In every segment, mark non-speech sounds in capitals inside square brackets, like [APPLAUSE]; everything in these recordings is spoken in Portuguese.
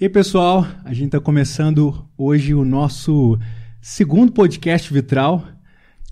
E aí, pessoal, a gente está começando hoje o nosso segundo podcast Vitral.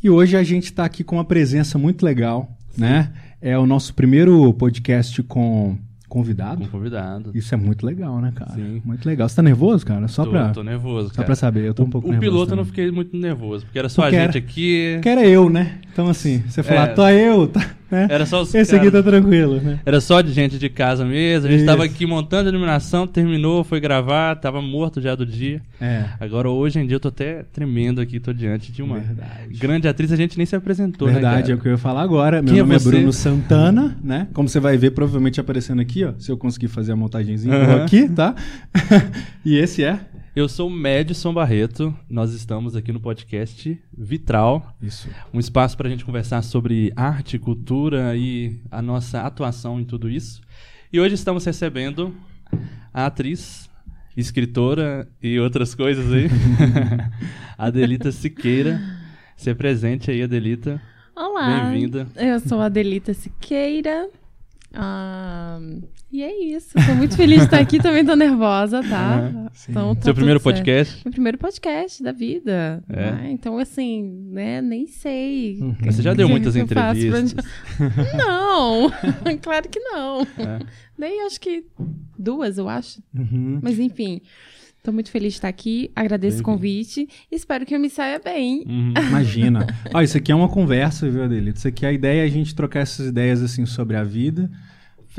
E hoje a gente está aqui com uma presença muito legal, né? É o nosso primeiro podcast com Convidado? Com convidado. Isso é muito legal, né, cara? Sim. Muito legal. Você tá nervoso, cara? Só tô, pra. Tô nervoso, cara. Só pra saber, eu tô um pouco o nervoso. O piloto também. eu não fiquei muito nervoso, porque era só porque a gente era, aqui. Que era eu, né? Então, assim, você falar, é. tô eu, tá. Né? Era só os Esse cara... aqui tá tranquilo, né? Era só de gente de casa mesmo. A gente Isso. tava aqui montando a iluminação, terminou, foi gravar, tava morto já do dia. É. Agora, hoje em dia, eu tô até tremendo aqui, tô diante de uma Verdade. grande atriz, a gente nem se apresentou, Verdade, né, é o que eu ia falar agora. Meu Quem nome é, é, Bruno Santana, né? Como você vai ver, provavelmente aparecendo aqui, ó. Se eu conseguir fazer a montagenzinha uhum. aqui, tá? [LAUGHS] e esse é. Eu sou o Madison Barreto, nós estamos aqui no podcast Vitral. Isso. Um espaço para a gente conversar sobre arte, cultura e a nossa atuação em tudo isso. E hoje estamos recebendo a atriz, escritora e outras coisas aí, [LAUGHS] Adelita Siqueira. Se presente aí, Adelita. Olá. Bem-vinda. Eu sou a Adelita Siqueira. Ah, e é isso. Tô muito feliz de estar aqui, também tô nervosa, tá? Uhum, então, tá Seu primeiro podcast? Meu primeiro podcast da vida. É. Né? Então, assim, né, nem sei. Uhum. Você já deu muitas entrevistas? [LAUGHS] Não, [LAUGHS] claro que não. É. Nem acho que duas, eu acho. Uhum. Mas enfim. Estou muito feliz de estar aqui, agradeço o convite e espero que eu me saia bem. Uhum. Imagina. [LAUGHS] Ó, isso aqui é uma conversa, viu, Adelita? Isso aqui a ideia é a gente trocar essas ideias assim sobre a vida.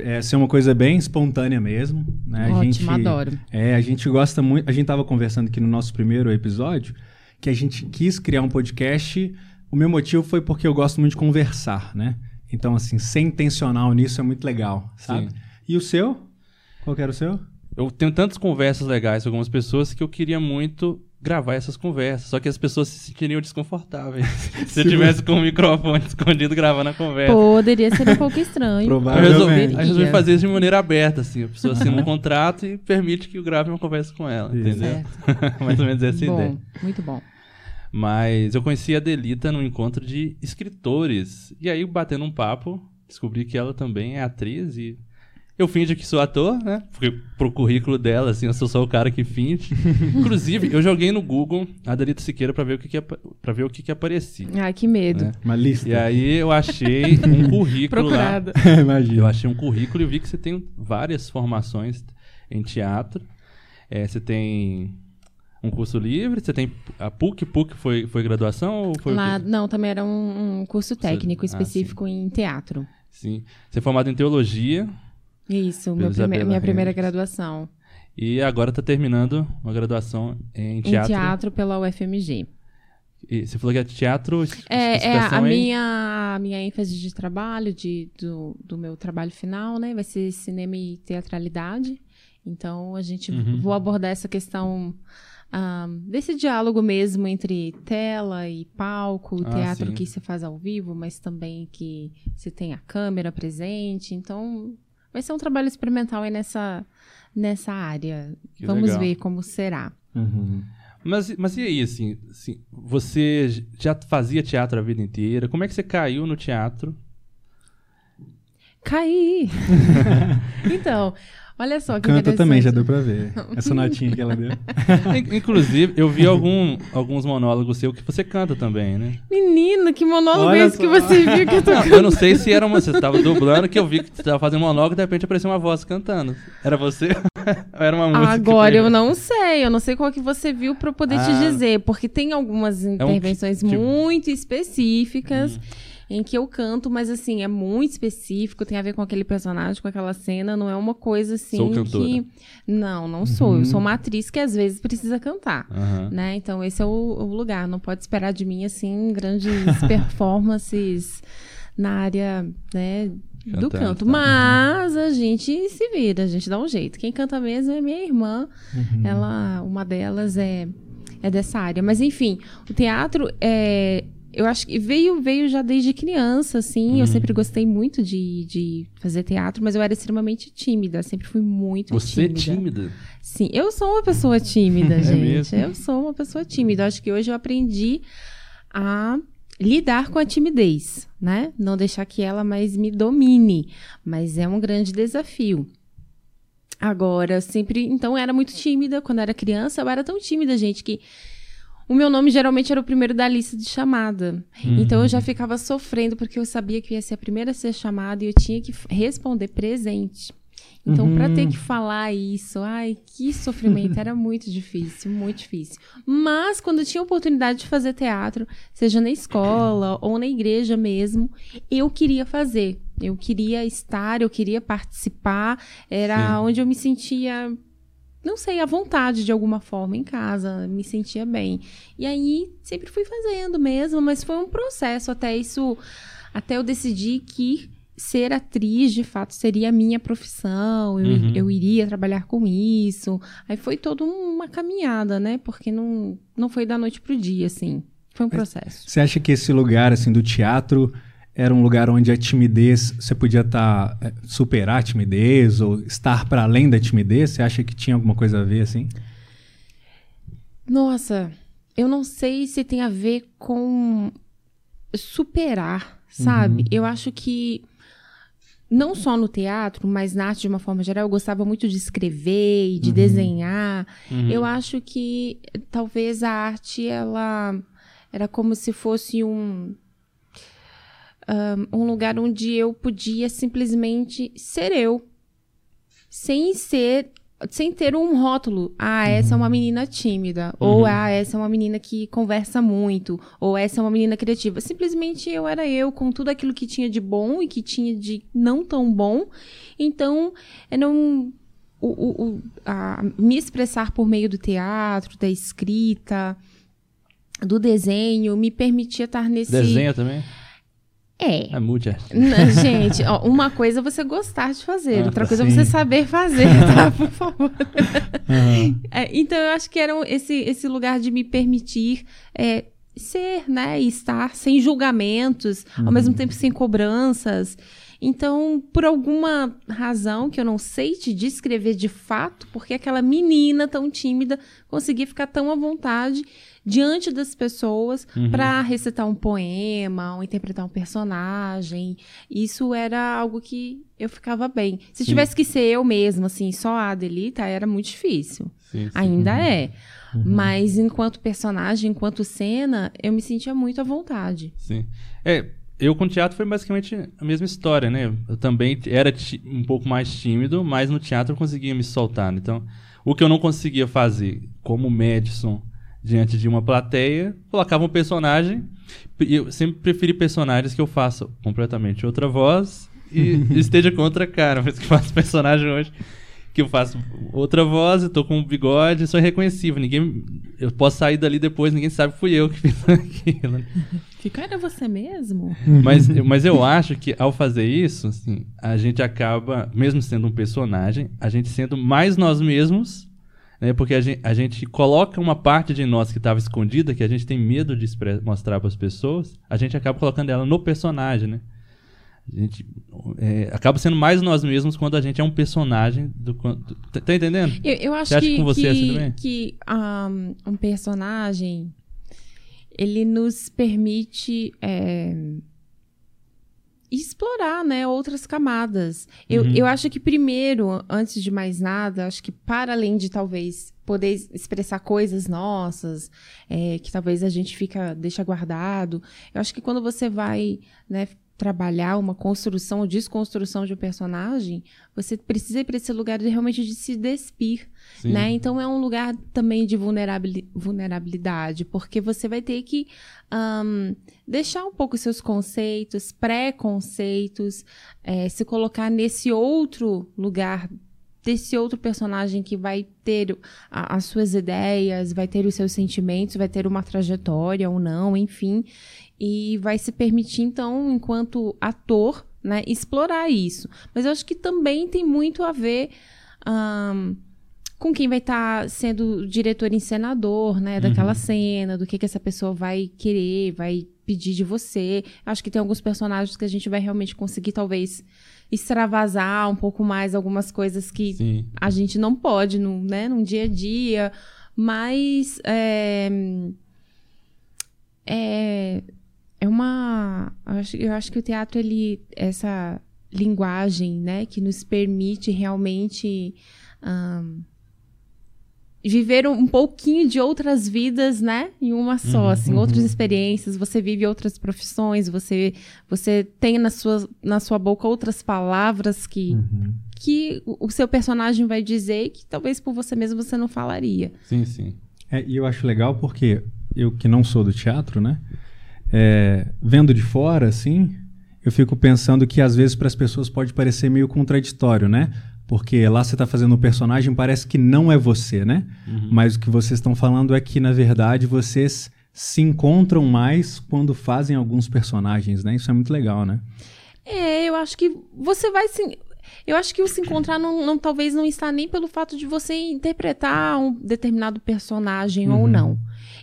É, ser uma coisa bem espontânea mesmo. Né? Ótimo, a gente, adoro. É, a gente gosta muito. A gente estava conversando aqui no nosso primeiro episódio que a gente quis criar um podcast. O meu motivo foi porque eu gosto muito de conversar, né? Então, assim, ser intencional nisso é muito legal, sabe? Sim. E o seu? Qual que era o seu? Eu tenho tantas conversas legais com algumas pessoas que eu queria muito gravar essas conversas, só que as pessoas se sentiriam desconfortáveis [LAUGHS] se eu tivesse com o microfone [LAUGHS] escondido gravando a conversa. Poderia ser um pouco estranho. Provavelmente. Eu resolvi, eu resolvi fazer isso de maneira aberta, assim. A pessoa assina um contrato e permite que eu grave uma conversa com ela, Isso. entendeu? [LAUGHS] Mais ou menos essa bom, ideia. Muito bom. Mas eu conheci a Delita num encontro de escritores. E aí, batendo um papo, descobri que ela também é atriz e eu finjo que sou ator, né? Porque pro currículo dela, assim, eu sou só o cara que finge. [LAUGHS] Inclusive, eu joguei no Google a Delita Siqueira pra ver o que, que, para ver o que, que aparecia. Ai, que medo. né? Uma lista. E aí eu achei [LAUGHS] um currículo lá. Procurado. [LAUGHS] Imagina. Eu achei um currículo e vi que você tem várias formações em teatro. É, você tem um curso livre, você tem a PUC, PUC foi, foi graduação ou foi Lá, não, também era um, um curso técnico Ah, específico em teatro. Sim. Você é formado em teologia Isso, prime minha primeira graduação. e agora está terminando uma graduação em Em teatro. teatro pela UFMG. E você falou que é teatro, É, é a em- minha, a minha ênfase de trabalho, de, do, do meu trabalho final, né? Vai ser cinema e teatralidade. Então, a gente Uhum. vou abordar essa questão ah, desse diálogo mesmo entre tela e palco, Ah, teatro sim. que se faz ao vivo, mas também que se tem a câmera presente. Então, vai ser um trabalho experimental aí nessa, nessa área. Que Vamos legal. ver como será. Uhum. Mas, mas e aí, assim, assim, você já fazia teatro a vida inteira? Como é que você caiu no teatro? Caí! [LAUGHS] então, olha só que Canta também, já deu pra ver. Essa notinha que ela deu. [LAUGHS] In- Inclusive, eu vi algum, alguns monólogos seus que você canta também, né? Menino, que monólogo Olha é esse que só. você viu que eu tô Não, eu não sei se era uma. Você estava dublando, que eu vi que você estava fazendo monólogo e de repente apareceu uma voz cantando. Era você? Ou [LAUGHS] era uma música? Agora que eu não sei, eu não sei qual que você viu pra eu poder te Ah. dizer, porque tem algumas intervenções tipo- muito específicas Hum. Em que eu canto, mas assim, é muito específico, tem a ver com aquele personagem, com aquela cena, não é uma coisa assim Sou cantora. que Não, não sou, eu sou uma atriz que às vezes precisa cantar. Aham. Né? Então, esse é o, o lugar. Não pode esperar de mim, assim, grandes [LAUGHS] performances na área, né, do canto. tá. Mas a gente se vira, a gente dá um jeito. Quem canta mesmo é minha irmã. Uhum. Ela, uma delas é, é dessa área. Mas, enfim, o teatro é. Eu acho que veio, veio já desde criança, assim. Uhum. Eu sempre gostei muito de, de fazer teatro, mas eu era extremamente tímida. Sempre fui muito Você é tímida. tímida? Sim, eu sou uma pessoa tímida, [LAUGHS] É gente. mesmo? Eu sou uma pessoa tímida. Eu acho que hoje eu aprendi a lidar com a timidez, né? Não deixar que ela mais me domine. Mas é um grande desafio. Agora, sempre. Então, eu era muito tímida. Quando eu era criança, eu era tão tímida, gente, que o meu nome geralmente era o primeiro da lista de chamada. Uhum. Então, eu já ficava sofrendo, porque eu sabia que eu ia ser a primeira a ser chamada e eu tinha que responder presente. Então, pra ter que falar isso, ai, que sofrimento, era muito difícil, muito difícil. Mas, quando eu tinha a oportunidade de fazer teatro, seja na escola ou na igreja mesmo, eu queria fazer. Eu queria estar, eu queria participar. Era Sim. onde eu me sentia, não sei, à vontade de alguma forma em casa, me sentia bem. E aí sempre fui fazendo mesmo, mas foi um processo até isso, até eu decidir que ser atriz de fato seria a minha profissão, eu, Uhum. eu iria trabalhar com isso. Aí foi toda uma caminhada, né? Porque não, não foi da noite pro dia, assim. Foi um processo. Você acha que esse lugar assim do teatro era um lugar onde a timidez você podia estar superar a timidez ou estar para além da timidez? Você acha que tinha alguma coisa a ver assim? Nossa, eu não sei se tem a ver com superar, sabe? Eu acho que não só no teatro, mas na arte de uma forma geral, eu gostava muito de escrever e de desenhar. Uhum. Eu acho que talvez a arte ela era como se fosse um um lugar onde eu podia simplesmente ser eu, sem ser sem ter um rótulo. Ah, essa é uma menina tímida. Ou, ah, essa é uma menina que conversa muito. Ou, essa é uma menina criativa. Simplesmente eu era eu, com tudo aquilo que tinha de bom e que tinha de não tão bom. Então, eu não. O, o- o- a- me expressar por meio do teatro, da escrita, do desenho, me permitia estar nesse. Desenha também? É. É Não, gente, ó, uma coisa é você gostar de fazer, Ah, outra coisa é sim. você saber fazer, [LAUGHS] tá? Por favor. É, então, eu acho que era esse, esse lugar de me permitir é, ser, né? E estar sem julgamentos, ao mesmo tempo sem cobranças. Então, por alguma razão que eu não sei te descrever de fato, porque aquela menina tão tímida conseguia ficar tão à vontade diante das pessoas para recitar um poema, ou interpretar um personagem. Isso era algo que eu ficava bem. Se Sim. tivesse que ser eu mesma, assim, só a Adelita, era muito difícil. Sim, sim. Ainda é. Mas enquanto personagem, enquanto cena, eu me sentia muito à vontade. Sim. É, eu com teatro foi basicamente a mesma história, né? Eu também era um pouco mais tímido, mas no teatro eu conseguia me soltar. né? Então, o que eu não conseguia fazer como Madison diante de uma plateia, colocava um personagem. E eu sempre preferi personagens que eu faça completamente outra voz e [LAUGHS] esteja com outra cara. Isso que faço personagem hoje. Que eu faço outra voz, eu tô com um bigode, sou irreconhecível. Ninguém. Eu posso sair dali depois, ninguém sabe que fui eu que fiz [LAUGHS] aquilo. né? Fica, era você mesmo? Mas, mas eu acho que ao fazer isso, assim, a gente acaba, mesmo sendo um personagem, a gente sendo mais nós mesmos, né? Porque a gente, a gente coloca uma parte de nós que estava escondida, que a gente tem medo de mostrar para as pessoas, a gente acaba colocando ela no personagem, né? A gente é, acaba sendo mais nós mesmos quando a gente é um personagem do. quanto- Tá, tá entendendo? Eu, eu acho Você que, com você que, assim também? que um, um personagem ele nos permite é, explorar né, outras camadas. Eu, Uhum. eu acho que primeiro, antes de mais nada, acho que para além de talvez poder expressar coisas nossas, é, que talvez a gente fica deixa guardado, eu acho que quando você vai né, trabalhar uma construção ou desconstrução de um personagem, você precisa ir para esse lugar de realmente de se despir, Sim. né? Então é um lugar também de vulnerabili- vulnerabilidade, porque você vai ter que ahn, deixar um pouco seus conceitos, pré-conceitos, eh, se colocar nesse outro lugar desse outro personagem que vai ter a- as suas ideias, vai ter os seus sentimentos, vai ter uma trajetória ou não, enfim, e vai se permitir então, enquanto ator, né, explorar isso. Mas eu acho que também tem muito a ver ahn, com quem vai estar sendo o diretor encenador, né, daquela cena, do que, que essa pessoa vai querer, vai pedir de você. Acho que tem alguns personagens que a gente vai realmente conseguir, talvez, extravasar um pouco mais algumas coisas que Sim. a gente não pode no, né, num dia a dia, mas é, é, é uma eu acho, eu acho que o teatro ele essa linguagem, né, que nos permite realmente ahn, viver um pouquinho de outras vidas, né? Em uma só, Uhum, assim, outras experiências, você vive outras profissões, você você tem na sua, na sua boca outras palavras que, Uhum. que o o seu personagem vai dizer e que talvez por você mesmo você não falaria. Sim, sim. É, e eu acho legal porque eu que não sou do teatro, né? É, vendo de fora, assim, eu fico pensando que às vezes para as pessoas pode parecer meio contraditório, né? Porque lá você está fazendo um personagem, parece que não é você, né? Mas o que vocês estão falando é que, na verdade, vocês se encontram mais quando fazem alguns personagens, né? Isso é muito legal, né? É, eu acho que você vai se. Eu acho que o se encontrar não, não- talvez não está nem pelo fato de você interpretar um determinado personagem ou Uhum. não.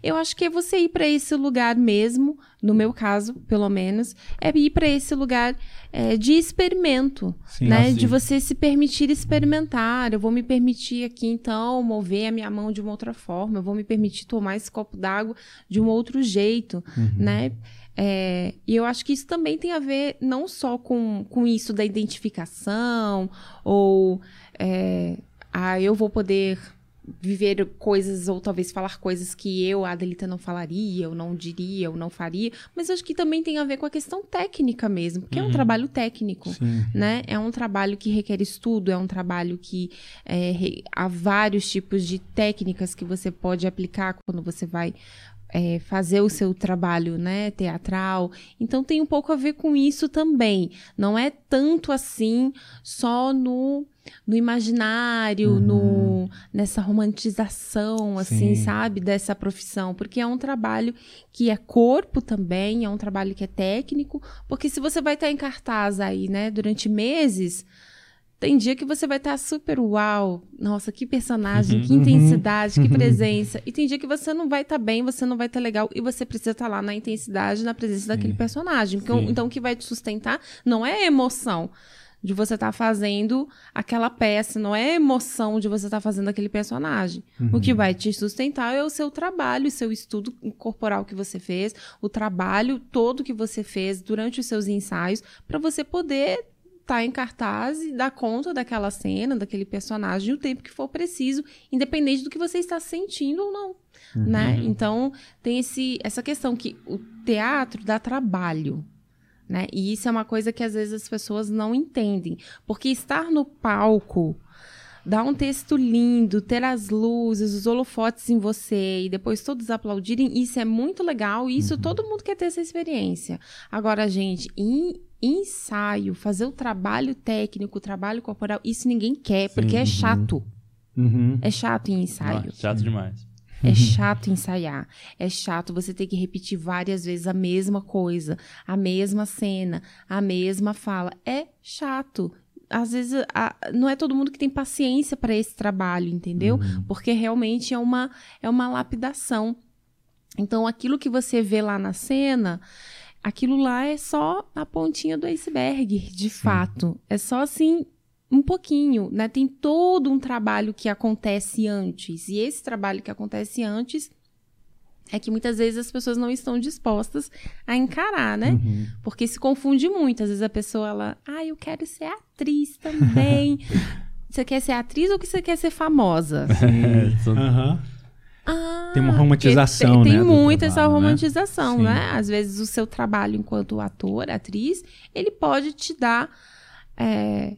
Eu acho que é você ir para esse lugar mesmo, no meu caso, pelo menos, é ir para esse lugar é, de experimento, Sim. né? Ah, sim. De você se permitir experimentar. Eu vou me permitir aqui, então, mover a minha mão de uma outra forma. Eu vou me permitir tomar esse copo d'água de um outro jeito, Uhum. né? É, e eu acho que isso também tem a ver não só com, com isso da identificação, ou é, ah, eu vou poder viver coisas, ou talvez falar coisas que eu, a Adelita, não falaria, eu não diria, eu não faria, mas acho que também tem a ver com a questão técnica mesmo, porque é um Uhum. trabalho técnico Sim. né? É um trabalho que requer estudo, é um trabalho que é, há vários tipos de técnicas que você pode aplicar quando você vai é, fazer o seu trabalho, né, teatral. Então tem um pouco a ver com isso também. Não é tanto assim só no no imaginário, Uhum. no nessa romantização, assim, Sim. sabe, dessa profissão, porque é um trabalho que é corpo também, é um trabalho que é técnico, porque se você vai estar em cartaz aí, né, durante meses, tem dia que você vai estar super uau, nossa, que personagem, que Uhum. intensidade, que presença. E tem dia que você não vai estar bem, você não vai estar legal e você precisa estar lá na intensidade, na presença daquele personagem. Porque, Sim. então o que vai te sustentar não é a emoção de você estar fazendo aquela peça, não é a emoção de você estar fazendo aquele personagem. O que vai te sustentar é o seu trabalho, o seu estudo corporal que você fez, o trabalho todo que você fez durante os seus ensaios, para você poder estar em cartaz e dar conta daquela cena, daquele personagem, o tempo que for preciso, independente do que você está sentindo ou não, né? Então, tem esse, essa questão que o teatro dá trabalho, né? E isso é uma coisa que às vezes as pessoas não entendem, porque estar no palco dar um texto lindo, ter as luzes, os holofotes em você e depois todos aplaudirem, isso é muito legal e isso todo mundo quer ter essa experiência. Agora, gente, em ensaio, fazer o trabalho técnico, o trabalho corporal, isso ninguém quer, porque é chato. Uhum. É chato em ensaio. Ah, chato demais. É chato ensaiar. É chato você ter que repetir várias vezes a mesma coisa, a mesma cena, a mesma fala. É chato. Às vezes a- não é todo mundo que tem paciência para esse trabalho, entendeu? Porque realmente é uma, é uma lapidação. Então, aquilo que você vê lá na cena, aquilo lá é só a pontinha do iceberg, de fato. É só assim um pouquinho, né? Tem todo um trabalho que acontece antes. E esse trabalho que acontece antes é que muitas vezes as pessoas não estão dispostas a encarar, né? Uhum. Porque se confunde muito. Às vezes a pessoa, ela, ah, eu quero ser atriz também. [LAUGHS] você quer ser atriz ou que você quer ser famosa? [LAUGHS] É, Aham. Ah, Tem uma porque romantização, tem, né, Tem muito essa trabalho, né? romantização, Sim. né? Às vezes o seu trabalho enquanto ator, atriz, ele pode te dar. é,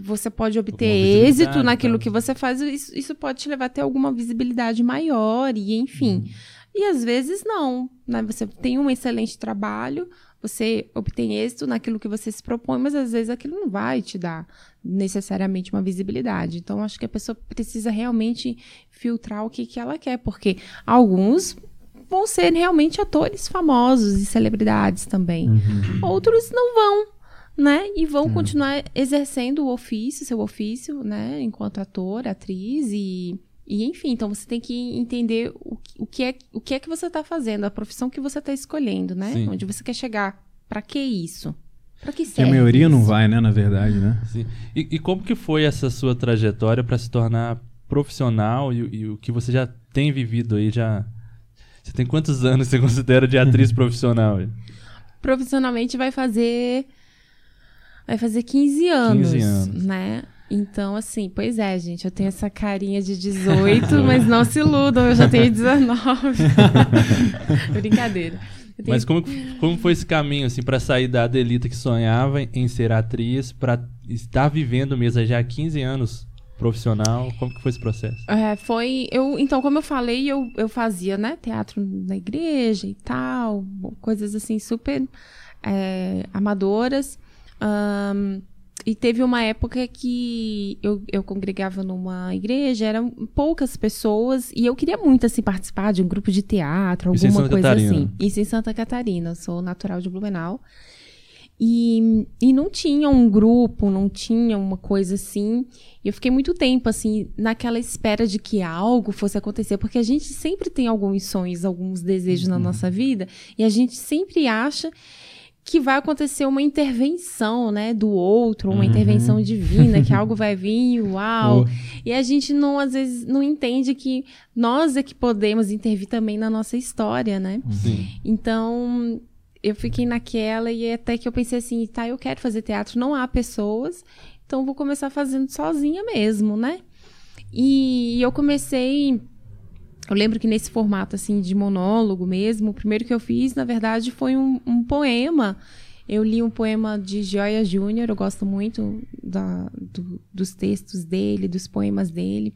você pode obter êxito naquilo tá? que você faz, isso, isso pode te levar a ter alguma visibilidade maior, e enfim. E às vezes não, né? Você tem um excelente trabalho, você obtém êxito naquilo que você se propõe, mas às vezes aquilo não vai te dar necessariamente uma visibilidade. Então, acho que a pessoa precisa realmente filtrar o que, que ela quer, porque alguns vão ser realmente atores famosos e celebridades também. Outros não vão, né? E vão continuar exercendo o ofício, seu ofício, né? Enquanto ator, atriz e, e enfim. Então você tem que entender o, que- o, que, é, o que é que você está fazendo, a profissão que você está escolhendo, né? Sim. Onde você quer chegar. Para que isso? Para que Que a serve? maioria não isso? vai, né, na verdade, né? Sim. E, e como que foi essa sua trajetória para se tornar profissional e, e o que você já tem vivido aí já? Você tem quantos [LAUGHS] anos você considera de atriz [LAUGHS] profissional? profissionalmente vai fazer vai fazer 15 anos, 15 anos. né? Então, assim, pois é, gente, eu tenho essa carinha de 18, [LAUGHS] mas não se iludam, eu já tenho 19. [LAUGHS] Brincadeira. Tenho- Mas como, como foi esse caminho, assim, pra sair da Adelita que sonhava em ser atriz, pra estar vivendo mesmo já há 15 anos profissional? Como que foi esse processo? É, foi. Eu, então, como eu falei, eu, eu fazia, né, teatro na igreja e tal, coisas assim super é, amadoras. Ahn, e teve uma época que eu, eu congregava numa igreja, eram poucas pessoas, e eu queria muito assim, participar de um grupo de teatro, Isso alguma Santa coisa Catarina? assim. Isso em Santa Catarina, sou natural de Blumenau. E, e não tinha um grupo, não tinha uma coisa assim. E eu fiquei muito tempo, assim, naquela espera de que algo fosse acontecer, porque a gente sempre tem alguns sonhos, alguns desejos na nossa vida, e a gente sempre acha que vai acontecer uma intervenção, né, do outro, uma intervenção divina, que [LAUGHS] algo vai vir, uau. Pô, E a gente não, às vezes, não entende que nós é que podemos intervir também na nossa história, né? Sim. Então, eu fiquei naquela e até que eu pensei assim, tá, eu quero fazer teatro, não há pessoas, então vou começar fazendo sozinha mesmo, né? E eu comecei, eu lembro que nesse formato assim de monólogo mesmo, o primeiro que eu fiz, na verdade, foi um, um poema. Eu li um poema de Gioia Júnior, eu gosto muito da- do- dos textos dele, dos poemas dele.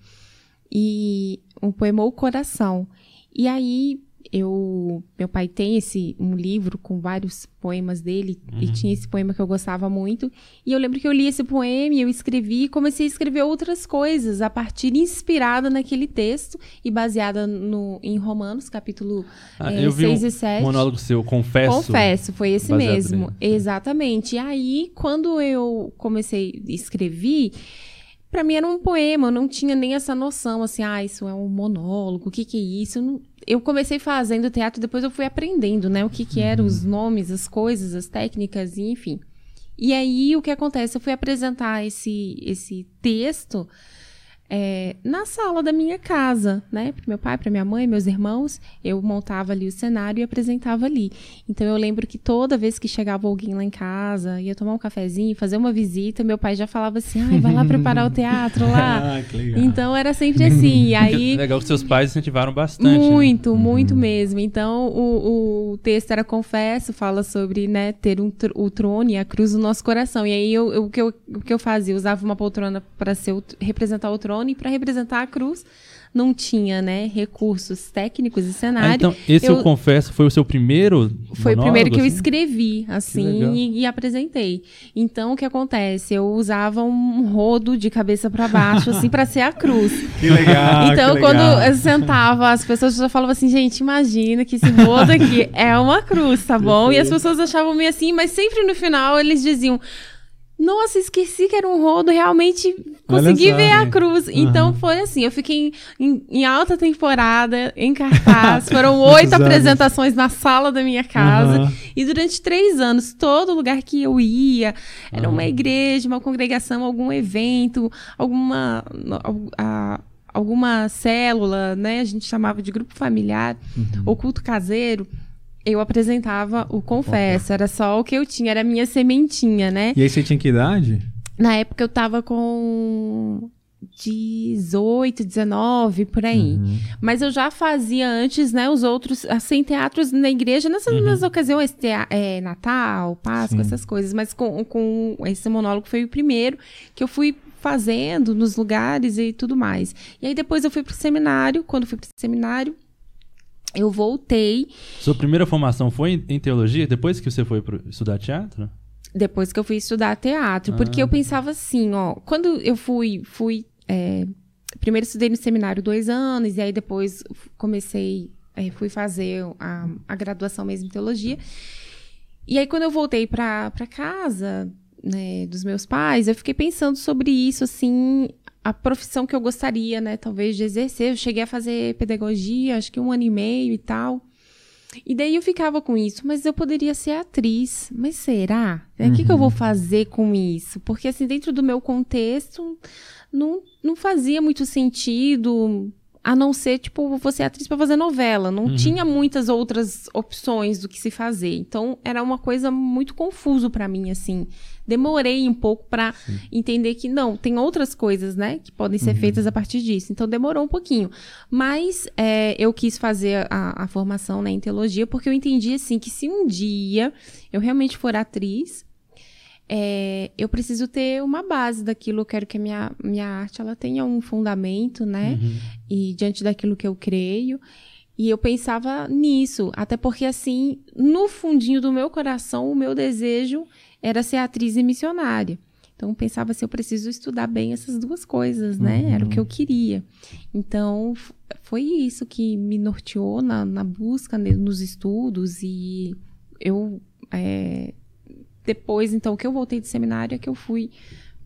E um poema O Coração. E aí eu meu pai tem esse um livro com vários poemas dele e tinha esse poema que eu gostava muito e eu lembro que eu li esse poema e eu escrevi e comecei a escrever outras coisas a partir inspirada naquele texto e baseada no em Romanos capítulo Ah, é, eu vi 6 um e 7 monólogo seu, confesso. Confesso, foi esse mesmo. nele. Exatamente. E aí, quando eu comecei a pra mim era um poema, eu não tinha nem essa noção, assim, ah, isso é um monólogo, o que que é isso? Eu, não- eu comecei fazendo teatro, depois eu fui aprendendo, né, o que que eram os nomes, as coisas, as técnicas, enfim. E aí, o que acontece? Eu fui apresentar esse, esse texto é, na sala da minha casa, né? Para meu pai, para minha mãe, meus irmãos, eu montava ali o cenário e apresentava ali. Então eu lembro que toda vez que chegava alguém lá em casa, ia tomar um cafezinho, fazer uma visita, meu pai já falava assim: "Ai, vai lá preparar o teatro [LAUGHS] lá". Ah, que legal. Então era sempre assim. E [LAUGHS] aí Legal que seus pais incentivaram bastante. né? muito, muito mesmo. Então, o, o texto era Confesso, fala sobre, né, ter um, tr- o trono e a cruz no nosso coração. E aí, eu, eu- o, que eu, o que eu fazia? Eu usava uma poltrona para representar o trono e para representar a cruz. Não tinha, né, recursos técnicos e Ah, cenário. então, esse eu... eu- confesso foi o seu primeiro Foi o primeiro que eu assim? escrevi, assim, e, e apresentei. Então, o que acontece? Eu usava um rodo de cabeça para baixo, assim, para ser a cruz. [LAUGHS] Que legal. Então, Ah, que quando legal. eu sentava, as pessoas já falavam assim, gente, imagina que esse rodo aqui é uma cruz, tá [LAUGHS] bom? E as pessoas achavam meio assim, mas sempre no final eles diziam. Nossa, esqueci que era um rodo, realmente consegui só, ver a cruz. Então Aham. foi assim, eu fiquei em, em alta temporada, em cartaz. [LAUGHS] Foram oito apresentações na sala da minha casa. Aham. E durante três anos, todo lugar que eu ia, era uma Ah. igreja, uma congregação, algum evento, alguma, al- a- alguma célula, né? A gente chamava de grupo familiar, ou culto caseiro. Eu apresentava o confesso, era só o que eu tinha, era a minha sementinha, né? E aí você tinha que idade? Na época eu tava com 18, 19, por aí. Uhum. Mas eu já fazia antes, né, os outros, assim, teatros na igreja, nessas nas ocasiões, é, Natal, Páscoa, Sim. essas coisas. Mas com, com esse monólogo foi o primeiro que eu fui fazendo nos lugares e tudo mais. E aí depois eu fui pro seminário. Quando fui pro seminário, eu voltei. Sua primeira formação foi em, teologia, depois que você foi estudar teatro? depois que eu fui estudar teatro, porque Ah. eu pensava assim, ó, quando eu fui, fui, é, primeiro estudei no seminário dois anos, e aí depois comecei, é, fui fazer a, a graduação mesmo em teologia, e aí quando eu voltei pra pra casa, né, dos meus pais, eu fiquei pensando sobre isso, assim, a profissão que eu gostaria, né, talvez de exercer, eu cheguei a fazer pedagogia, acho que um ano e meio e tal, e daí eu ficava com isso, mas eu poderia ser atriz. Mas será? O que, que eu vou fazer com isso? Porque, assim, dentro do meu contexto, não, não fazia muito sentido a não ser, tipo, você é atriz para fazer novela. Não Uhum. tinha muitas outras opções do que se fazer. Então, era uma coisa muito confuso para mim, assim. Demorei um pouco para entender que não, tem outras coisas, né, que podem ser feitas a partir disso. Então, demorou um pouquinho. Mas é, eu quis fazer a, a formação né, em teologia porque eu entendi, assim, que se um dia eu realmente for atriz, é, eu preciso ter uma base daquilo. Eu quero que a minha, minha arte ela tenha um fundamento, né? Uhum. E diante daquilo que eu creio. E eu pensava nisso, até porque assim, no fundinho do meu coração, o meu desejo era ser atriz e missionária. Então eu pensava assim, eu preciso estudar bem essas duas coisas, né? Era o que eu queria. Então foi isso que me norteou na, na busca, né, nos estudos e eu é, depois, então, que eu voltei de seminário é que eu fui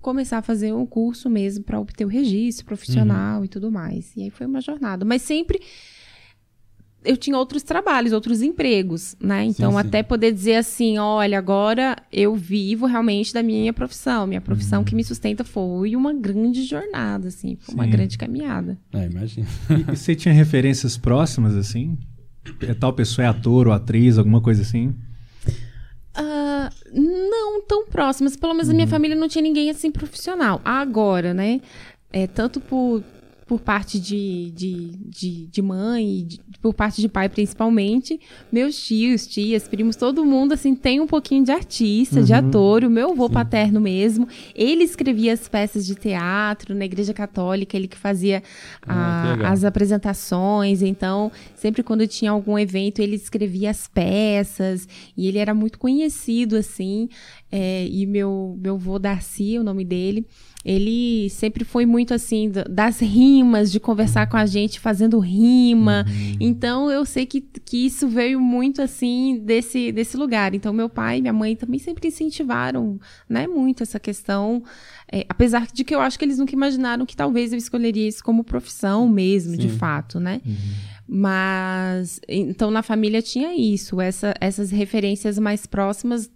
começar a fazer um curso mesmo para obter o registro profissional e tudo mais. E aí foi uma jornada. Mas sempre eu tinha outros trabalhos, outros empregos, né? Então, sim. até poder dizer assim, olha, agora eu vivo realmente da minha profissão. Minha profissão que me sustenta foi uma grande jornada, assim, foi uma Sim. grande caminhada. É, imagina. E, e você tinha referências próximas, assim? É tal pessoa é ator ou atriz, alguma coisa assim? Ah, não tão próximas. Pelo menos na minha família não tinha ninguém assim profissional. Agora, né? É, tanto por, por parte de, de, de, de mãe, de- por parte de pai principalmente, meus tios, tias, primos, todo mundo assim tem um pouquinho de artista, de ator. O meu avô paterno mesmo, ele escrevia as peças de teatro na igreja católica, ele que fazia Ah, que a- legal. as apresentações. Então, sempre quando tinha algum evento, ele escrevia as peças e ele era muito conhecido assim. É, e meu meu avô Darcy, o nome dele, ele sempre foi muito assim da- das rimas, de conversar com a gente fazendo rima. Então eu sei que, que isso veio muito assim desse, desse lugar. Então meu pai e minha mãe também sempre incentivaram, né, muito essa questão. É, apesar de que eu acho que eles nunca imaginaram que talvez eu escolheria isso como profissão mesmo, de Sim. fato, né? Mas então na família tinha isso, essa- essas referências mais próximas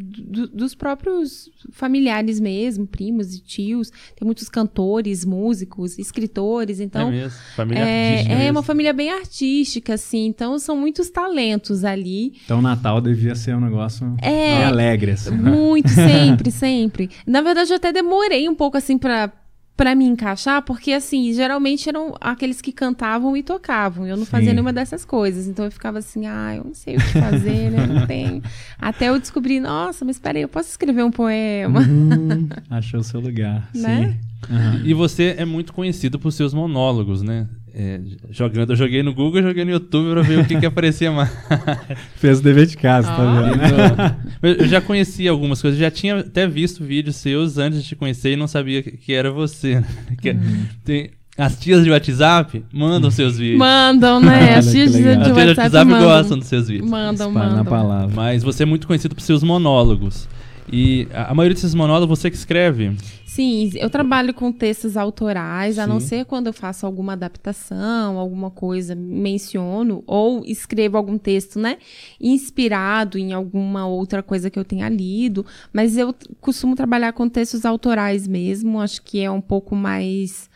do- dos próprios familiares mesmo, primos e tios. Tem muitos cantores, músicos, escritores, então é mesmo. Família é, artística é mesmo. uma família bem artística, assim. Então são muitos talentos ali. Então, Natal devia ser um negócio É. bem alegre, assim. né? Muito, sempre, [LAUGHS] sempre. Na verdade, eu até demorei um pouco, assim, pra, pra me encaixar, porque, assim, geralmente eram aqueles que cantavam e tocavam. Eu não Sim. fazia nenhuma dessas coisas. Então eu ficava assim, ah, eu não sei o que fazer, né? Não tenho. [LAUGHS] Até eu descobri, nossa, mas peraí, eu posso escrever um poema. Hum, [LAUGHS] achou seu lugar. Né? Sim. Aham. E você é muito conhecido por seus monólogos, né? É, jogando, eu joguei no Google, joguei no YouTube pra ver o que, que aparecia mais. [LAUGHS] Fez o dever de casa, tá Ah. vendo? né? Eu já conhecia algumas coisas, já tinha até visto vídeos seus antes de te conhecer e não sabia que, era você. né? [LAUGHS] Que- Uhum. tem- as tias de WhatsApp mandam seus [LAUGHS] vídeos. Mandam, né? As tias de. As tias de WhatsApp, WhatsApp mandam. gostam dos seus vídeos. Mandam, Espalha na mandam. palavra. Mas você é muito conhecido por seus monólogos. E a a maioria desses monólogos você que escreve. Sim, eu trabalho com textos autorais, a não Sim. ser quando eu faço alguma adaptação, alguma coisa, menciono, ou escrevo algum texto, né? Inspirado em alguma outra coisa que eu tenha lido. Mas eu costumo trabalhar com textos autorais mesmo, acho que é um pouco mais.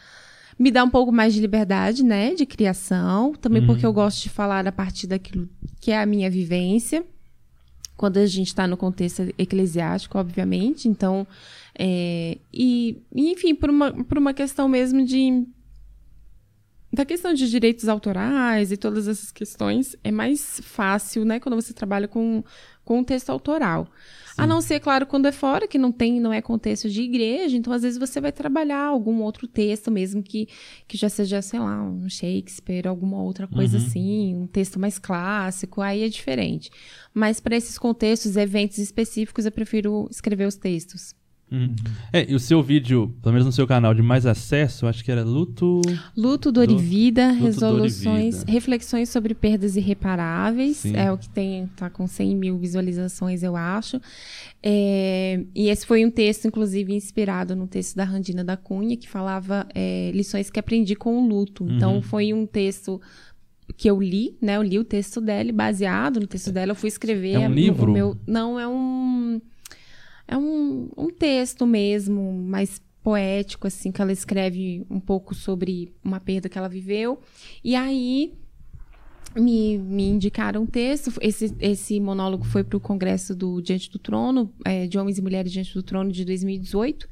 Me dá um pouco mais de liberdade, né? De criação. Também porque eu gosto de falar a partir daquilo que é a minha vivência quando a gente está no contexto eclesiástico, obviamente. Então, é, e, enfim, por uma, por uma questão mesmo de. Da questão de direitos autorais e todas essas questões, é mais fácil, né, quando você trabalha com, com um texto autoral. A não ser, claro, quando é fora, que não tem, não é contexto de igreja, então às vezes você vai trabalhar algum outro texto mesmo que, que já seja, sei lá, um Shakespeare, alguma outra coisa Uhum. assim, um texto mais clássico, aí é diferente. Mas para esses contextos, eventos específicos, eu prefiro escrever os textos. Uhum. É, e o seu vídeo, pelo menos no seu canal de mais acesso, acho que era Luto. Luto, dor e Luto, vida, dor e resoluções, vida. reflexões sobre perdas irreparáveis. Sim. É o que tem, tá com 100 mil visualizações, eu acho. É, e esse foi um texto, inclusive, inspirado no texto da Randina da Cunha, que falava é, lições que aprendi com o luto. Então, Uhum. foi um texto que eu li, né? Eu li o texto dela e baseado no texto dela, eu fui escrever. É um livro? meu- não, é um... É um, um texto mesmo, mas poético, assim, que ela escreve um pouco sobre uma perda que ela viveu. E aí me, me indicaram um texto. Esse, esse monólogo foi para o Congresso do Diante do Trono, é, de Homens e Mulheres Diante do Trono, de 2018.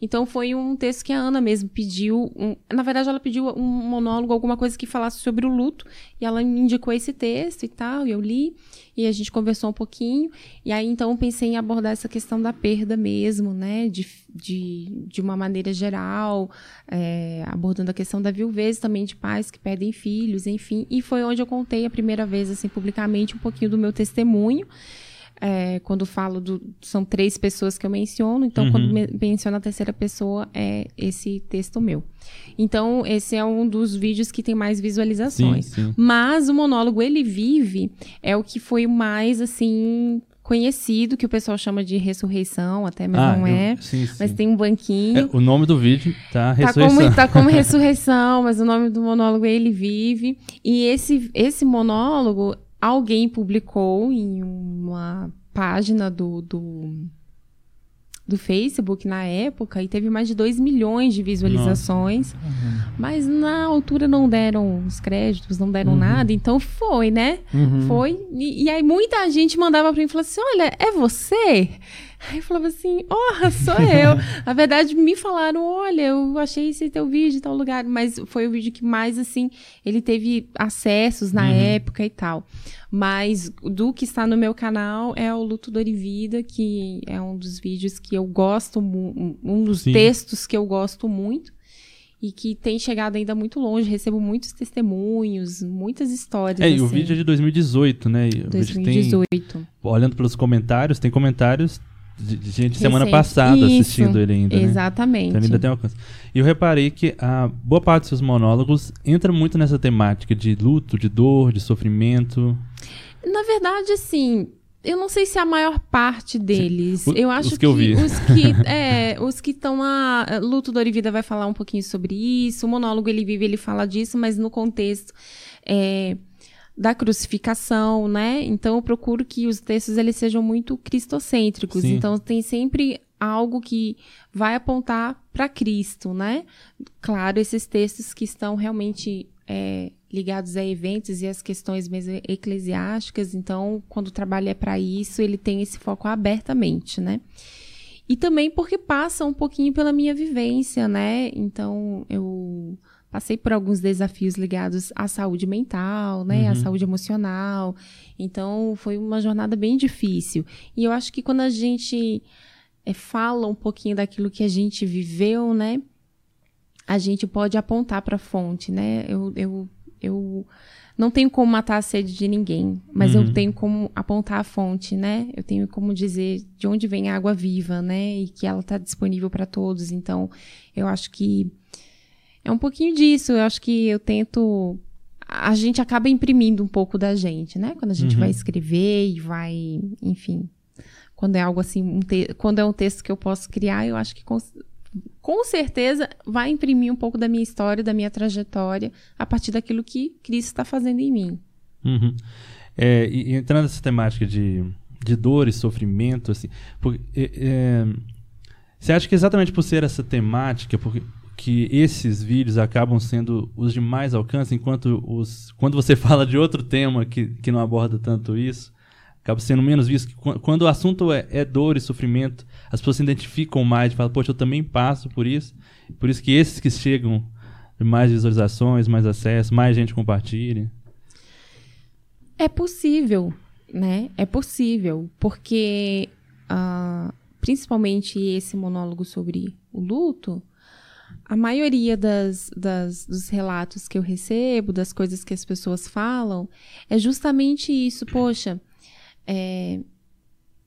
Então foi um texto que a Ana mesmo pediu. Um, na verdade, ela pediu um monólogo, alguma coisa que falasse sobre o luto. E ela me indicou esse texto e tal, e eu li. E a gente conversou um pouquinho. E aí, então, pensei em abordar essa questão da perda mesmo, né? De, de, de uma maneira geral, é, abordando a questão da viuvez também de pais que perdem filhos, enfim. E foi onde eu contei a primeira vez, assim, publicamente, um pouquinho do meu testemunho. É, quando falo do. São três pessoas que eu menciono, então uhum. quando me, menciono a terceira pessoa, é esse texto meu. Então, esse é um dos vídeos que tem mais visualizações. Sim, sim. Mas o monólogo Ele Vive é o que foi mais, assim, conhecido, que o pessoal chama de ressurreição, até, mas ah, não é. sim, sim. Mas tem um banquinho. É, o nome do vídeo tá ressurreição. Tá como, tá [LAUGHS] como ressurreição, mas o nome do monólogo é Ele Vive. E esse, esse monólogo alguém publicou em uma página do, do, do Facebook na época e teve mais de 2 milhões de visualizações. Uhum. Mas na altura não deram os créditos, não deram uhum. nada, então foi, né? Uhum. Foi. E, e, aí muita gente mandava pra mim e falou assim: olha, é você? Aí eu falava assim, oh, sou eu. [LAUGHS] Na verdade, me falaram, olha, eu achei esse teu vídeo em tal lugar. Mas foi o vídeo que mais, assim, ele teve acessos na uhum. época e tal. Mas do que está no meu canal é o Luto, Dor e Vida, que é um dos vídeos que eu gosto, um dos Sim. textos que eu gosto muito e que tem chegado ainda muito longe. Recebo muitos testemunhos, muitas histórias. É, assim. e o vídeo é de 2018, né? 2018. Tem, olhando pelos comentários, tem comentários de, de gente semana passada Isso, assistindo ele ainda. Né? Exatamente. Então ele ainda tem alcance. E eu reparei que a boa parte dos seus monólogos entra muito nessa temática de luto, de dor, de sofrimento. Na verdade, assim, eu não sei se a maior parte deles. O, eu acho os que, que eu vi. os que [LAUGHS] é, os que estão lá, Luto e Vida vai falar um pouquinho sobre isso. O monólogo ele vive, ele fala disso, mas no contexto é, da crucificação, né? Então eu procuro que os textos eles sejam muito cristocêntricos. Sim. Então tem sempre algo que vai apontar para Cristo, né? Claro, esses textos que estão realmente é, ligados a eventos e as questões mesmo eclesiásticas. Então, quando o trabalho é para isso, ele tem esse foco abertamente, né? E também porque passa um pouquinho pela minha vivência, né? Então, eu passei por alguns desafios ligados à saúde mental, né, uhum. à saúde emocional. Então foi uma jornada bem difícil. E eu acho que quando a gente é, fala um pouquinho daquilo que a gente viveu, né, a gente pode apontar para a fonte, né? Eu, eu, eu não tenho como matar a sede de ninguém, mas uhum. eu tenho como apontar a fonte, né? Eu tenho como dizer de onde vem a água viva, né? E que ela está disponível para todos. Então, eu acho que é um pouquinho disso. Eu acho que eu tento. A gente acaba imprimindo um pouco da gente, né? Quando a gente uhum. vai escrever e vai. Enfim. Quando é algo assim. Um te... Quando é um texto que eu posso criar, eu acho que com... com certeza vai imprimir um pouco da minha história, da minha trajetória, a partir daquilo que Cristo está fazendo em mim. Uhum. É, e, entrando nessa temática de, de dor e sofrimento, assim. Porque, é, é, você acha que exatamente por ser essa temática, porque que esses vídeos acabam sendo os de mais alcance, enquanto os quando você [LAUGHS] fala de outro tema que, que não aborda tanto isso, acaba sendo menos visto. Quando o assunto é, é dor e sofrimento, as pessoas se identificam mais falam, poxa, eu também passo por isso. Por isso que esses que chegam mais visualizações, mais acesso, mais gente compartilha. É possível, né? É possível, porque uh, principalmente esse monólogo sobre o luto, a maioria das, das, dos relatos que eu recebo, das coisas que as pessoas falam, é justamente isso. Poxa, é,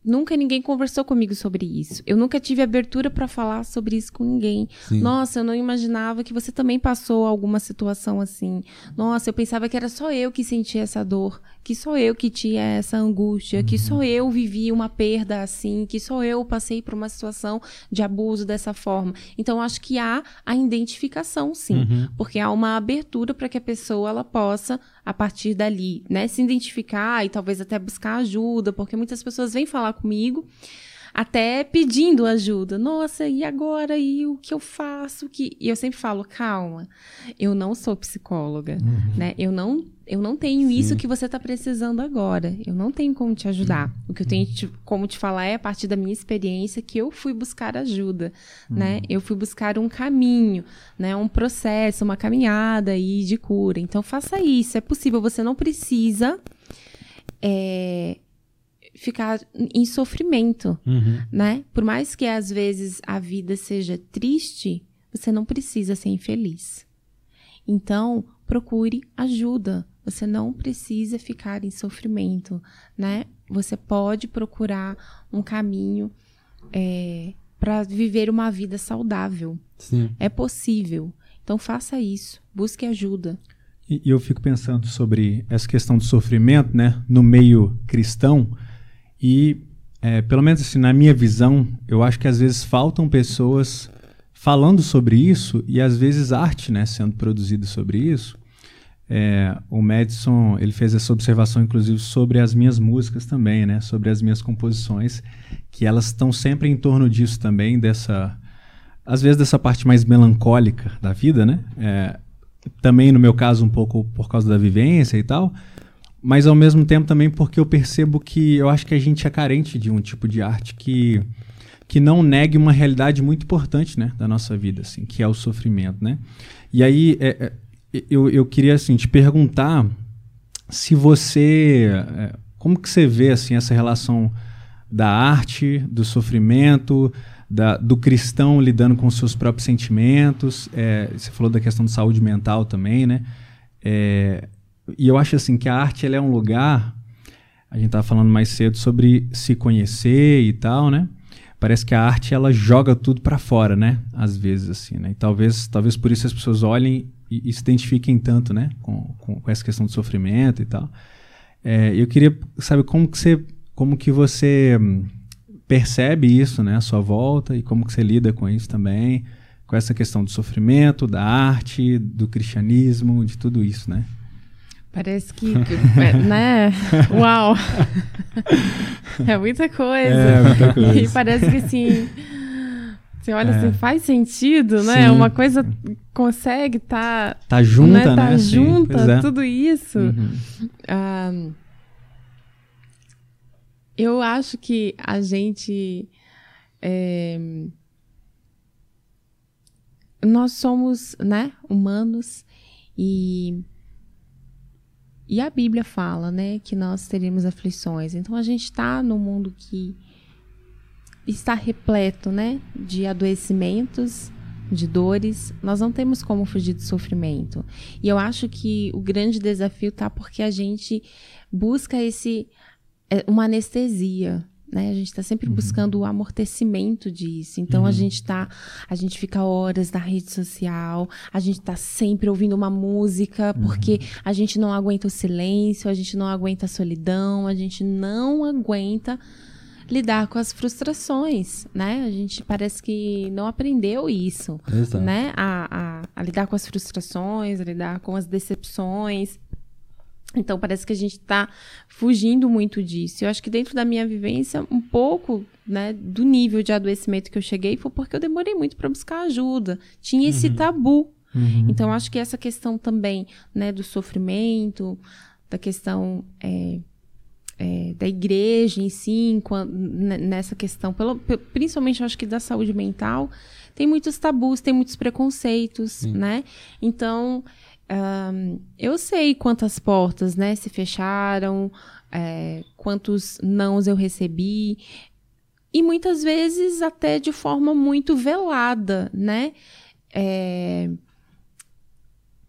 Nunca ninguém conversou comigo sobre isso. Eu nunca tive abertura para falar sobre isso com ninguém. Sim. Nossa, eu não imaginava que você também passou alguma situação assim. Nossa, eu pensava que era só eu que sentia essa dor, que só eu que tinha essa angústia, uhum. que só eu vivia uma perda assim, que só eu passei por uma situação de abuso dessa forma. Então, acho que há a identificação, sim, uhum. porque há uma abertura para que a pessoa ela possa a partir dali, né, se identificar e talvez até buscar ajuda, porque muitas pessoas vêm falar comigo até pedindo ajuda. Nossa, e agora? E o que eu faço? Que... E eu sempre falo, calma, eu não sou psicóloga, uhum. né? Eu não, eu não tenho Sim. isso que você está precisando agora. Eu não tenho como te ajudar. Uhum. O que eu tenho te, como te falar é a partir da minha experiência que eu fui buscar ajuda, uhum. né? Eu fui buscar um caminho, né? Um processo, uma caminhada aí de cura. Então faça isso, é possível. Você não precisa é, ficar em sofrimento, uhum. né? Por mais que às vezes a vida seja triste, você não precisa ser infeliz. Então, procure ajuda. Você não precisa ficar em sofrimento, né? Você pode procurar um caminho é, para viver uma vida saudável. Sim. É possível. Então faça isso. Busque ajuda. E, eu fico pensando sobre essa questão do sofrimento, né? No meio cristão, e, é, pelo menos assim, na minha visão, eu acho que às vezes faltam pessoas falando sobre isso e às vezes arte né, sendo produzida sobre isso. É, o Madison ele fez essa observação, inclusive, sobre as minhas músicas também, né, sobre as minhas composições, que elas estão sempre em torno disso também, dessa, às vezes dessa parte mais melancólica da vida, né? É, também no meu caso um pouco por causa da vivência e tal, mas ao mesmo tempo também porque eu percebo que eu acho que a gente é carente de um tipo de arte que que não negue uma realidade muito importante, né, da nossa vida, assim, que é o sofrimento, né? E aí é, é, eu, eu queria assim te perguntar se você é, como que você vê assim essa relação da arte, do sofrimento, da, do cristão lidando com seus próprios sentimentos. É, você falou da questão de saúde mental também, né? É, e eu acho assim que a arte ela é um lugar. A gente estava falando mais cedo sobre se conhecer e tal, né? Parece que a arte ela joga tudo para fora, né? Às vezes assim, né? E talvez, talvez por isso as pessoas olhem e, e se identifiquem tanto, né? Com, com, com, essa questão do sofrimento e tal. É, eu queria saber como que você, como que você hum, percebe isso, né? À sua volta e como que você lida com isso também, com essa questão do sofrimento, da arte, do cristianismo, de tudo isso, né? Parece que, [LAUGHS] é, né? Uau! [LAUGHS] é muita coisa. É muita coisa. E parece que assim. Você olha é. assim, faz sentido, né? Sim. Uma coisa consegue tá. Tá junta, né? Tá né? junta, é. tudo isso. Uhum. Ah, eu acho que a gente. É, nós somos, né, humanos e e a Bíblia fala, né, que nós teremos aflições. Então a gente está no mundo que está repleto, né, de adoecimentos, de dores. Nós não temos como fugir do sofrimento. E eu acho que o grande desafio tá porque a gente busca esse é, uma anestesia, né? A gente está sempre uhum. buscando o amortecimento disso. Então uhum. a gente tá, a gente fica horas na rede social, a gente está sempre ouvindo uma música porque uhum. a gente não aguenta o silêncio, a gente não aguenta a solidão, a gente não aguenta lidar com as frustrações, né? A gente parece que não aprendeu isso, Exato. né? A, a, a lidar com as frustrações, a lidar com as decepções. Então parece que a gente está fugindo muito disso. Eu acho que dentro da minha vivência, um pouco né, do nível de adoecimento que eu cheguei foi porque eu demorei muito para buscar ajuda. Tinha esse uhum. tabu. Uhum. Então acho que essa questão também né, do sofrimento, da questão é, é, da igreja em si, nessa questão, pelo, principalmente acho que da saúde mental, tem muitos tabus, tem muitos preconceitos, né? Então um, eu sei quantas portas né, se fecharam, é, quantos nãos eu recebi, e muitas vezes até de forma muito velada, né? É,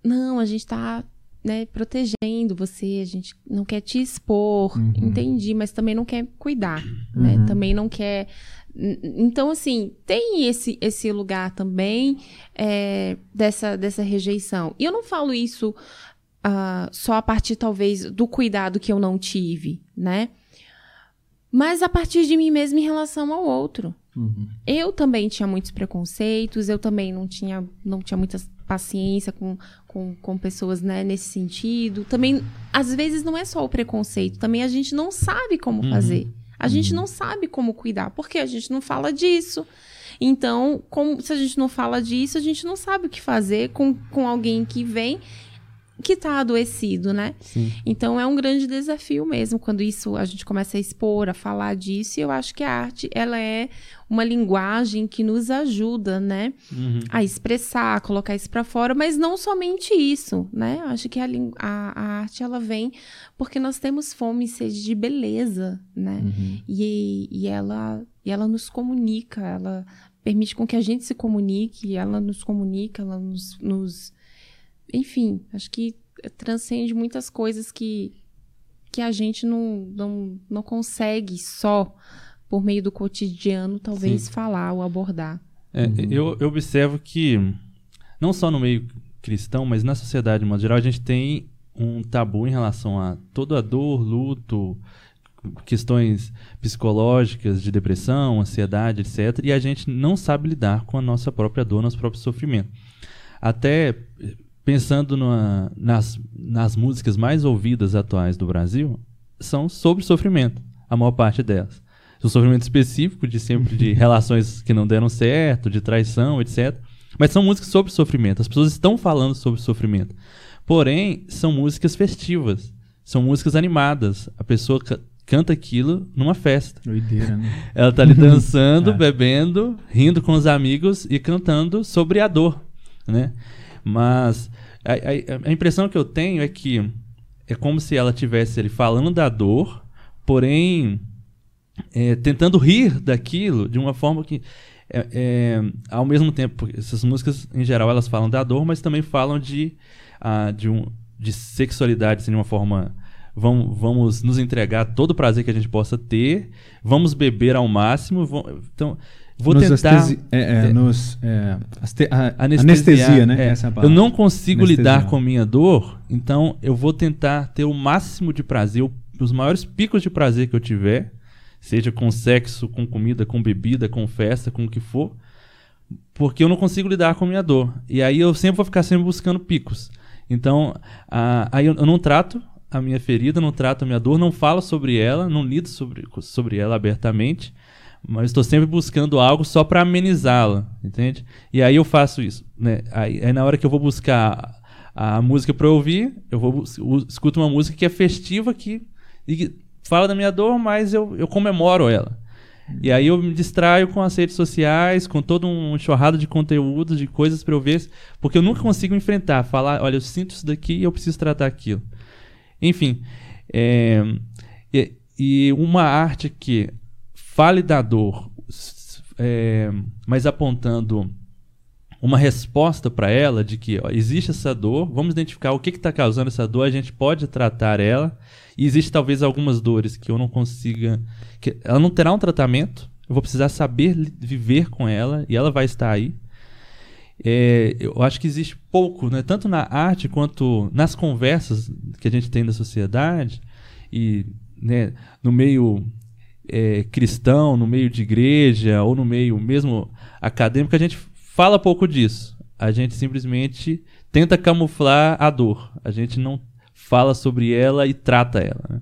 não, a gente está né, protegendo você, a gente não quer te expor, uhum. entendi, mas também não quer cuidar, né? uhum. né? Também não quer então, assim, tem esse, esse lugar também é, dessa, dessa rejeição. E eu não falo isso uh, só a partir, talvez, do cuidado que eu não tive, né? Mas a partir de mim mesma em relação ao outro. Uhum. Eu também tinha muitos preconceitos, eu também não tinha, não tinha muita paciência com, com, com pessoas né, nesse sentido. Também, às vezes, não é só o preconceito, também a gente não sabe como uhum. fazer. A gente não sabe como cuidar, porque a gente não fala disso. Então, como, se a gente não fala disso, a gente não sabe o que fazer com, com alguém que vem que está adoecido, né? Sim. Então é um grande desafio mesmo quando isso a gente começa a expor, a falar disso. E eu acho que a arte ela é uma linguagem que nos ajuda, né, Uhum. a expressar, a colocar isso para fora, mas não somente isso, né? Eu acho que a, a- a arte ela vem porque nós temos fome e sede de beleza, né? Uhum. E, e ela e ela nos comunica, ela permite com que a gente se comunique, ela nos comunica, ela nos, nos enfim, acho que transcende muitas coisas que que a gente não, não, não consegue só por meio do cotidiano talvez Sim. falar ou abordar. É, eu, eu observo que, não só no meio cristão, mas na sociedade, de modo geral, a gente tem um tabu em relação a toda a dor, luto, questões psicológicas de depressão, ansiedade, etc. E a gente não sabe lidar com a nossa própria dor, nosso próprio sofrimento. Até pensando numa- nas, nas músicas mais ouvidas atuais do Brasil, são sobre sofrimento, a maior parte delas. Um sofrimento específico de sempre de [LAUGHS] relações que não deram certo, de traição, etc. Mas são músicas sobre sofrimento. As pessoas estão falando sobre sofrimento. Porém, são músicas festivas. São músicas animadas. A pessoa ca- canta aquilo numa festa. Doideira, né? [LAUGHS] Ela tá ali dançando, É. [LAUGHS] bebendo, rindo com os amigos e cantando sobre a dor, né? Mas a, a- a impressão que eu tenho é que é como se ela tivesse ali falando da dor, porém é, tentando rir daquilo de uma forma que é, é, ao mesmo tempo essas músicas em geral elas falam da dor, mas também falam de ah, de um de sexualidade assim, de uma forma vamos, vamos nos entregar todo o prazer que a gente possa ter, vamos beber ao máximo, vam- então vou nos tentar astesi- é, é, é. nos, é, aste- anestesia, né? é. Essa é eu não consigo Anestesiar. lidar com a minha dor, então eu vou tentar ter o máximo de prazer, os maiores picos de prazer que eu tiver, seja com sexo, com comida, com bebida, com festa, com o que for, porque eu não consigo lidar com a minha dor. E aí eu sempre vou ficar sempre buscando picos. Então, a- aí eu, eu não trato a minha ferida, não trato a minha dor, não falo sobre ela, não lido sobre, sobre ela abertamente, mas estou sempre buscando algo só para amenizá-la, entende? E aí eu faço isso, né? Aí, aí na hora que eu vou buscar a, a música para ouvir, eu vou escuto uma música que é festiva que que fala da minha dor, mas eu, eu comemoro ela. E aí eu me distraio com as redes sociais, com todo um enxurrado de conteúdo, de coisas para eu ver, porque eu nunca consigo enfrentar, falar, olha, eu sinto isso daqui e eu preciso tratar aquilo. Enfim, é, e, e uma arte que fale da dor, é, mas apontando uma resposta para ela de que ó, existe essa dor, vamos identificar o que está causando essa dor, a gente pode tratar ela, e existe talvez algumas dores que eu não consiga, que ela não terá um tratamento, eu vou precisar saber viver com ela e ela vai estar aí. É, eu acho que existe pouco, né, tanto na arte quanto nas conversas que a gente tem na sociedade e né, no meio é, cristão, no meio de igreja ou no meio mesmo acadêmico, a gente fala pouco disso. A gente simplesmente tenta camuflar a dor. A gente não fala sobre ela e trata ela. né?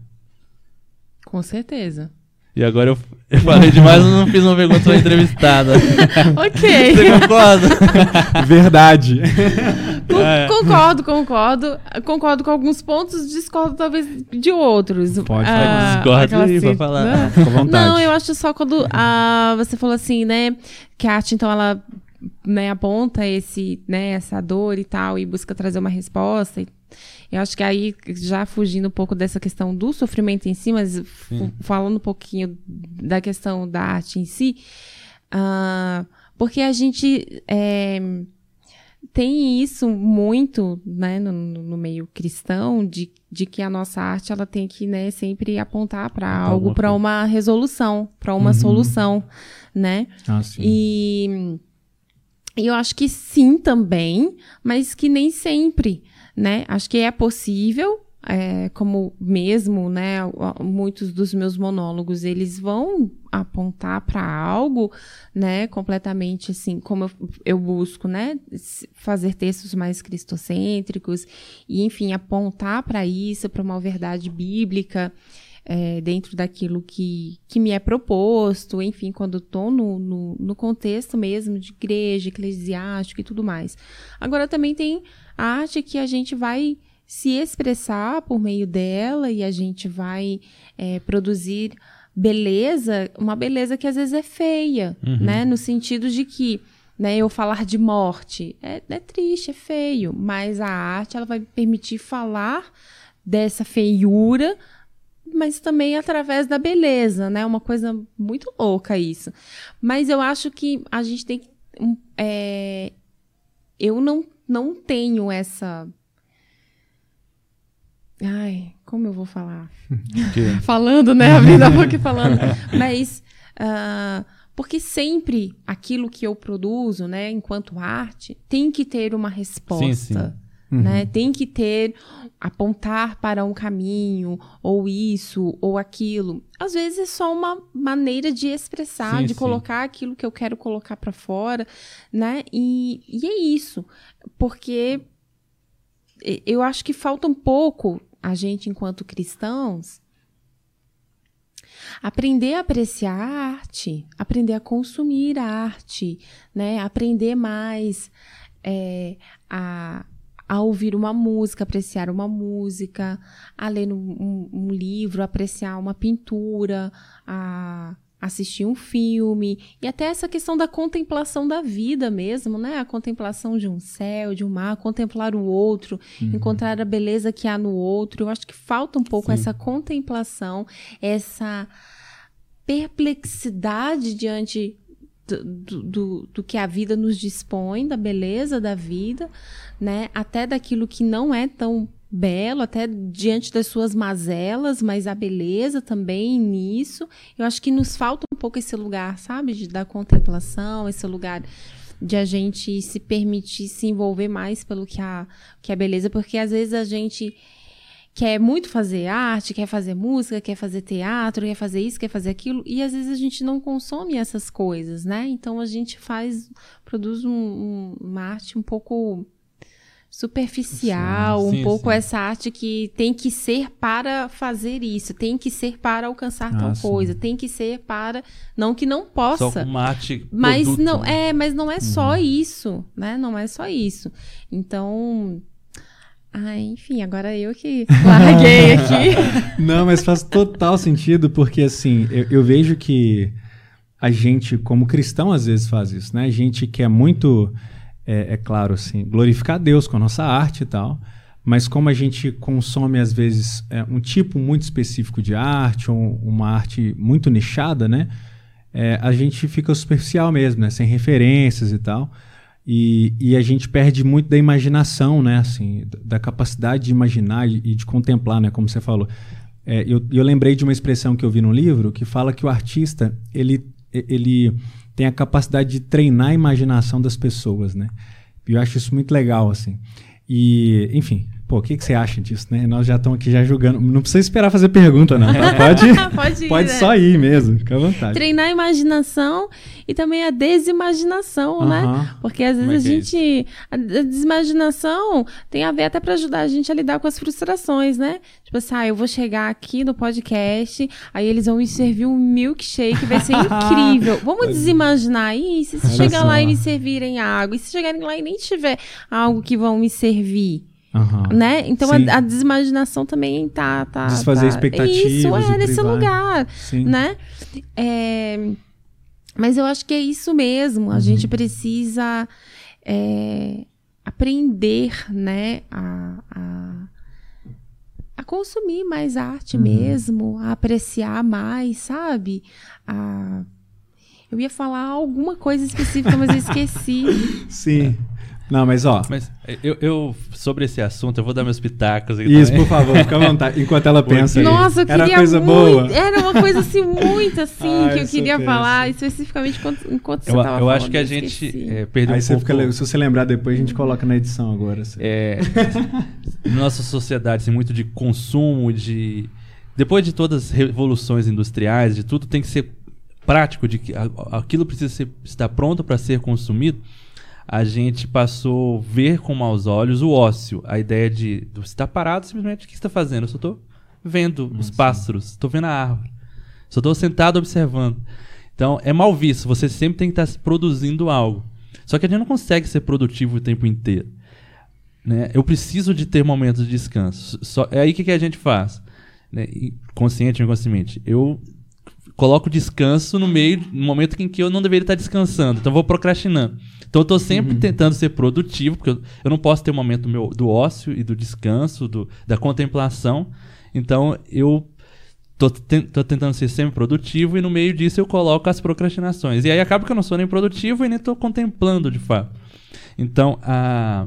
Com certeza. E agora eu, eu falei demais, eu não fiz uma pergunta pra entrevistada. [LAUGHS] ok. Você concorda? Verdade. Con- É. Concordo, concordo. Concordo com alguns pontos, discordo talvez de outros. Pode Ah, aquela aí, pode falar. né? Fica à vontade. Não, eu acho só quando ah, você falou assim, né, que a arte, então, ela né, aponta esse, né, essa dor e tal, e busca trazer uma resposta. E Eu acho que aí, já fugindo um pouco dessa questão do sofrimento em si, mas falando um pouquinho da questão da arte em si, ah, porque a gente é, tem isso muito né, no, no meio cristão, de, de que a nossa arte ela tem que né, sempre apontar para algo, para uma resolução, para uma Uhum. solução, né? Ah, sim. E, e eu acho que sim também, mas que nem sempre, né? Acho que é possível, é, como mesmo, né? Muitos dos meus monólogos eles vão apontar para algo, né? Completamente assim, como eu, eu busco, né? Fazer textos mais cristocêntricos e, enfim, apontar para isso, para uma verdade bíblica. É, dentro daquilo que, que me é proposto, enfim, quando estou no, no, no, contexto mesmo de igreja, eclesiástico e tudo mais. Agora também tem a arte que a gente vai se expressar por meio dela e a gente vai é, produzir beleza, uma beleza que às vezes é feia, uhum. né? No sentido de que né, eu falar de morte é, é triste, é feio, mas a arte ela vai permitir falar dessa feiura mas também através da beleza, né? Uma coisa muito louca isso. Mas eu acho que a gente tem que. É, eu não, não tenho essa. Ai, como eu vou falar? [LAUGHS] falando, né? A vida [LAUGHS] aqui falando. Mas. Uh, porque sempre aquilo que eu produzo, né, enquanto arte, tem que ter uma resposta. Sim, sim. Uhum. Né? Tem que ter, apontar para um caminho, ou isso, ou aquilo. Às vezes é só uma maneira de expressar, sim, de sim. colocar aquilo que eu quero colocar para fora, né? E, e é isso. Porque eu acho que falta um pouco a gente, enquanto cristãos, aprender a apreciar a arte, aprender a consumir a arte, né? Aprender mais é, a a ouvir uma música, apreciar uma música, a ler um, um livro, apreciar uma pintura, a assistir um filme e até essa questão da contemplação da vida mesmo, né? A contemplação de um céu, de um mar, contemplar o outro, uhum. encontrar a beleza que há no outro. Eu acho que falta um pouco Sim. essa contemplação, essa perplexidade diante do, do, que a vida nos dispõe, da beleza da vida, né? Até daquilo que não é tão belo, até diante das suas mazelas, mas a beleza também nisso. Eu acho que nos falta um pouco esse lugar, sabe? De, da contemplação, esse lugar de a gente se permitir se envolver mais pelo que a, que a beleza, porque às vezes a gente quer muito fazer arte, quer fazer música, quer fazer teatro, quer fazer isso, quer fazer aquilo, e às vezes a gente não consome essas coisas, né? Então a gente faz, produz um, um, uma arte um pouco superficial, sim, um pouco sim. essa arte que tem que ser para fazer isso, tem que ser para alcançar ah, tal sim. coisa, tem que ser para não que não possa. Só uma arte mas produto, não né? é, mas não é só uhum. isso, né? Não é só isso. Então, ah, enfim, agora eu que [LAUGHS] larguei aqui. Não, mas faz total sentido, porque assim, eu, eu, vejo que a gente, como cristão, às vezes faz isso, né? A gente quer muito, é, é claro, assim, glorificar Deus com a nossa arte e tal, mas como a gente consome, às vezes, é, um tipo muito específico de arte, ou uma arte muito nichada, né? É, a gente fica superficial mesmo, né? Sem referências e tal. E, e, a gente perde muito da imaginação, né? Assim, da capacidade de imaginar e, de contemplar, né? Como você falou. É, eu, eu lembrei de uma expressão que eu vi no livro que fala que o artista ele, ele tem a capacidade de treinar a imaginação das pessoas, né? E eu acho isso muito legal, assim. E, enfim, Pô, o que, que você acha disso, né? Nós já estamos aqui já julgando. Não precisa esperar fazer pergunta, não, tá? [LAUGHS] Pode, pode, ir, pode né? só ir mesmo, fica à vontade. Treinar a imaginação e também a desimaginação, uh -huh. né? Porque às vezes é a é gente. É a desimaginação tem a ver até para ajudar a gente a lidar com as frustrações, né? Tipo assim, ah, eu vou chegar aqui no podcast, aí eles vão me servir um milkshake, vai ser [LAUGHS] incrível. Vamos desimaginar isso. E se chegar lá e me servirem água? E se chegarem lá e nem tiver algo que vão me servir? Uhum. Né? Então a, a, desimaginação também tá. tá Desfazer tá, expectativas. Isso é nesse lugar. Sim. Né? É, mas eu acho que é isso mesmo. A uhum. gente precisa é, aprender né, a, a, a, consumir mais arte uhum. mesmo, a apreciar mais, sabe? A, eu ia falar alguma coisa específica, mas eu esqueci. [LAUGHS] Sim. Não, mas ó. Mas eu, eu, sobre esse assunto, eu vou dar meus pitacos aqui Isso, também. por favor, fica à [LAUGHS] vontade. Enquanto ela pensa aí. Nossa, eu queria Era coisa muito, boa. Era uma coisa assim, [LAUGHS] muito assim, Ai, que eu queria falar, especificamente enquanto, enquanto eu, você tava Eu acho que a gente é, perdeu aí um pouco... Fica, se você lembrar depois, a gente coloca na edição agora. Assim. É, [LAUGHS] nossa sociedade, assim, muito de consumo, de... Depois de todas as revoluções industriais, de tudo tem que ser prático, de que aquilo precisa ser, estar pronto para ser consumido a gente passou a ver com maus olhos o ócio. A ideia de você estar tá parado, simplesmente, o que você está fazendo? Eu só estou vendo os pássaros, estou vendo a árvore. Só estou sentado observando. Então, é mal visto. Você sempre tem que estar produzindo algo. Só que a gente não consegue ser produtivo o tempo inteiro. Né? Eu preciso de ter momentos de descanso. Só, é aí o que, que a gente faz. Né? Consciente ou inconscientemente. Eu coloco descanso no meio, no momento em que eu não deveria estar descansando. Então, eu vou procrastinando. Então, eu estou sempre uhum. tentando ser produtivo, porque eu, eu não posso ter o um momento meu, do ócio e do descanso, do, da contemplação. Então, eu Tô, tô, tentando ser sempre produtivo e no meio disso eu coloco as procrastinações. E aí acaba que eu não sou nem produtivo e nem estou contemplando de fato. Então, a,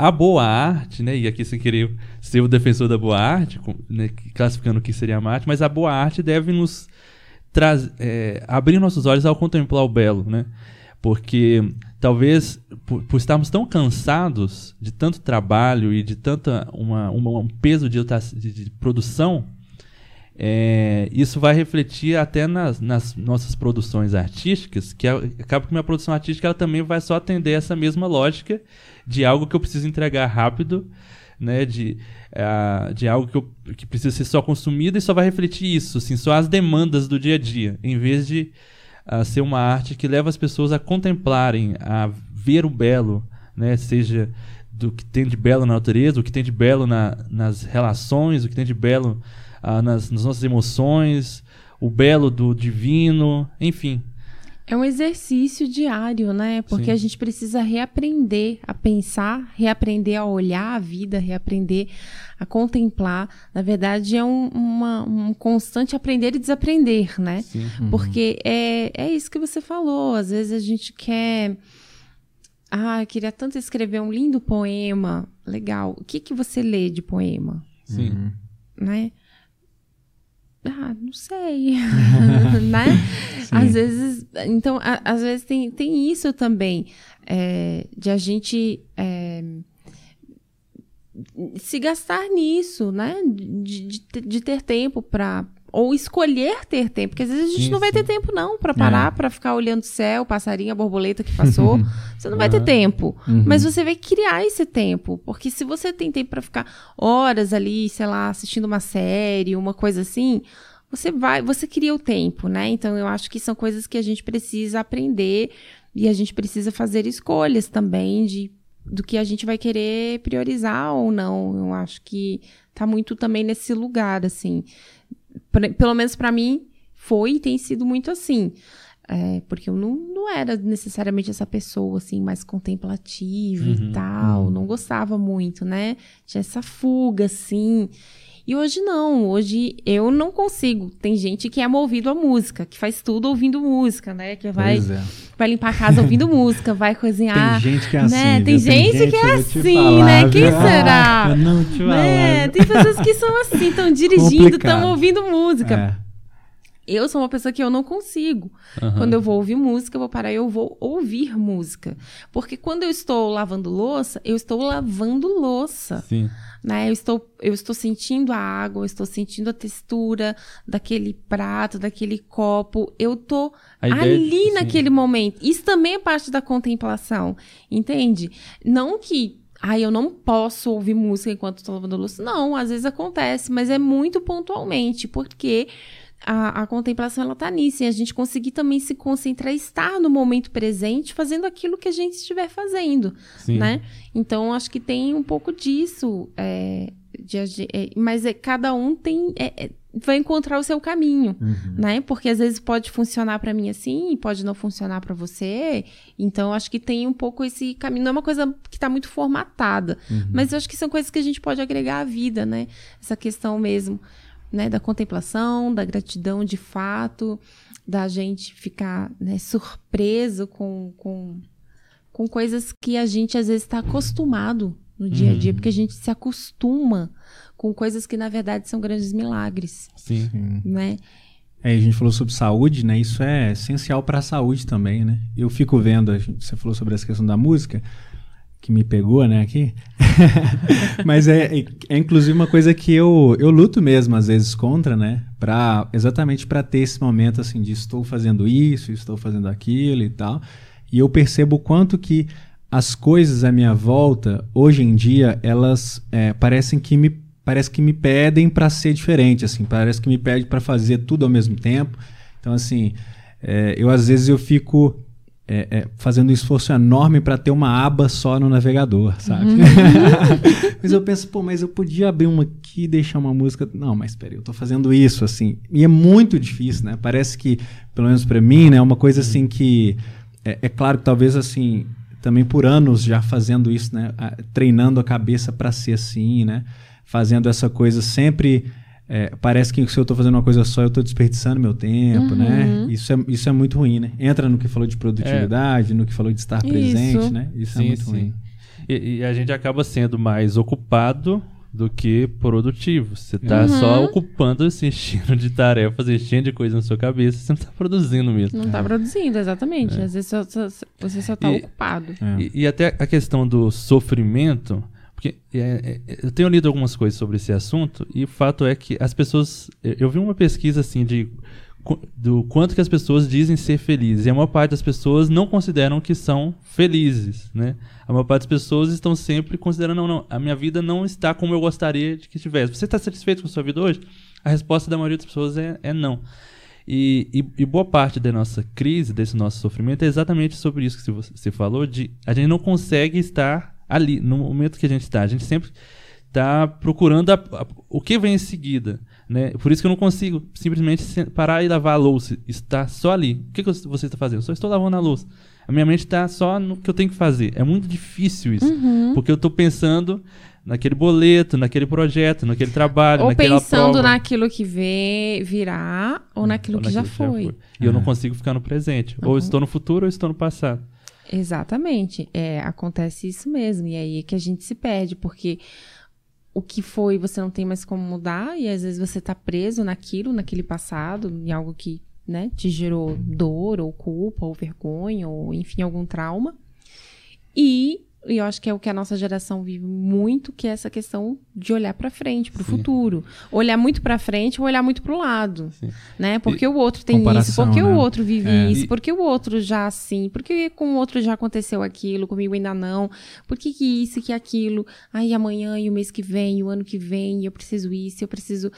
a boa arte, né, e aqui sem querer ser o defensor da boa arte, né, classificando o que seria a arte, mas a boa arte deve nos é, abrir nossos olhos ao contemplar o belo, né? Porque talvez por, por, estarmos tão cansados de tanto trabalho e de tanta uma, uma um peso de, de, de produção é, isso vai refletir até nas, nas, nossas produções artísticas, que acaba que minha produção artística ela também vai só atender essa mesma lógica de algo que eu preciso entregar rápido, né, de, uh, de algo que, eu, que precisa ser só consumido e só vai refletir isso, assim, só as demandas do dia a dia, em vez de uh, ser uma arte que leva as pessoas a contemplarem, a ver o belo, né, seja do que tem de belo na natureza, o que tem de belo na, nas relações, o que tem de belo ah, nas, nas nossas emoções, o belo do divino, enfim. É um exercício diário, né? Porque Sim. a gente precisa reaprender a pensar, reaprender a olhar a vida, reaprender a contemplar. Na verdade, é um, uma, um constante aprender e desaprender, né? Uhum. Porque é, é isso que você falou. Às vezes a gente quer. Ah, eu queria tanto escrever um lindo poema. Legal. O que, que você lê de poema? Sim. Uhum. Né? Ah, não sei. [LAUGHS] né? Às vezes. Então, a, às vezes tem, tem isso também. É, de a gente. É, se gastar nisso, né? De, de, de ter tempo para ou escolher ter tempo, porque às vezes a gente sim, não vai ter tempo não para parar é. para ficar olhando o céu, passarinho, a borboleta que passou. [LAUGHS] você não vai ter tempo, uhum. mas você vai criar esse tempo, porque se você tem tempo para ficar horas ali, sei lá, assistindo uma série, uma coisa assim, você vai, você cria o tempo, né? Então eu acho que são coisas que a gente precisa aprender e a gente precisa fazer escolhas também de do que a gente vai querer priorizar ou não. Eu acho que tá muito também nesse lugar assim pelo menos para mim, foi e tem sido muito assim. É, porque eu não, não era necessariamente essa pessoa, assim, mais contemplativa uhum, e tal. Uhum. Não gostava muito, né? Tinha essa fuga, assim. E hoje não, hoje eu não consigo. Tem gente que é movido a música, que faz tudo ouvindo música, né? Que vai, é. vai limpar a casa ouvindo [LAUGHS] música, vai cozinhar. Tem gente que é assim. Né? Tem, gente, gente que é assim, falar, né? Quem será? Eu não te falar. Né? Tem pessoas que são assim, estão [LAUGHS] dirigindo, estão ouvindo música. É. Eu sou uma pessoa que eu não consigo. Uhum. Quando eu vou ouvir música, eu vou parar e eu vou ouvir música. Porque quando eu estou lavando louça, eu estou lavando louça. Sim. Né? Eu, estou, eu estou sentindo a água, eu estou sentindo a textura daquele prato, daquele copo. Eu estou ali de... naquele Sim. momento. Isso também é parte da contemplação, entende? Não que ah, eu não posso ouvir música enquanto estou lavando louça. Não, às vezes acontece, mas é muito pontualmente, porque a, a contemplação ela tá nisso, e a gente conseguir também se concentrar, estar no momento presente, fazendo aquilo que a gente estiver fazendo, Sim. né? Então, acho que tem um pouco disso, é, de, é, mas é, cada um tem é, é, vai encontrar o seu caminho, uhum. né? Porque às vezes pode funcionar para mim assim, pode não funcionar para você. Então acho que tem um pouco esse caminho. Não é uma coisa que está muito formatada, uhum. mas eu acho que são coisas que a gente pode agregar à vida, né? Essa questão mesmo né, da contemplação, da gratidão de fato, da gente ficar né, surpreso com, com, com coisas que a gente às vezes está acostumado no dia a dia, uhum. porque a gente se acostuma com coisas que na verdade são grandes milagres. Sim. Né? É, a gente falou sobre saúde, né? Isso é essencial para a saúde também, né? Eu fico vendo, você falou sobre essa questão da música que me pegou, né, aqui. [LAUGHS] Mas é, é, inclusive uma coisa que eu, eu luto mesmo às vezes contra, né, para exatamente para ter esse momento assim de estou fazendo isso, estou fazendo aquilo e tal. E eu percebo o quanto que as coisas à minha volta hoje em dia elas é, parecem que me parece que me pedem para ser diferente, assim, parece que me pede para fazer tudo ao mesmo tempo. Então, assim, é, eu às vezes eu fico é, é, fazendo um esforço enorme para ter uma aba só no navegador, sabe? Uhum. [LAUGHS] mas eu penso, pô, mas eu podia abrir uma aqui e deixar uma música. Não, mas peraí, eu tô fazendo isso, assim. E é muito difícil, né? Parece que, pelo menos para mim, né, é uma coisa assim que. É, é, claro que talvez assim, também por anos já fazendo isso, né? Treinando a cabeça para ser assim, né? Fazendo essa coisa sempre é, parece que se eu estou fazendo uma coisa só, eu estou desperdiçando meu tempo, né? uhum. né? Isso é, isso é muito ruim, né? Entra no que falou de produtividade, é. no que falou de estar isso. presente, né? Isso é sim, é muito sim. ruim. E, e, a gente acaba sendo mais ocupado do que produtivo. Você está uhum. só ocupando, se enchendo de tarefas, enchendo de coisa na sua cabeça, você não está produzindo mesmo. Não está é. produzindo, exatamente. Às vezes você só está ocupado. E, e até a questão do sofrimento porque é, é, eu tenho lido algumas coisas sobre esse assunto e o fato é que as pessoas. Eu vi uma pesquisa assim de do quanto que as pessoas dizem ser felizes. E a maior parte das pessoas não consideram que são felizes, né? A maior parte das pessoas estão sempre considerando, não, não, a minha vida não está como eu gostaria de que estivesse. Você está satisfeito com a sua vida hoje? A resposta da maioria das pessoas é, é não. E, e, e, boa parte da nossa crise, desse nosso sofrimento, é exatamente sobre isso que você falou, de a gente não consegue estar ali, no momento que a gente está. A gente sempre está procurando a, a, o que vem em seguida. Né? Por isso que eu não consigo simplesmente parar e lavar a louça. Está só ali. O que, que você está fazendo? Eu só estou lavando a louça. A minha mente está só no que eu tenho que fazer. É muito difícil isso. Uhum. Porque eu estou pensando naquele boleto, naquele projeto, naquele trabalho, ou naquela pensando prova. naquilo que vê, virá ou naquilo, ou que, naquilo já, que foi. já foi. E eu não consigo ficar no presente. Uhum. Ou estou no futuro ou estou no passado. Exatamente. É, acontece isso mesmo. E aí é que a gente se perde, porque o que foi você não tem mais como mudar, e às vezes você está preso naquilo, naquele passado, em algo que né, te gerou dor, ou culpa, ou vergonha, ou enfim, algum trauma. E e eu acho que é o que a nossa geração vive muito, que é essa questão de olhar para frente, para o futuro. Olhar muito para frente ou olhar muito para o lado, Sim. né? Porque e, o outro tem isso, porque né? o outro vive é. isso, porque o outro já assim, porque com o outro já aconteceu aquilo, comigo ainda não. Por que, que isso, que aquilo? Aí amanhã e o mês que vem, o ano que vem, eu preciso isso, eu preciso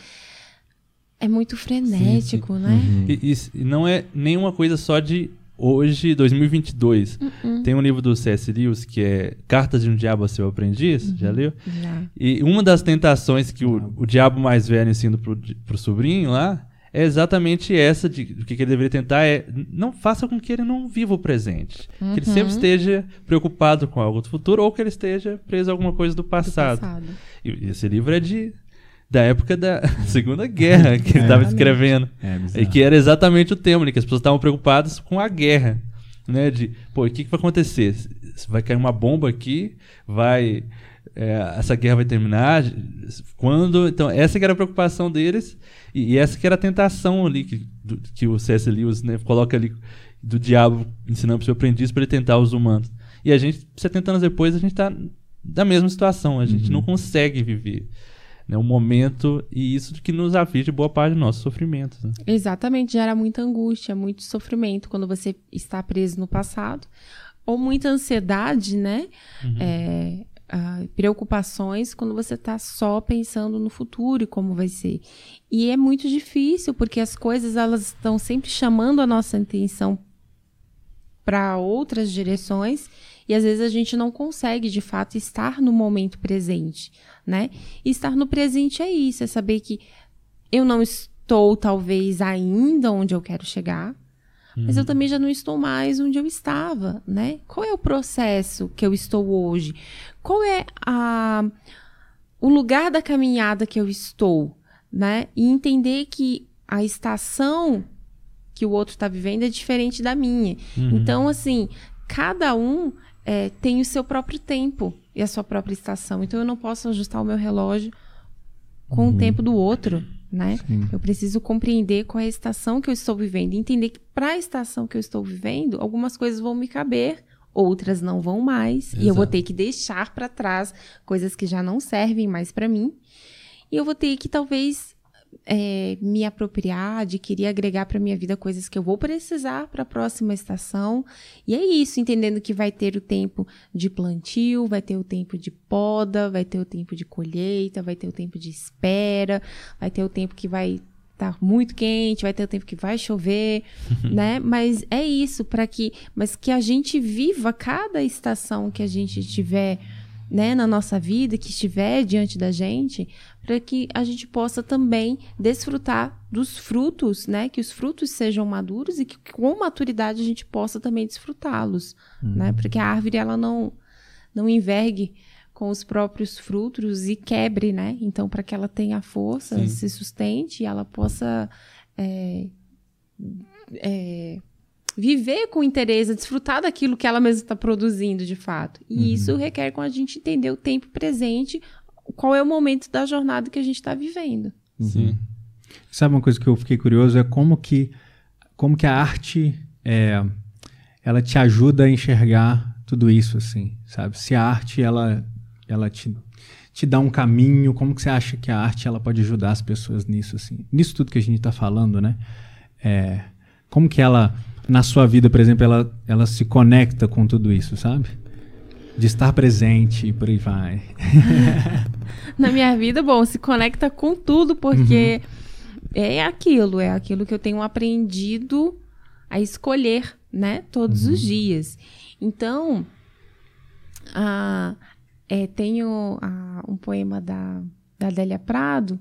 é muito frenético, sim, sim. né? Uhum. E, e, não é nenhuma coisa só de hoje, 2022. Uh -uh. Tem um livro do C.S. Lewis que é Cartas de um Diabo a Seu Aprendiz, uhum. já leu? Já. E uma das tentações que o, o diabo mais velho ensina pro, pro sobrinho lá é exatamente essa de o que, ele deveria tentar é não faça com que ele não viva o presente. Uhum. Que ele sempre uhum. esteja preocupado com algo do futuro ou que ele esteja preso a alguma coisa do passado. Do passado. E esse livro é de da época da [LAUGHS] Segunda Guerra que ele estava escrevendo. É, e que era exatamente o tema, né? Que as pessoas estavam preocupadas com a guerra. Né? De, pô, o que, que vai acontecer? Vai cair uma bomba aqui? Vai. É, essa guerra vai terminar? Quando? Então, essa que era a preocupação deles. E, e essa que era a tentação ali que, do, que o C.S. Lewis né, coloca ali do diabo ensinando para o seu aprendiz para ele tentar os humanos. E a gente, 70 anos depois, a gente está da mesma situação. A gente uhum. não consegue viver né, um momento e isso que nos aflige boa parte do nosso sofrimento. Né? Exatamente, gera muita angústia, muito sofrimento quando você está preso no passado, ou muita ansiedade, né? Uhum. É, uh, preocupações quando você está só pensando no futuro e como vai ser. E é muito difícil porque as coisas elas estão sempre chamando a nossa atenção para outras direções e às vezes a gente não consegue de fato estar no momento presente né? E estar no presente é isso, é saber que eu não estou talvez ainda onde eu quero chegar, mas eu uhum. também já não estou mais onde eu estava, né? Qual é o processo que eu estou hoje? Qual é a o lugar da caminhada que eu estou, né? E entender que a estação que o outro está vivendo é diferente da minha. Uhum. Então, assim, cada um é, tem o seu próprio tempo e a sua própria estação. Então eu não posso ajustar o meu relógio com uhum. o tempo do outro, né? Sim. Eu preciso compreender qual é a estação que eu estou vivendo, entender que para a estação que eu estou vivendo, algumas coisas vão me caber, outras não vão mais, Exato. e eu vou ter que deixar para trás coisas que já não servem mais para mim. E eu vou ter que talvez é, me apropriar, adquirir, agregar para minha vida coisas que eu vou precisar para a próxima estação. E é isso, entendendo que vai ter o tempo de plantio, vai ter o tempo de poda, vai ter o tempo de colheita, vai ter o tempo de espera, vai ter o tempo que vai estar tá muito quente, vai ter o tempo que vai chover, [LAUGHS] né? Mas é isso para que, mas que a gente viva cada estação que a gente tiver né, na nossa vida, que estiver diante da gente, para que a gente possa também desfrutar dos frutos, né, que os frutos sejam maduros e que com maturidade a gente possa também desfrutá-los, uhum. né, para que a árvore ela não não envergue com os próprios frutos e quebre, né? Então, para que ela tenha força, Sim. se sustente e ela possa é, é, viver com interesse, desfrutar daquilo que ela mesma está produzindo de fato. E uhum. isso requer com a gente entender o tempo presente, qual é o momento da jornada que a gente está vivendo. Uhum. Sim. Sabe uma coisa que eu fiquei curioso é como que como que a arte é, ela te ajuda a enxergar tudo isso assim, sabe? Se a arte ela ela te te dá um caminho, como que você acha que a arte ela pode ajudar as pessoas nisso assim? Nisso tudo que a gente está falando, né? É, como que ela na sua vida, por exemplo, ela, ela se conecta com tudo isso, sabe? De estar presente e por aí vai. [LAUGHS] na minha vida, bom, se conecta com tudo, porque uhum. é aquilo, é aquilo que eu tenho aprendido a escolher, né? Todos uhum. os dias. Então, a, é, tenho a, um poema da, da Adélia Prado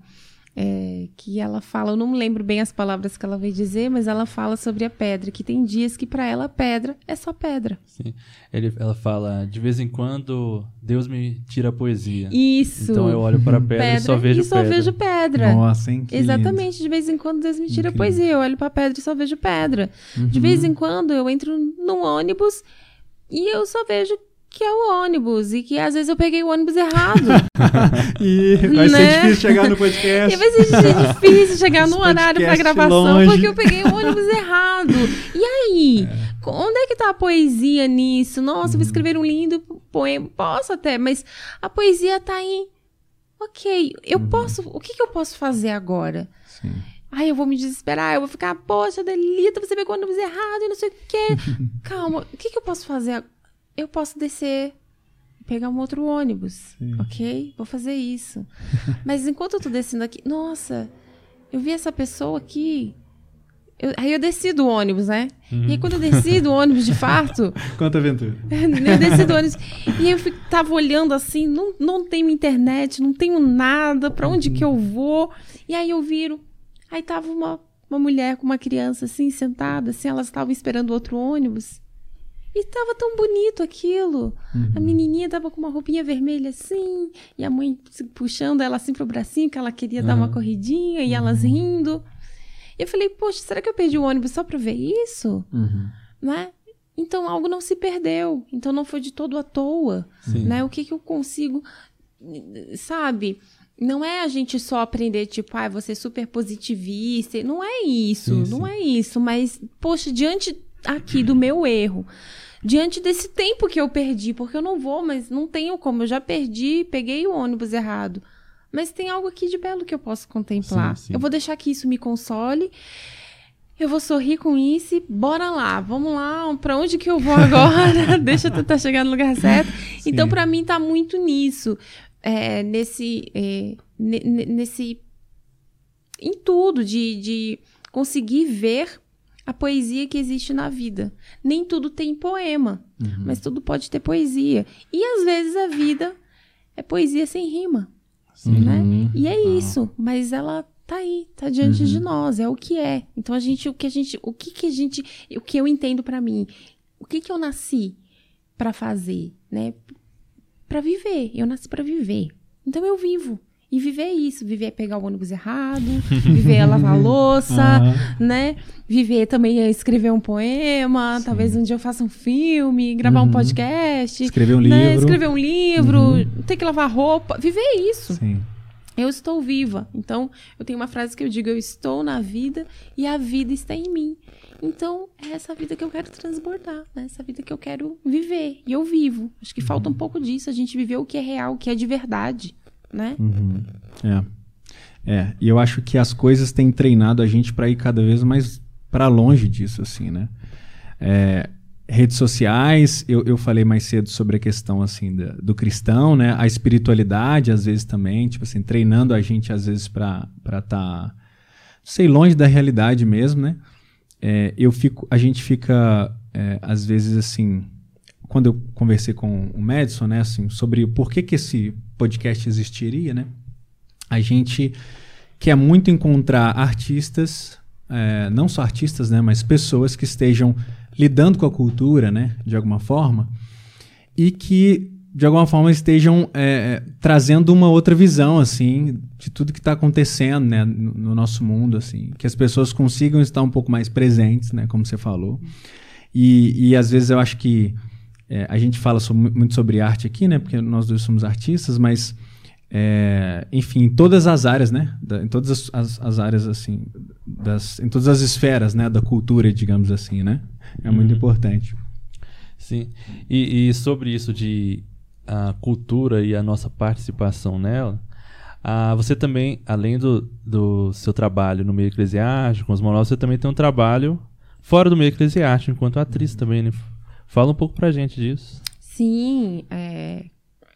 é, que ela fala, eu não me lembro bem as palavras que ela veio dizer, mas ela fala sobre a pedra, que tem dias que para ela pedra é só pedra. Sim. Ele, ela fala, de vez em quando Deus me tira a poesia. Isso. Então eu olho para a pedra, pedra, e só vejo e só pedra. vejo pedra. Nossa, hein, Exatamente, lindo. de vez em quando Deus me tira Incrível. a poesia, eu olho para a pedra e só vejo pedra. Uhum. De vez em quando eu entro num ônibus e eu só vejo que é o ônibus e que às vezes eu peguei o ônibus errado. [LAUGHS] e vai né? ser difícil chegar no podcast. E vai ser difícil chegar no horário para gravação longe. porque eu peguei o ônibus errado. E aí? É. Onde é que tá a poesia nisso? Nossa, uhum. vou escrever um lindo poema. Posso até, mas a poesia tá aí. Ok, eu uhum. posso. O que, que eu posso fazer agora? Sim. Ai, eu vou me desesperar, eu vou ficar, poxa, Delita, você pegou o ônibus errado e não sei o quê. [LAUGHS] Calma, o que, que eu posso fazer agora? Eu posso descer pegar um outro ônibus, Sim. ok? Vou fazer isso. [LAUGHS] Mas enquanto eu tô descendo aqui, nossa, eu vi essa pessoa aqui. Eu, aí eu desci do ônibus, né? Uhum. E aí quando eu desci do ônibus, de fato... [LAUGHS] Quanta aventura. [LAUGHS] eu desci do ônibus. E eu fico, tava olhando assim, não, não tenho internet, não tenho nada, para onde uhum. que eu vou? E aí eu viro, aí tava uma, uma mulher com uma criança assim, sentada, assim, elas estavam esperando outro ônibus. E tava tão bonito aquilo. Uhum. A menininha tava com uma roupinha vermelha assim, e a mãe puxando ela assim pro bracinho, que ela queria uhum. dar uma corridinha, e elas uhum. rindo. E eu falei, poxa, será que eu perdi o ônibus só pra ver isso? Uhum. Né? Então algo não se perdeu. Então não foi de todo à toa. Né? O que, que eu consigo. Sabe? Não é a gente só aprender, tipo, ah, você é super positivista. Não é isso, sim, não sim. é isso. Mas, poxa, diante aqui do meu erro. Diante desse tempo que eu perdi, porque eu não vou, mas não tenho como, eu já perdi, peguei o ônibus errado. Mas tem algo aqui de belo que eu posso contemplar. Sim, sim. Eu vou deixar que isso me console. Eu vou sorrir com isso e bora lá, vamos lá, para onde que eu vou [LAUGHS] agora? [LAUGHS] Deixa eu tentar chegar no lugar certo. Sim. Então, para mim, tá muito nisso, é, nesse, é, nesse, em tudo, de, de conseguir ver a poesia que existe na vida. Nem tudo tem poema, uhum. mas tudo pode ter poesia. E às vezes a vida é poesia sem rima, Sim. né? Uhum. E é isso, mas ela tá aí, tá diante uhum. de nós, é o que é. Então a gente, o que a gente, o que que a gente, o que eu entendo para mim, o que que eu nasci para fazer, né? Para viver. Eu nasci para viver. Então eu vivo. E viver isso, viver pegar o ônibus errado, [LAUGHS] viver lavar a louça, uhum. né? Viver também escrever um poema, Sim. talvez um dia eu faça um filme, gravar uhum. um podcast. Escrever um né? livro. Escrever um livro, uhum. ter que lavar roupa. Viver isso. Sim. Eu estou viva. Então, eu tenho uma frase que eu digo: eu estou na vida e a vida está em mim. Então, é essa vida que eu quero transbordar, né? Essa vida que eu quero viver. E eu vivo. Acho que falta um pouco disso, a gente viver o que é real, o que é de verdade né? Uhum. É. É, e eu acho que as coisas têm treinado a gente para ir cada vez mais para longe disso, assim, né? É, redes sociais, eu, eu falei mais cedo sobre a questão, assim, da, do cristão, né? A espiritualidade, às vezes, também, tipo assim, treinando a gente, às vezes, para estar, tá, sei, longe da realidade mesmo, né? É, eu fico, a gente fica, é, às vezes, assim, quando eu conversei com o Madison, né, assim, sobre por que, que esse podcast existiria, né? A gente quer muito encontrar artistas, é, não só artistas, né, mas pessoas que estejam lidando com a cultura, né, de alguma forma, e que de alguma forma estejam é, trazendo uma outra visão assim de tudo que está acontecendo né, no, no, nosso mundo assim que as pessoas consigam estar um pouco mais presentes né como você falou e, e às vezes eu acho que é, a gente fala sobre, muito sobre arte aqui né porque nós dois somos artistas mas é, enfim, em todas as áreas, né? Da, em todas as, as, as, áreas, assim, das, em todas as esferas, né? Da cultura, digamos assim, né? É muito uhum. importante. Sim. E, e, sobre isso de a cultura e a nossa participação nela, ah, você também, além do, do seu trabalho no meio eclesiástico, com os monólogos, você também tem um trabalho fora do meio eclesiástico, enquanto atriz uhum. também, né? Fala um pouco pra gente disso. Sim, é,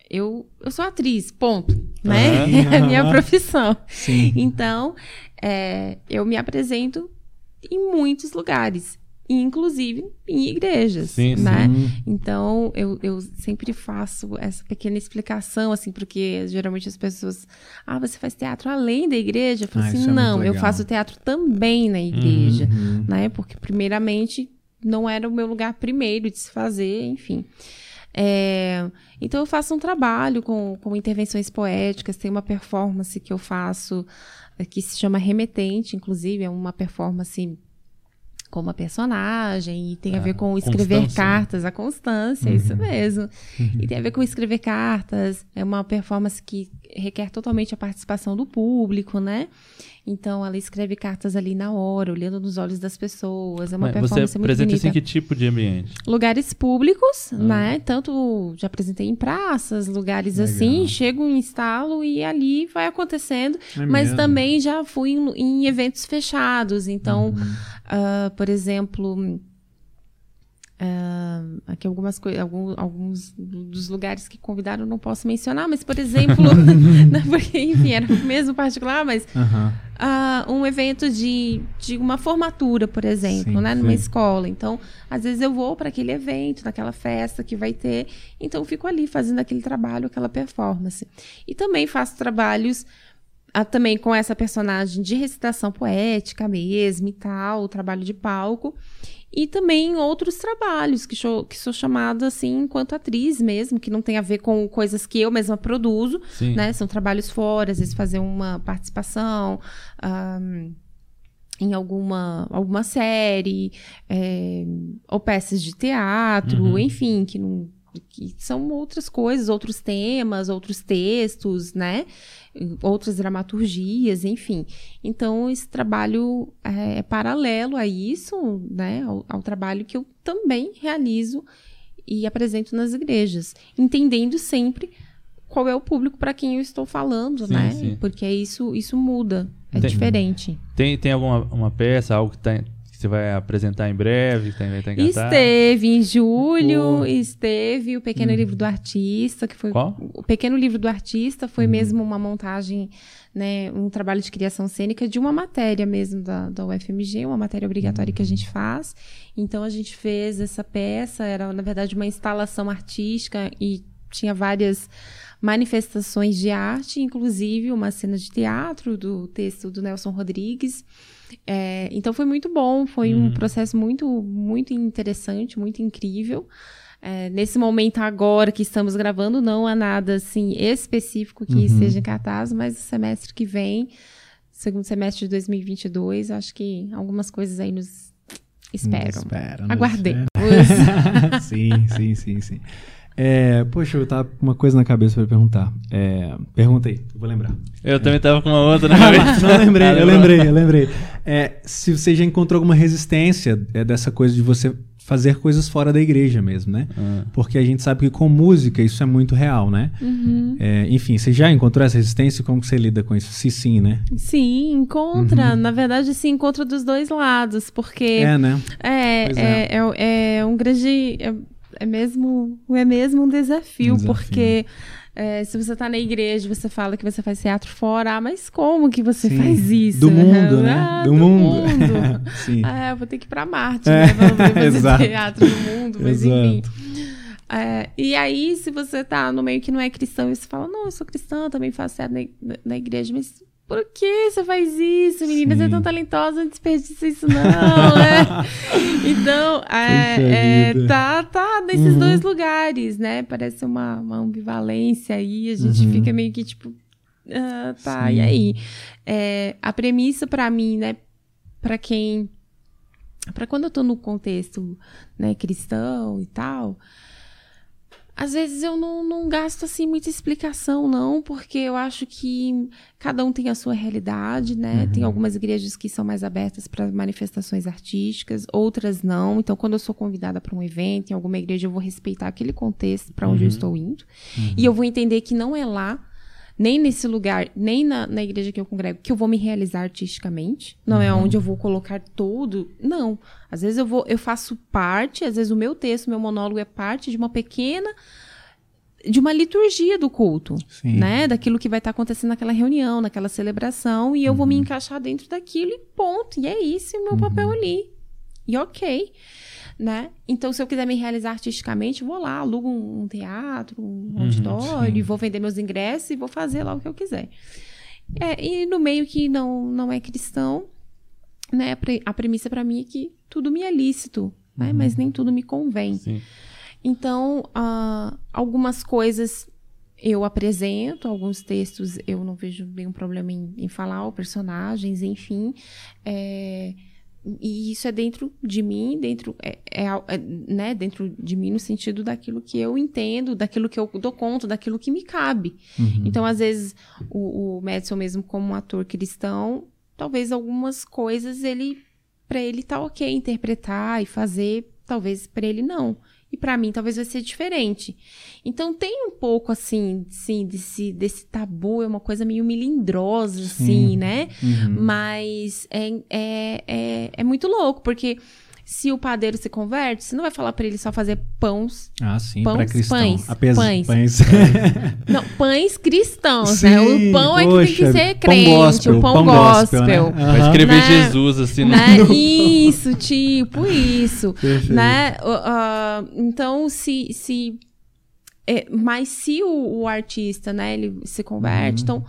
eu, eu sou atriz, ponto, né? Uhum. [LAUGHS] É a minha [LAUGHS] profissão. Sim. Então, é, eu me apresento em muitos lugares, inclusive em igrejas, sim, né? Sim. Então, eu, eu sempre faço essa pequena explicação, assim, porque geralmente as pessoas, ah, você faz teatro além da igreja? Eu falo ah, assim, é não, eu faço teatro também na igreja, uhum. né? Porque, primeiramente, não era o meu lugar primeiro de se fazer, enfim. É, então eu faço um trabalho com, com intervenções poéticas, tem uma performance que eu faço é, que se chama Remetente, inclusive, é uma performance com uma personagem e tem a ver ah, com escrever Constância. cartas, a constância, uhum. isso mesmo. Uhum. E tem a ver com escrever cartas, é uma performance que requer totalmente a participação do público, né? Então ela escreve cartas ali na hora, olhando nos olhos das pessoas. É uma Mas performance você muito apresenta bonita. Você apresenta em que tipo de ambiente? Lugares públicos, ah. né? Tanto já apresentei em praças, lugares Legal. assim, chego instalo e ali vai acontecendo. É mas mesmo? também já fui em, em eventos fechados. Então, uhum. uh, por exemplo Uh, aqui algumas coisas, alguns, alguns dos lugares que convidaram não posso mencionar, mas por exemplo, [LAUGHS] né, porque enfim era mesmo particular, mas uh, um evento de, de uma formatura, por exemplo, sim, né, numa sim. escola. Então, às vezes eu vou para aquele evento, naquela festa que vai ter, então eu fico ali fazendo aquele trabalho, aquela performance. E também faço trabalhos ah, também com essa personagem de recitação poética mesmo e tal, o trabalho de palco e também outros trabalhos que, sou, que sou chamada assim enquanto atriz mesmo, que não tem a ver com coisas que eu mesma produzo, Sim. né? São trabalhos fora, às vezes fazer uma participação um, em alguma, alguma série, é, ou peças de teatro, uhum. enfim, que não que são outras coisas, outros temas, outros textos, né? Outras dramaturgias, enfim. Então, esse trabalho é, é paralelo a isso, né, ao, ao, trabalho que eu também realizo e apresento nas igrejas, entendendo sempre qual é o público para quem eu estou falando, sim, né? Sim. Porque isso, isso muda, é tem, diferente. Tem, tem alguma uma peça, algo que está você vai apresentar em breve? Tem, vai estar esteve em julho, esteve o Pequeno hum. Livro do Artista, que foi Qual? o Pequeno Livro do Artista foi hum. mesmo uma montagem, né, um trabalho de criação cênica de uma matéria mesmo da, da UFMG, uma matéria obrigatória hum. que a gente faz. Então a gente fez essa peça, era na verdade uma instalação artística e tinha várias manifestações de arte, inclusive uma cena de teatro do texto do Nelson Rodrigues. É, então foi muito bom, foi uhum. um processo muito, muito interessante, muito incrível. É, nesse momento agora que estamos gravando, não há nada assim específico que uhum. esteja em cartaz, mas o semestre que vem, segundo semestre de 2022, acho que algumas coisas aí nos esperam. Nos esperam Aguardemos. [LAUGHS] sim, sim, sim, sim. É, poxa, eu tava com uma coisa na cabeça para perguntar. É, pergunta aí, eu vou lembrar. Eu é. também tava com uma outra na [LAUGHS] cabeça. Não, lembrei, eu lembrei, eu lembrei. É, se você já encontrou alguma resistência é, dessa coisa de você fazer coisas fora da igreja mesmo, né? Ah. Porque a gente sabe que com música isso é muito real, né? Uhum. É, enfim, você já encontrou essa resistência? Como você lida com isso? Se sim, né? Sim, encontra. Na verdade, se encontra dos dois lados, porque Uhum. É, né? é, Pois é. É, é um grande. É, mesmo, é mesmo um desafio, desafio. porque é, se você tá na igreja, você fala que você faz teatro fora, ah, mas como que você Sim. faz isso? Do mundo, [LAUGHS] né? Ah, Do do mundo. mundo. [LAUGHS] sim. Ah, eu vou ter que ir pra Marte, É, né? Fazer [LAUGHS] teatro no mundo, mas Exato. enfim. É, e aí, se você tá no meio que não é cristão e você fala, não, eu sou cristã, também faço teatro na, na igreja, mas por que você faz isso, menina? Você é tão Sim. talentosa, não desperdiça isso não, né? [LAUGHS] Então, é, é, vida. tá, tá nesses Uhum. dois lugares, né? Parece uma, uma ambivalência aí, a gente Uhum. fica meio que tipo, ah, tá, Sim. e aí? É, a premissa pra mim, né, pra quem para quando eu tô no contexto né, cristão e tal, às vezes eu não, não gasto assim muita explicação, não, porque eu acho que cada um tem a sua realidade, né? Tem algumas igrejas que são mais abertas para manifestações artísticas, outras não. Então, quando eu sou convidada para um evento em alguma igreja, eu vou respeitar aquele contexto para onde eu estou indo. E eu vou entender que não é lá nem nesse lugar, nem na, na igreja que eu congrego, que eu vou me realizar artisticamente. Não é onde eu vou colocar todo. Não. Às vezes eu vou, eu faço parte, às vezes o meu texto, meu monólogo é parte de uma pequena. de uma liturgia do culto. Sim. Né? Daquilo que vai estar acontecendo naquela reunião, naquela celebração, e eu vou me encaixar dentro daquilo e ponto. E é isso, o meu papel ali. E ok né? Então, se eu quiser me realizar artisticamente, vou lá, alugo um, teatro, um auditório, sim. e vou vender meus ingressos e vou fazer lá o que eu quiser. É, e no meio que não, não é cristão, né? A, pre- a premissa para mim é que tudo me é lícito, né? Mas nem tudo me convém. Sim. Então, ah, algumas coisas eu apresento, alguns textos eu não vejo nenhum problema em, em falar, ou personagens, enfim. É, e isso é dentro de mim, dentro, é, é é, né, dentro de mim no sentido daquilo que eu entendo, daquilo que eu dou conta, daquilo que me cabe. Uhum. Então, às vezes, o, o Madison mesmo como um ator cristão, talvez algumas coisas ele para ele tá ok interpretar e fazer, talvez para ele não. E para mim talvez vai ser diferente. Então tem um pouco assim, sim, desse, desse tabu, é uma coisa meio melindrosa, assim, né? Uhum. Mas é, é, é, é muito louco, porque se o padeiro se converte, você não vai falar para ele só fazer pães. Ah, sim, Pães, para cristão. pães, Apesar, pães. pães. [LAUGHS] Não, pães cristãos, Sim, né? O pão é que tem que poxa, ser pão crente, gospel, o pão, pão gospel. gospel, né? Vai escrever Né? Jesus assim no. né? [LAUGHS] Isso, tipo, isso. [LAUGHS] Perfeito. né? Ah, então, se. se é, mas se o, o artista, né, ele se converte, Uhum. então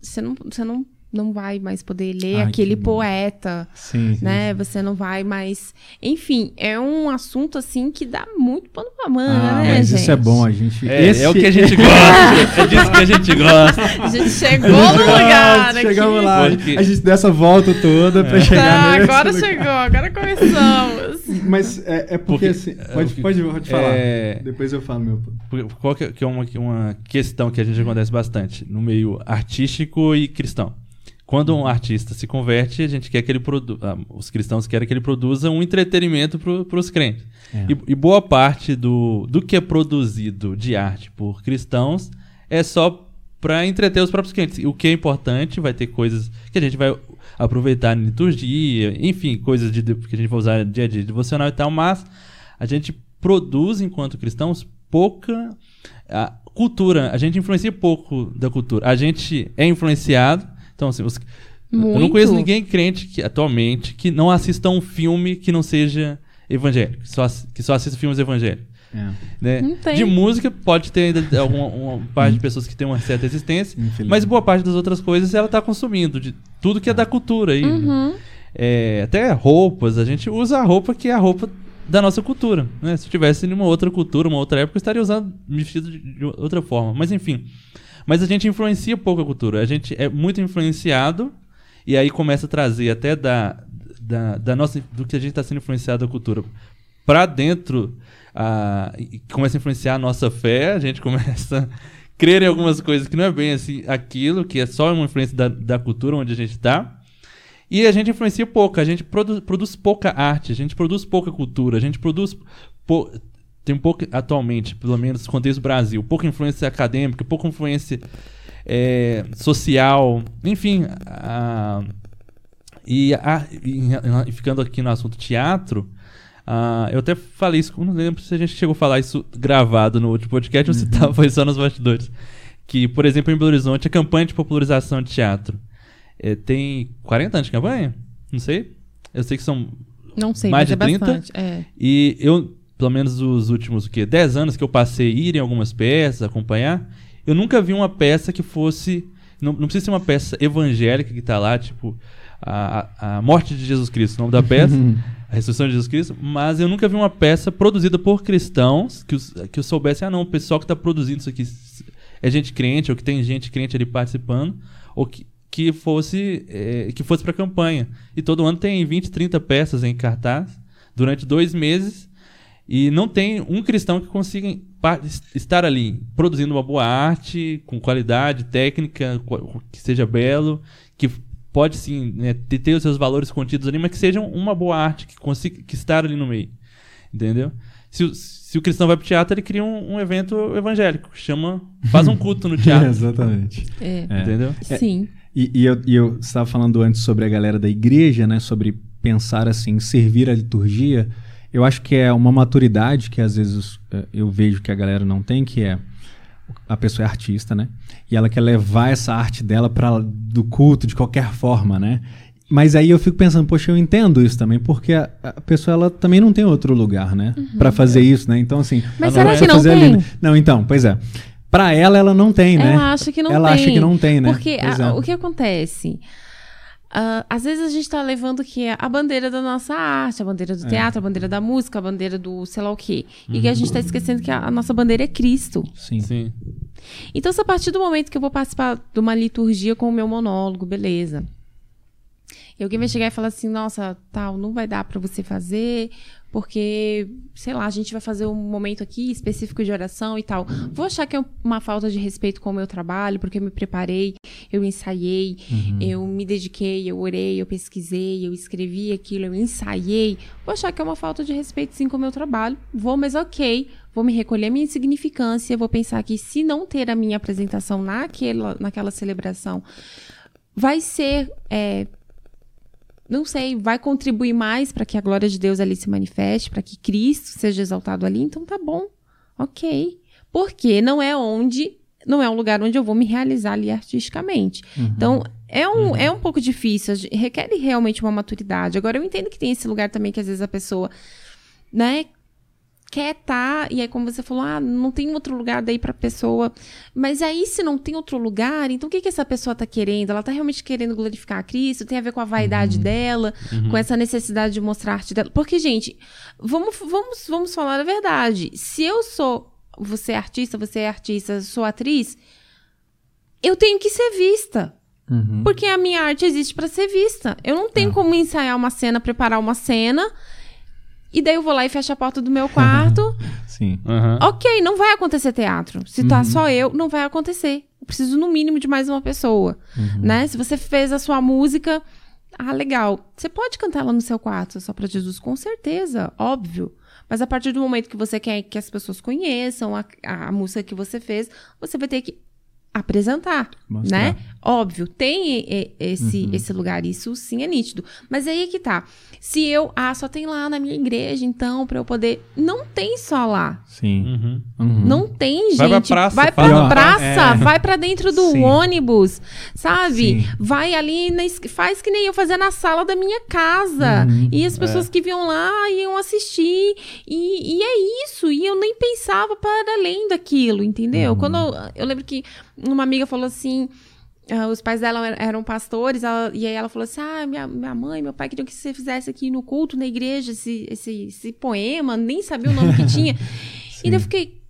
você não, você não, não vai mais poder ler Ai, aquele poeta, Sim, sim, né? Você não vai mais. Enfim, é um assunto assim que dá muito pano pra manga, Ah, né, mas gente? isso é bom, a gente. É, esse... é o que a gente gosta. é disso que a gente gosta. [LAUGHS] A gente chegou no lugar aqui. Chegamos lá. Porque- A gente deu essa volta toda pra Tá, chegar nesse agora lugar. chegou, agora começamos. Mas é, é porque, Porque, assim. é, Pode, o que- pode, pode falar. é- Depois eu falo meu. Porque- Qual que é, que é uma, uma questão que a gente acontece bastante no meio artístico e cristão? Quando um artista se converte, a gente quer que ele produza. os cristãos querem que ele produza um entretenimento para os crentes. É. E, e boa parte do, do que é produzido de arte por cristãos é só para entreter os próprios crentes. O que é importante, vai ter coisas que a gente vai aproveitar na liturgia, enfim, coisas de, que a gente vai usar no dia a dia devocional e tal, mas a gente produz, enquanto cristãos, pouca a cultura. A gente influencia pouco da cultura. A gente é influenciado. Então, assim, os- eu não conheço ninguém crente que, atualmente que não assista um filme que não seja evangélico, que só, que só assista filmes evangélicos. É, Né? De música, pode ter ainda alguma uma parte de pessoas que tem uma certa existência, mas boa parte das outras coisas ela está consumindo, de tudo que é da cultura aí. Uhum. É, até roupas, a gente usa a roupa que é a roupa da nossa cultura. Né? Se tivesse em uma outra cultura, uma outra época, eu estaria usando vestido de, de outra forma. Mas enfim. Mas a gente influencia pouco a cultura. A gente é muito influenciado e aí começa a trazer até da, da, da nossa, do que a gente está sendo influenciado da cultura para dentro, a, e começa a influenciar a nossa fé, a gente [LAUGHS] começa a crer em algumas coisas que não é bem assim aquilo, que é só uma influência da, da cultura onde a gente está. E a gente influencia pouco, a gente produ produz pouca arte, a gente produz pouca cultura, a gente produz. Tem um pouco, atualmente, pelo menos no contexto do Brasil, pouca influência acadêmica, pouca influência é, social, enfim. a- e, a- e ficando aqui no assunto teatro, ah, eu até falei isso, não lembro se a gente chegou a falar isso gravado no último podcast ou se tava, foi só nos bastidores. Que, por exemplo, em Belo Horizonte, a campanha de popularização de teatro é, tem 40 anos de campanha? Não sei. Eu sei que são. Não sei, Mais mas de é 30? bastante. É. E eu, pelo menos os últimos o quê? 10 anos que eu passei a ir em algumas peças, acompanhar, eu nunca vi uma peça que fosse. Não, não precisa ser uma peça evangélica que tá lá, tipo. A, a- a morte de Jesus Cristo, o nome da peça, [LAUGHS] a ressurreição de Jesus Cristo, mas eu nunca vi uma peça produzida por cristãos que, os, que eu soubesse, ah não, o pessoal que está produzindo isso aqui é gente crente, ou que tem gente crente ali participando, ou que, que fosse é, que fosse para campanha. E todo ano tem 20, 30 peças em cartaz durante dois meses e não tem um cristão que consiga estar ali produzindo uma boa arte com qualidade técnica que seja belo que pode sim né, ter, ter os seus valores contidos ali mas que seja uma boa arte que consiga que estar ali no meio entendeu se, o- se o cristão vai pro teatro ele cria um, um evento evangélico chama faz um culto no [LAUGHS] teatro Exatamente. É. É. entendeu Sim. E, e eu, e eu estava falando antes sobre a galera da igreja, né? Sobre pensar assim, servir a liturgia. Eu acho que é uma maturidade que às vezes eh, eu vejo que a galera não tem, que é a pessoa é artista, né? E ela quer levar essa arte dela para do culto de qualquer forma, né? Mas aí eu fico pensando, poxa, eu entendo isso também, porque a, a pessoa ela também não tem outro lugar, né, Pra fazer isso, né? Então assim, Mas ela será vai que não fazer ali, tem? né? Não, então, pois é. Pra ela ela não tem, né? Ela acha que não ela tem. acha que não tem, né? Porque a- é. o que acontece? Ah, às vezes a gente tá levando que é a bandeira da nossa arte, a bandeira do É. teatro, a bandeira da música, a bandeira do sei lá o quê. E Uhum. que a gente tá esquecendo que a, a nossa bandeira é Cristo. Sim. sim Então, se a partir do momento que eu vou participar de uma liturgia com o meu monólogo, beleza. E alguém vai chegar e falar assim, nossa, tal, não vai dar pra você fazer, porque, sei lá, a gente vai fazer um momento aqui específico de oração e tal. Vou achar que é uma falta de respeito com o meu trabalho, porque eu me preparei, eu ensaiei, eu me dediquei, eu orei, eu pesquisei, eu escrevi aquilo, eu ensaiei. Vou achar que é uma falta de respeito sim com o meu trabalho. Vou, mas ok, vou me recolher a minha insignificância, vou pensar que se não ter a minha apresentação naquela, naquela celebração, vai ser. é, não sei, vai contribuir mais para que a glória de Deus ali se manifeste, para que Cristo seja exaltado ali, então tá bom, ok. Porque não é onde, não é um lugar onde eu vou me realizar ali artisticamente. Então, é um, é um pouco difícil, requer realmente uma maturidade. Agora, eu entendo que tem esse lugar também que às vezes a pessoa, né, quer estar, e aí como você falou, ah, não tem outro lugar daí pra pessoa. Mas aí se não tem outro lugar, então o que que essa pessoa tá querendo? Ela tá realmente querendo glorificar a Cristo? Tem a ver com a vaidade dela, com essa necessidade de mostrar a arte dela? Porque, gente, vamos, vamos, vamos falar a verdade. Se eu sou, você é artista, você é artista, sou atriz, eu tenho que ser vista. Uhum. Porque a minha arte existe pra ser vista. Eu não tenho como ensaiar uma cena, preparar uma cena, e daí eu vou lá e fecho a porta do meu quarto. [LAUGHS] Sim. Aham. ok, não vai acontecer teatro. Se tá só eu, não vai acontecer. Eu preciso, no mínimo, de mais uma pessoa. Né? Se você fez a sua música, ah, legal. Você pode cantar ela no seu quarto, só pra Jesus, com certeza, óbvio. Mas a partir do momento que você quer que as pessoas conheçam a, a música que você fez, você vai ter que apresentar, Mostrar. né? Óbvio, tem e- e- esse, esse lugar, isso sim é nítido. Mas aí é que tá. Se eu, ah, só tem lá na minha igreja, então, pra eu poder. Não tem só lá. Sim. Uhum. Uhum. Não tem, gente. Vai pra praça, Vai pra praça, é. vai pra dentro do Sim. ônibus, sabe? Sim. Vai ali, na faz que nem eu fazia na sala da minha casa. Uhum. E as pessoas que vinham lá iam assistir. E, e é isso. E eu nem pensava para além daquilo, entendeu? Uhum. Quando eu, eu lembro que uma amiga falou assim. ah, os pais dela er- eram pastores, ela- e aí ela falou assim: Ah, minha, minha mãe, meu pai queriam que você fizesse aqui no culto, na igreja, esse, esse, esse poema, nem sabia o nome que tinha. [LAUGHS] e daí eu fiquei,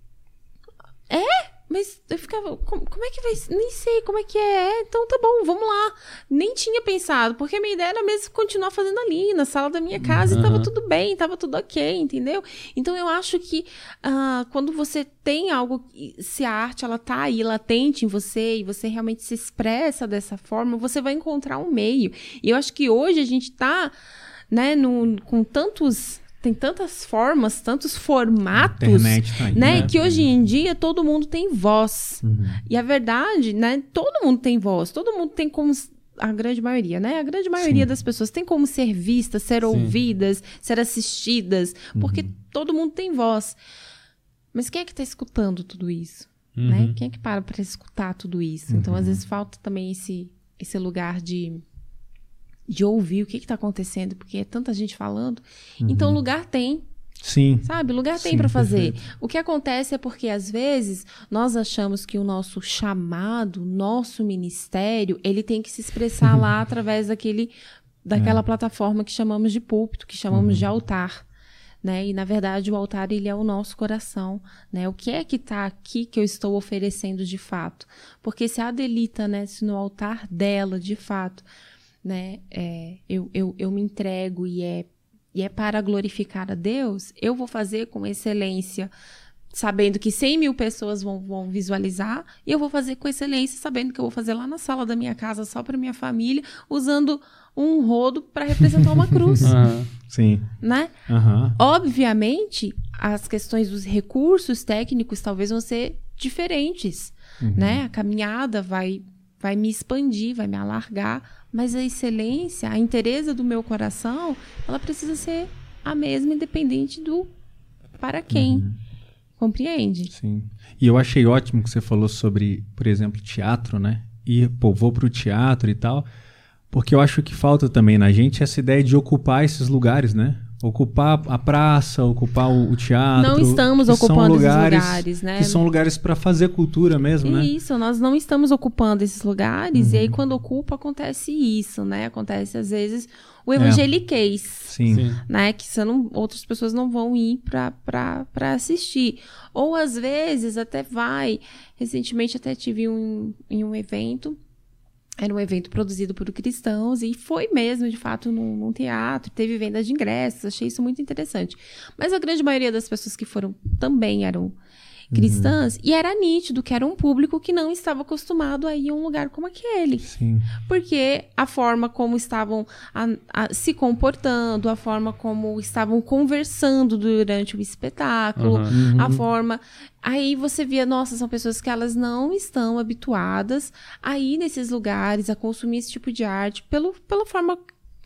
é? Mas eu ficava, como, como, é que vai? Nem sei como é que é. é. Então tá bom, vamos lá. Nem tinha pensado, porque a minha ideia era mesmo continuar fazendo ali, na sala da minha casa, uhum. e tava tudo bem, tava tudo ok, entendeu? Então eu acho que uh, quando você tem algo, se a arte ela tá aí latente em você e você realmente se expressa dessa forma, você vai encontrar um meio. E eu acho que hoje a gente tá, né, no, com tantos tem tantas formas, tantos formatos, Internet tá aí, né, né? Que hoje em dia todo mundo tem voz. Uhum. E a verdade, né? Todo mundo tem voz, todo mundo tem como a grande maioria, né? A grande maioria Sim. das pessoas tem como ser vistas, ser Sim. ouvidas, ser assistidas, porque uhum. todo mundo tem voz. Mas quem é que está escutando tudo isso? Né? Uhum. Né? Quem é que para para escutar tudo isso? Então, às uhum. vezes falta também esse esse lugar de de ouvir o que está acontecendo, porque é tanta gente falando. Uhum. Então, lugar tem. Sim. Sabe? Lugar tem para fazer. Perfeito. O que acontece é porque, às vezes, nós achamos que o nosso chamado, nosso ministério, ele tem que se expressar uhum. lá através daquele, daquela é. plataforma que chamamos de púlpito, que chamamos uhum. de altar. Né? E na verdade o altar ele é o nosso coração, né? O que é que está aqui que eu estou oferecendo de fato? Porque se a Adelita, né, se no altar dela, de fato, né, é, eu, eu, eu me entrego e é, e é para glorificar a Deus, eu vou fazer com excelência, sabendo que 100 mil pessoas vão, vão visualizar, e eu vou fazer com excelência, sabendo que eu vou fazer lá na sala da minha casa, só para minha família, usando um rodo para representar uma cruz. [LAUGHS] Uhum. Sim. Né? Uhum. Obviamente, as questões dos recursos técnicos talvez vão ser diferentes, uhum. né? A caminhada vai, vai me expandir, vai me alargar, mas a excelência, a interesse do meu coração, ela precisa ser a mesma, independente do para quem. Uhum. Compreende? Sim. E eu achei ótimo que você falou sobre, por exemplo, teatro, né? E, pô, vou pro teatro e tal. Porque eu acho que falta também na gente essa ideia de ocupar esses lugares, né? Ocupar a praça, ocupar o, teatro. Não estamos ocupando lugares, esses lugares, né? Que são lugares para fazer cultura mesmo, né? Isso, nós não estamos ocupando esses lugares uhum. e aí uhum. quando ocupa acontece isso, né? Acontece às vezes o evangeliquez, é. Sim. né? Que você não, outras pessoas não vão ir para assistir. Ou às vezes até vai. Recentemente até tive um, em um evento era um evento produzido por cristãos e foi mesmo, de fato, num, num, teatro. Teve venda de ingressos, achei isso muito interessante. Mas a grande maioria das pessoas que foram também eram cristãs, uhum. e era nítido que era um público que não estava acostumado a ir a um lugar como aquele. Sim. Porque a forma como estavam a, a, se comportando, a forma como estavam conversando durante o espetáculo, uhum. a forma. Aí você via, nossa, são pessoas que elas não estão habituadas a ir nesses lugares, a consumir esse tipo de arte, pelo, pela forma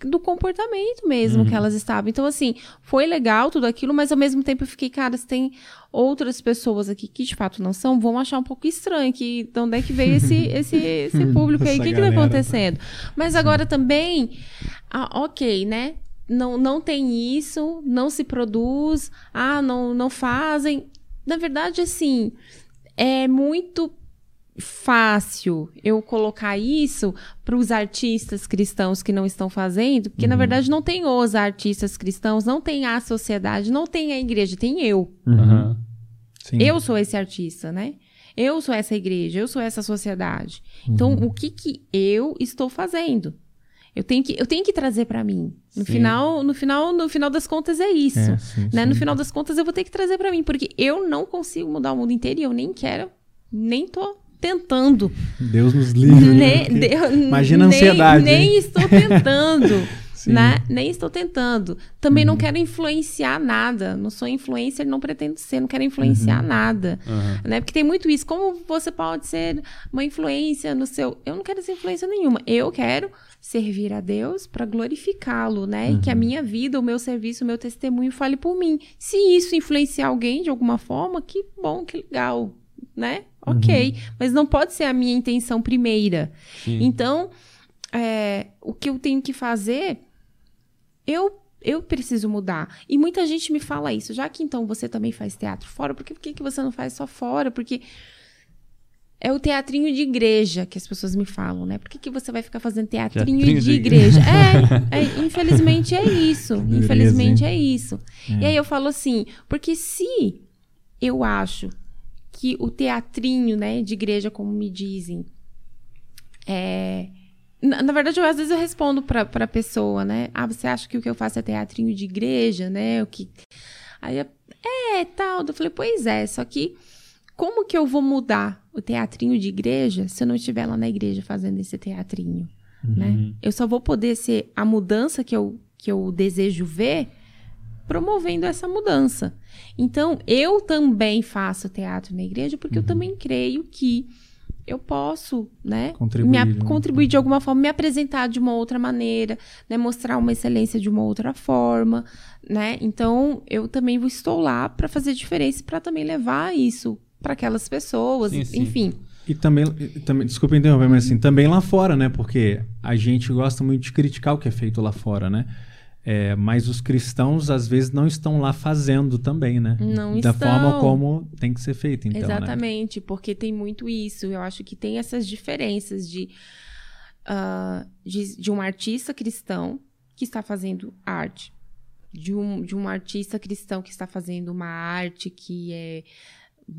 do comportamento mesmo uhum. que elas estavam. Então, assim, foi legal tudo aquilo, mas ao mesmo tempo eu fiquei, cara, se tem outras pessoas aqui que de fato não são, vão achar um pouco estranho que de onde é que veio esse, [LAUGHS] esse, esse público aí, o que, que tá acontecendo? Mas agora também, ah, ok, né? Não, não tem isso, não se produz, ah, não, não fazem. Na verdade, assim, é muito fácil eu colocar isso para os artistas cristãos que não estão fazendo, porque uhum. na verdade não tem os artistas cristãos, não tem a sociedade, não tem a igreja, tem eu. Uhum. Eu sou esse artista, né? Eu sou essa igreja, eu sou essa sociedade. Então, uhum. Então, o que que eu estou fazendo? Eu tenho que, eu tenho que trazer para mim. No sim. final, no final, no final das contas é isso, é, sim, né? Sim. No final das contas eu vou ter que trazer para mim, porque eu não consigo mudar o mundo inteiro e eu nem quero, nem tô tentando. Deus nos livre. né? Deus, Imagina a ansiedade. Nem, nem estou tentando. [LAUGHS] né? Nem estou tentando. Também uhum. não quero influenciar nada. Não sou influencer, não pretendo ser, não quero influenciar uhum. nada. Uhum. Né? Porque tem muito isso. Como você pode ser uma influência no seu. Eu não quero ser influência nenhuma. Eu quero servir a Deus para glorificá-lo, né? E que a uhum. minha vida, o meu serviço, o meu testemunho fale por mim. Se isso influenciar alguém de alguma forma, que bom, que legal, né? Ok, uhum. mas não pode ser a minha intenção primeira. Sim. Então, é, o que eu tenho que fazer, eu eu preciso mudar. E muita gente me fala isso. Já que então você também faz teatro fora, por que, por que você não faz só fora? Porque é o teatrinho de igreja que as pessoas me falam, né? Por que, que você vai ficar fazendo teatrinho, teatrinho de, de, igreja? [LAUGHS] é, é, infelizmente é isso. Beleza, infelizmente hein? é isso. É. E aí eu falo assim, porque se eu acho que o teatrinho, né, de igreja, como me dizem, é. Na, na verdade, eu, às vezes eu respondo pra, pra pessoa, né? Ah, você acha que o que eu faço é teatrinho de igreja, né? O que... Aí, é, tal. Eu falei, pois é, só que como que eu vou mudar o teatrinho de igreja se eu não estiver lá na igreja fazendo esse teatrinho, Uhum. né? Eu só vou poder ser a mudança que eu, que eu desejo ver promovendo essa mudança. Então, eu também faço teatro na igreja porque eu também creio que eu posso, né, Contribuir, me né? contribuir de alguma forma, me apresentar de uma outra maneira, né, mostrar uma excelência de uma outra forma, né? Então, eu também estou lá para fazer diferença, para também levar isso para aquelas pessoas, Sim, sim. enfim. E também, e também, desculpa interromper, mas assim, também lá fora, né? Porque a gente gosta muito de criticar o que é feito lá fora, né? É, mas os cristãos, às vezes, não estão lá fazendo também, né? Não da estão. forma como tem que ser feito, então, né? Exatamente, porque tem muito isso. Eu acho que tem essas diferenças de, ah, de, de um artista cristão que está fazendo arte, de um, de um artista cristão que está fazendo uma arte que é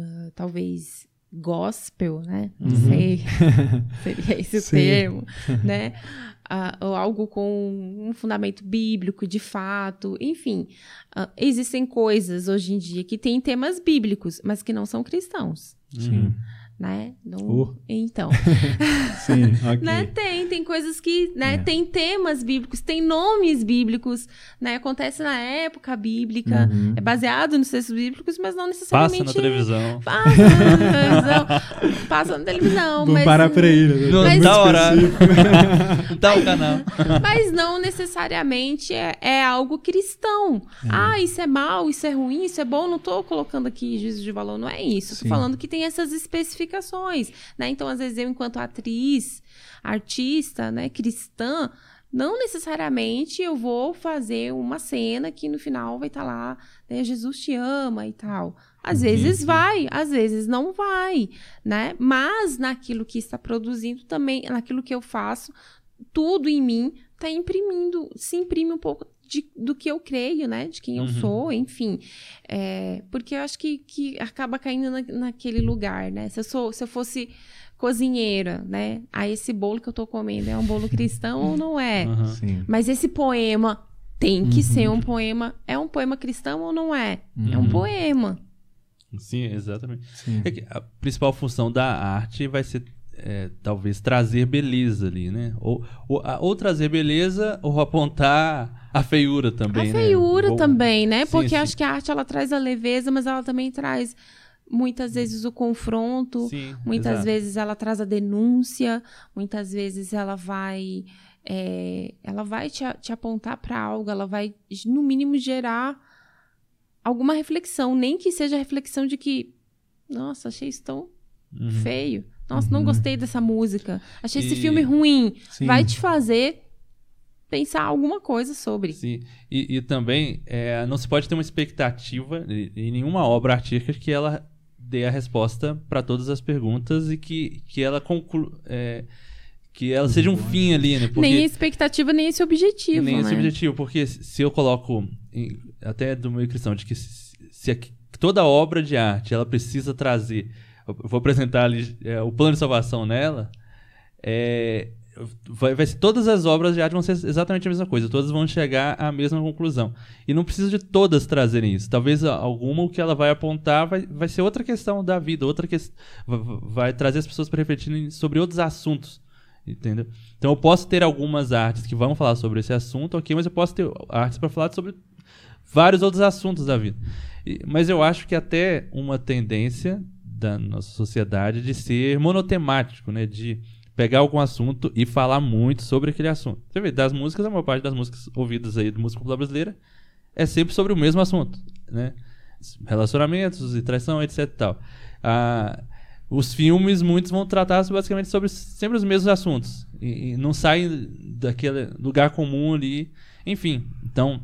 ah, talvez gospel, né? Não Uhum. sei, [LAUGHS] seria esse o termo, né? [LAUGHS] Ou algo com um fundamento bíblico, de fato, enfim. Ah, existem coisas hoje em dia que têm temas bíblicos, mas que não são cristãos, Sim, né? Não- Oh. Então, [LAUGHS] sim, [LAUGHS] ok. né? Tem, tem coisas que, né? É. Tem temas bíblicos, tem nomes bíblicos, né? Acontece na época bíblica, Uhum. é baseado nos textos bíblicos, mas não Passa necessariamente... na televisão. Passa na televisão, [LAUGHS] passa na televisão, Vamos mas... parar por aí, né? Não Mas- dá horário. Não dá o canal. Mas não necessariamente é, é algo cristão. Ah, isso é mal, isso é ruim, isso é bom. Não tô colocando aqui juízo de valor, não é isso. Sim. Tô falando que tem essas né? Então, às vezes, eu, enquanto atriz, artista, né, cristã, não necessariamente eu vou fazer uma cena que no final vai estar lá, né, Jesus te ama e tal. Às vezes vai, às vezes não vai, né? Mas naquilo que está produzindo também, naquilo que eu faço, tudo em mim tá imprimindo, se imprime um pouco de- do que eu creio, né? De quem eu Uhum. sou, enfim. É, porque eu acho que, que acaba caindo na- naquele lugar, né? Se eu, sou, se eu fosse cozinheira, né? Ah, esse bolo que eu tô comendo é um bolo cristão ou não é? [LAUGHS] Sim. Mas esse poema tem que Uhum. ser um poema. É um poema cristão ou não é? É um Uhum. poema. Sim, exatamente. Sim. É que a principal função da arte vai ser, é, talvez, trazer beleza ali, né? Ou, ou, ou trazer beleza ou apontar a feiura também, a né? feiura Ou- também, né? Sim, Porque sim. acho que a arte ela traz a leveza, mas ela também traz muitas vezes o confronto. Sim, Muitas exato. vezes ela traz a denúncia, muitas vezes ela vai, é, ela vai te, te apontar para algo, ela vai, no mínimo, gerar alguma reflexão, nem que seja a reflexão de que, nossa, achei isso tão Uhum. feio, nossa, não Uhum. gostei dessa música, achei esse E- filme ruim, Sim. vai te fazer pensar alguma coisa sobre. Sim, e, e também é, não se pode ter uma expectativa em nenhuma obra artística que ela dê a resposta para todas as perguntas e que, que ela conclu é, que ela seja um fim ali, né? Porque, Nem a expectativa, nem esse objetivo, nem né? esse objetivo, porque se eu coloco em- até do meio cristão de que se, se a- toda obra de arte ela precisa trazer, eu vou apresentar ali é, o plano de salvação nela, é, vai, vai ser, todas as obras de arte vão ser exatamente a mesma coisa, todas vão chegar à mesma conclusão. E não precisa de todas trazerem isso. Talvez a- alguma o que ela vai apontar vai, vai ser outra questão da vida, outra questão. Vai trazer as pessoas para refletirem sobre outros assuntos. Entendeu? Então eu posso ter algumas artes que vão falar sobre esse assunto, ok, mas eu posso ter artes para falar sobre vários outros assuntos da vida. E- mas eu acho que até uma tendência da nossa sociedade de ser monotemático, né? De pegar algum assunto e falar muito sobre aquele assunto. Você vê, das músicas, a maior parte das músicas ouvidas aí de música popular brasileira é sempre sobre o mesmo assunto, né? Relacionamentos e traição, etc e tal. Ah, os filmes, muitos vão tratar basicamente sobre sempre os mesmos assuntos. E, e não saem daquele lugar comum ali. Enfim, então...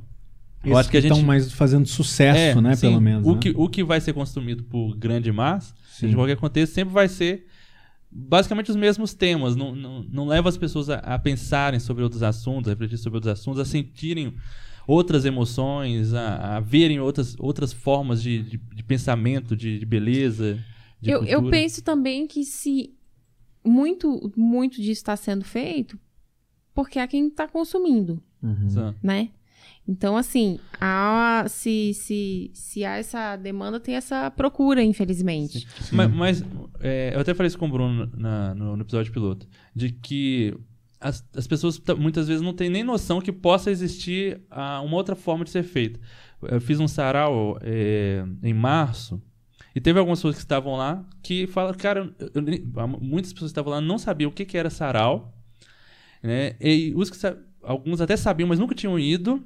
Eu acho que a gente estão mais fazendo sucesso, é, né? sim. Pelo menos. O, né? que, o que vai ser consumido por grande massa, Sim. seja qualquer contexto, sempre vai ser basicamente os mesmos temas. Não, não, não leva as pessoas a, a pensarem sobre outros assuntos, a refletir sobre outros assuntos, a sentirem outras emoções, a, a verem outras, outras formas de, de, de pensamento, de, de beleza. de eu, eu penso também que se muito, muito disso está sendo feito, porque é quem está consumindo, Uhum. Né? Então, assim, há, se, se, se há essa demanda, tem essa procura, infelizmente. Mas, mas, é, eu até falei isso com o Bruno na- no, no episódio piloto, de que as, as pessoas ta- muitas vezes não têm nem noção que possa existir ah, uma outra forma de ser feita. Eu fiz um sarau é, em março e teve algumas pessoas que estavam lá que falam, cara, eu- eu muitas pessoas que estavam lá não sabiam o que, que era sarau, né? E os que sa- alguns até sabiam, mas nunca tinham ido.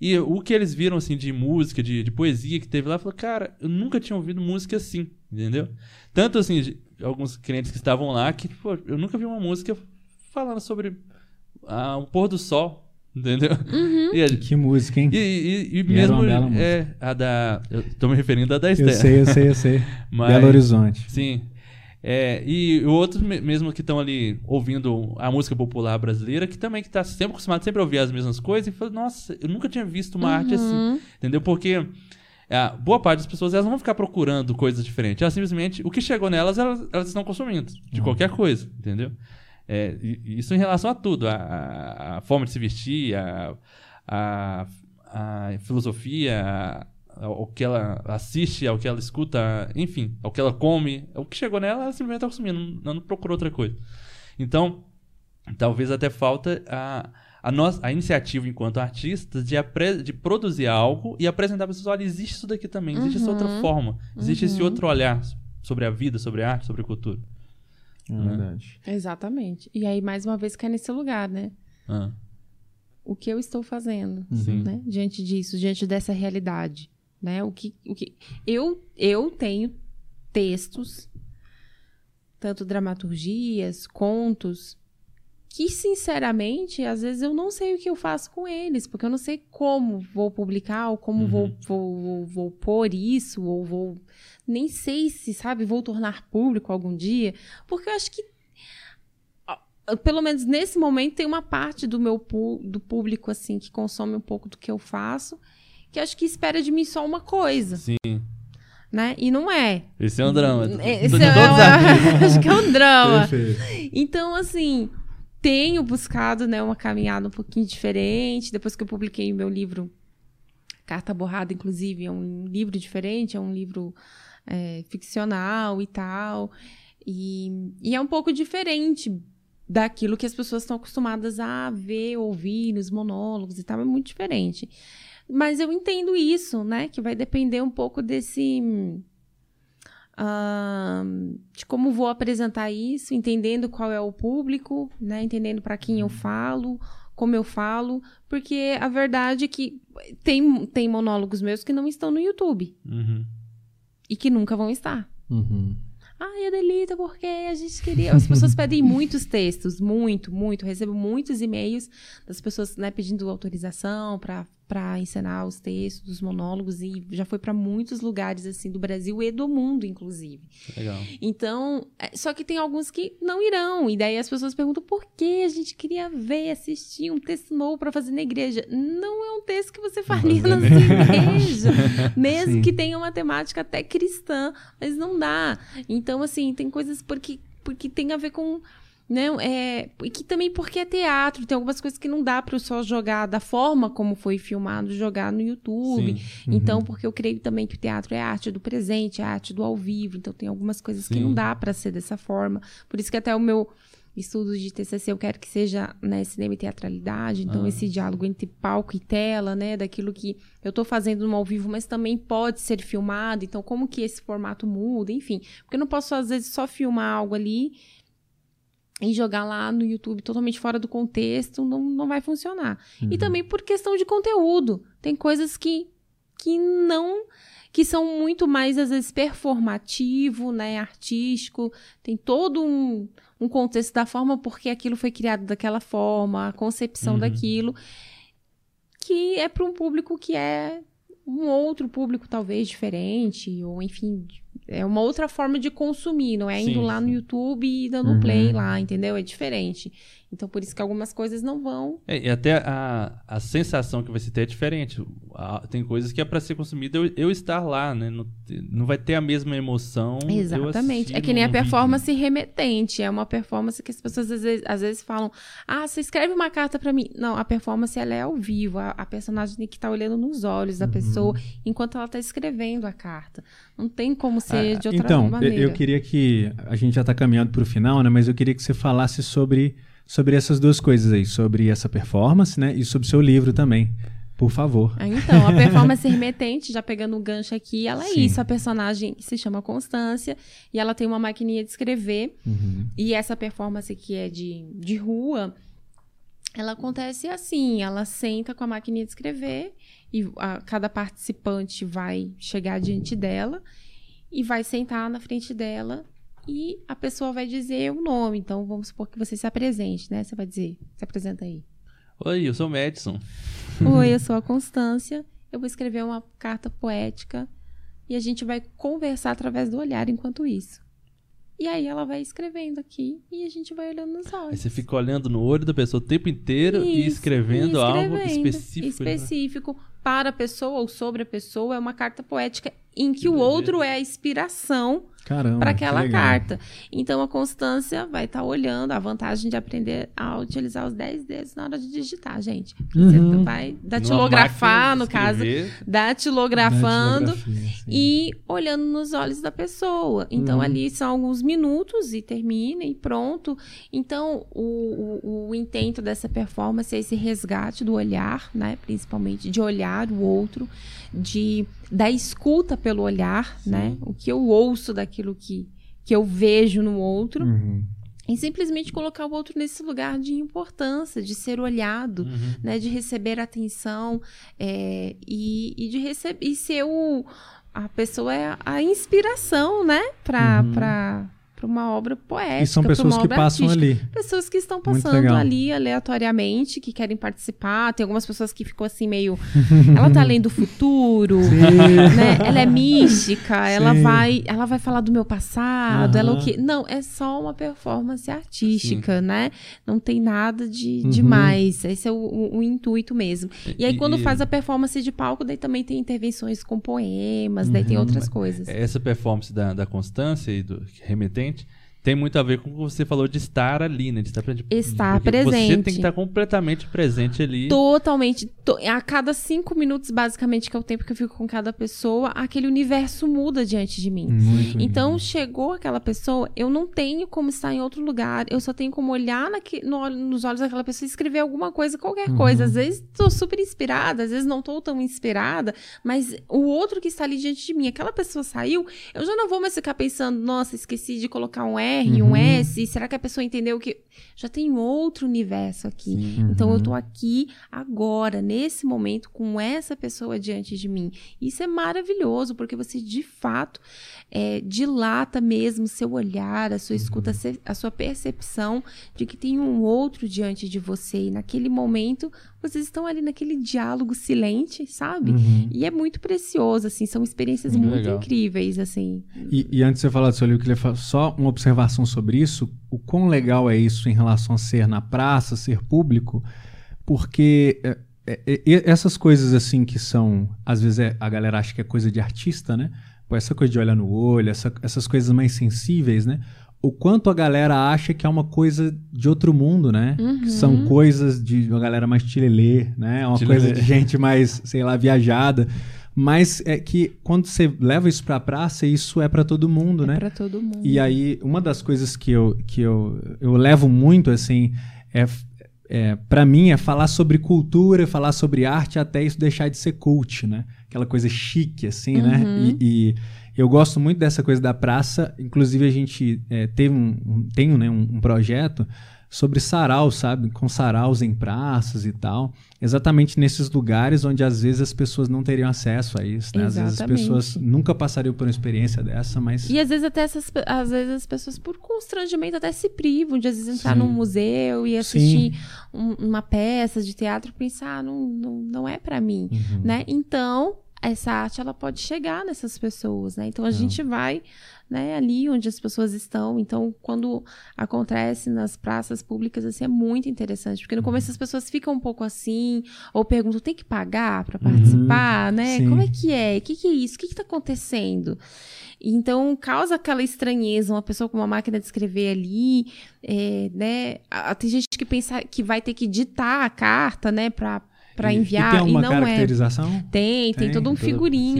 E o que eles viram, assim, de música, de, de poesia que teve lá, falou, cara, eu nunca tinha ouvido música assim, entendeu? Tanto, assim, de- alguns clientes que estavam lá, que, pô, eu nunca vi uma música falando sobre ah, o pôr do sol, entendeu? E, a- Que música, hein? e, e- e mesmo, uma bela música. é, a da... Eu tô me referindo à da Eu Esther. sei, eu sei, eu sei. [LAUGHS] Mas- Belo Horizonte. Sim. É, e outros me- mesmo que estão ali ouvindo a música popular brasileira, que também que tá sempre acostumado sempre a ouvir as mesmas coisas, e fala, nossa, eu nunca tinha visto uma arte assim. Uhum. Entendeu? Porque a boa parte das pessoas elas não vão ficar procurando coisas diferentes. Elas simplesmente, o que chegou nelas, elas, elas estão consumindo. De qualquer coisa, entendeu? É, isso em relação a tudo. A, a- a forma de se vestir, a, a, a filosofia, a- ao que ela assiste, ao que ela escuta, enfim, ao que ela come. O que chegou nela, ela simplesmente está consumindo. Não, ela não procurou outra coisa. Então, talvez até falta a, a, nossa, a iniciativa enquanto artistas de, apre- de produzir algo e apresentar para as pessoas, olha, existe isso daqui também, existe essa outra forma, existe esse outro olhar sobre a vida, sobre a arte, sobre a cultura. É verdade. Exatamente. E aí, mais uma vez, cai nesse lugar, né? Ah, O que eu estou fazendo, né? Diante disso, diante dessa realidade, né? O que, o que... Eu, eu tenho textos, tanto dramaturgias, contos, que, sinceramente, às vezes eu não sei o que eu faço com eles, porque eu não sei como vou publicar, ou como vou, vou, vou, vou pôr isso, ou vou. Nem sei se, sabe, vou tornar público algum dia, porque eu acho que. Pelo menos nesse momento, tem uma parte do meu do público, assim, que consome um pouco do que eu faço, que acho que espera de mim só uma coisa, sim. né? E não é. Esse é um drama. Esse é, os [LAUGHS] artistas. eu acho que é um drama. Perfeito. Então, assim, tenho buscado né, uma caminhada um pouquinho diferente. Depois que eu publiquei o meu livro, Carta Borrada, inclusive, é um livro diferente, é um livro é, ficcional e tal. E, e é um pouco diferente daquilo que as pessoas estão acostumadas a ver, ouvir nos monólogos e tal. É muito diferente. Mas eu entendo isso, né? Que vai depender um pouco desse ahn, de como vou apresentar isso, entendendo qual é o público, né? Entendendo para quem eu falo, como eu falo, porque a verdade é que tem, tem monólogos meus que não estão no YouTube Uhum. e que nunca vão estar. Uhum. Ai, Adelita, porque a gente queria. As pessoas [LAUGHS] pedem muitos textos, muito, muito. Eu recebo muitos e-mails das pessoas né, pedindo autorização para encenar os textos, os monólogos, e já foi para muitos lugares assim do Brasil e do mundo, inclusive. Legal. Então, é, só que tem alguns que não irão. E daí as pessoas perguntam por que a gente queria ver, assistir um texto novo para fazer na igreja. Não é um texto que você faria na sua igreja. [LAUGHS] Mesmo Sim. que tenha uma temática até cristã, mas não dá. Então, assim, tem coisas porque, porque tem a ver com. Não, é, e que também porque é teatro, tem algumas coisas que não dá para só jogar da forma como foi filmado, jogar no YouTube. Sim. Então, porque eu creio também que o teatro é a arte do presente, é a arte do ao vivo. Então, tem algumas coisas que Sim. não dá para ser dessa forma. Por isso que até o meu estudo de TCC eu quero que seja né, cinema e teatralidade. Então, Ah. esse diálogo entre palco e tela, né? Daquilo que eu tô fazendo no ao vivo, mas também pode ser filmado. Então, como que esse formato muda? Enfim, porque eu não posso, às vezes, só filmar algo ali e jogar lá no YouTube totalmente fora do contexto, não, não vai funcionar. E também por questão de conteúdo. Tem coisas que, que não. que são muito mais, às vezes, performativo, né? Artístico. Tem todo um, um contexto da forma porque aquilo foi criado daquela forma, a concepção Uhum. daquilo, que é para um público que é um outro público, talvez, diferente, ou enfim. É uma outra forma de consumir, não é Sim, indo lá no sim. YouTube e dando Uhum. play lá, entendeu? É diferente. Então, por isso que algumas coisas não vão. É, e até a, a sensação que vai se ter é diferente. A- tem coisas que é para ser consumida eu, eu estar lá, né? Não, não vai ter a mesma emoção. eu Exatamente. É que nem a num vídeo. performance remetente. É uma performance que as pessoas às vezes, às vezes falam: Ah, você escreve uma carta pra mim. Não, a performance ela é ao vivo. A, a personagem tem que estar olhando nos olhos Uhum. da pessoa enquanto ela tá escrevendo a carta. Não tem como ser Ah, de outra então, eu- maneira. eu queria que. A gente já está caminhando para o final, né? Mas eu queria que você falasse sobre, sobre essas duas coisas aí, sobre essa performance, né? E sobre o seu livro também. Por favor. Ah, Então, a performance [LAUGHS] remetente, já pegando o gancho aqui, ela é Sim. isso. A personagem se chama Constância e ela tem uma maquininha de escrever. Uhum. E essa performance que é de, de rua, ela acontece assim: ela senta com a maquininha de escrever e a- cada participante vai chegar diante dela e vai sentar na frente dela e a pessoa vai dizer o nome. Então, vamos supor que você se apresente, né? Você vai dizer, se apresenta aí. Oi, eu sou o Madison. Oi, eu [LAUGHS] sou a Constância. Eu vou escrever uma carta poética e a gente vai conversar através do olhar enquanto isso. E aí ela vai escrevendo aqui e a gente vai olhando nos olhos. Aí você fica olhando no olho da pessoa o tempo inteiro e Isso, escrevendo, e algo escrevendo, específico. né? Específico para a pessoa ou sobre a pessoa. É uma carta poética em que, Que o outro é a inspiração para que aquela carta. Então a Constância vai estar olhando a vantagem de aprender a utilizar os 10 dedos na hora de digitar, gente. Uhum. Você vai datilografar, no caso, datilografando e olhando nos olhos da pessoa. Então, Uhum. ali são alguns minutos e termina e pronto. Então, o, o, o intento dessa performance é esse resgate do olhar, né? Principalmente de olhar o outro, de da escuta pelo olhar, né? O que eu ouço daquilo que, que eu vejo no outro. Uhum. E simplesmente colocar o outro nesse lugar de importância, de ser olhado Uhum. né, de receber atenção é, e, e de receber e ser o a pessoa é a, a inspiração, né, para Uhum. Para uma obra poética. E são pra pessoas uma que obra passam artística. ali. Pessoas que estão passando ali aleatoriamente, que querem participar. Tem algumas pessoas que ficam assim meio. [LAUGHS] Ela tá lendo o futuro, né? Ela é mística, ela Sim. vai, ela vai falar do meu passado, ela o Aham. quê? Não, é só uma performance artística, né? Não tem nada de Uhum. demais. Esse é o, o- o intuito mesmo. E aí, E- quando e- faz a performance de palco, daí também tem intervenções com poemas, daí tem Uhum. outras coisas. Essa performance da, da Constância e do remetente page. Tem muito a ver com o que você falou de estar ali, né? De estar, presente. Estar Porque Você presente. tem que estar completamente presente ali. Totalmente. To- a cada cinco minutos, basicamente, que é o tempo que eu fico com cada pessoa, aquele universo muda diante de mim. Muito Então, chegou aquela pessoa, eu não tenho como estar em outro lugar, eu só tenho como olhar naque- no nos olhos daquela pessoa e escrever alguma coisa, qualquer Uhum. coisa. Às vezes tô super inspirada, às vezes não tô tão inspirada, mas o outro que está ali diante de mim, aquela pessoa saiu, eu já não vou mais ficar pensando, nossa, esqueci de colocar um R, Uhum. um S, será que a pessoa entendeu que. Já tem outro universo aqui. Sim. Então eu Uhum. tô aqui agora, nesse momento, com essa pessoa diante de mim. Isso é maravilhoso, porque você de fato é, dilata mesmo seu olhar, a sua escuta, Uhum. a sua percepção de que tem um outro diante de você. E naquele momento, vocês estão ali naquele diálogo silente, sabe? Uhum. E é muito precioso, assim, são experiências Muito muito legal. incríveis, assim. E, e antes de você falar do seu livro, eu queria falar só uma observação sobre isso. O quão legal é isso em relação a ser na praça, ser público, porque é, é, é, essas coisas assim que são, às vezes é- a galera acha que é coisa de artista, né? Pô, essa coisa de olhar no olho, essa- essas coisas mais sensíveis, né? O quanto a galera acha que é uma coisa de outro mundo, né? Uhum. Que são coisas de uma galera mais tilelê, né? Uma Tilelê. coisa de gente mais, sei lá, viajada. Mas é que quando você leva isso pra praça, isso é pra todo mundo, É né? pra todo mundo. E aí, uma das coisas que eu, que eu, eu levo muito, assim, é, é para mim, é falar sobre cultura, falar sobre arte, até isso deixar de ser cult, né? Aquela coisa chique, assim, né? Uhum. E, e eu gosto muito dessa coisa da praça. Inclusive, a gente é, teve um, um, tem né, um, um projeto sobre saraus, sabe? Com saraus em praças e tal. Exatamente nesses lugares onde, às vezes, as pessoas não teriam acesso a isso, né? Às vezes as pessoas nunca passariam por uma experiência dessa, mas... E às vezes até essas, às vezes as pessoas por constrangimento até se privam de às vezes entrar Sim. num museu e assistir um- uma peça de teatro e pensar, ah, não, não, não é pra mim, Uhum. né? Então, essa arte ela pode chegar nessas pessoas, né? Então a Não. gente vai, né, ali onde as pessoas estão. Então quando acontece nas praças públicas assim é muito interessante, porque no Uhum. começo as pessoas ficam um pouco assim ou perguntam tem que pagar para participar, né? Uhum. sim. Como é que é? O que, que é isso? O que está acontecendo? Então causa aquela estranheza uma pessoa com uma máquina de escrever ali, é, né? Tem gente que pensa que vai ter que ditar a carta, né, para para E- enviar E tem alguma não é. caracterização? Tem, tem, Tem, todo um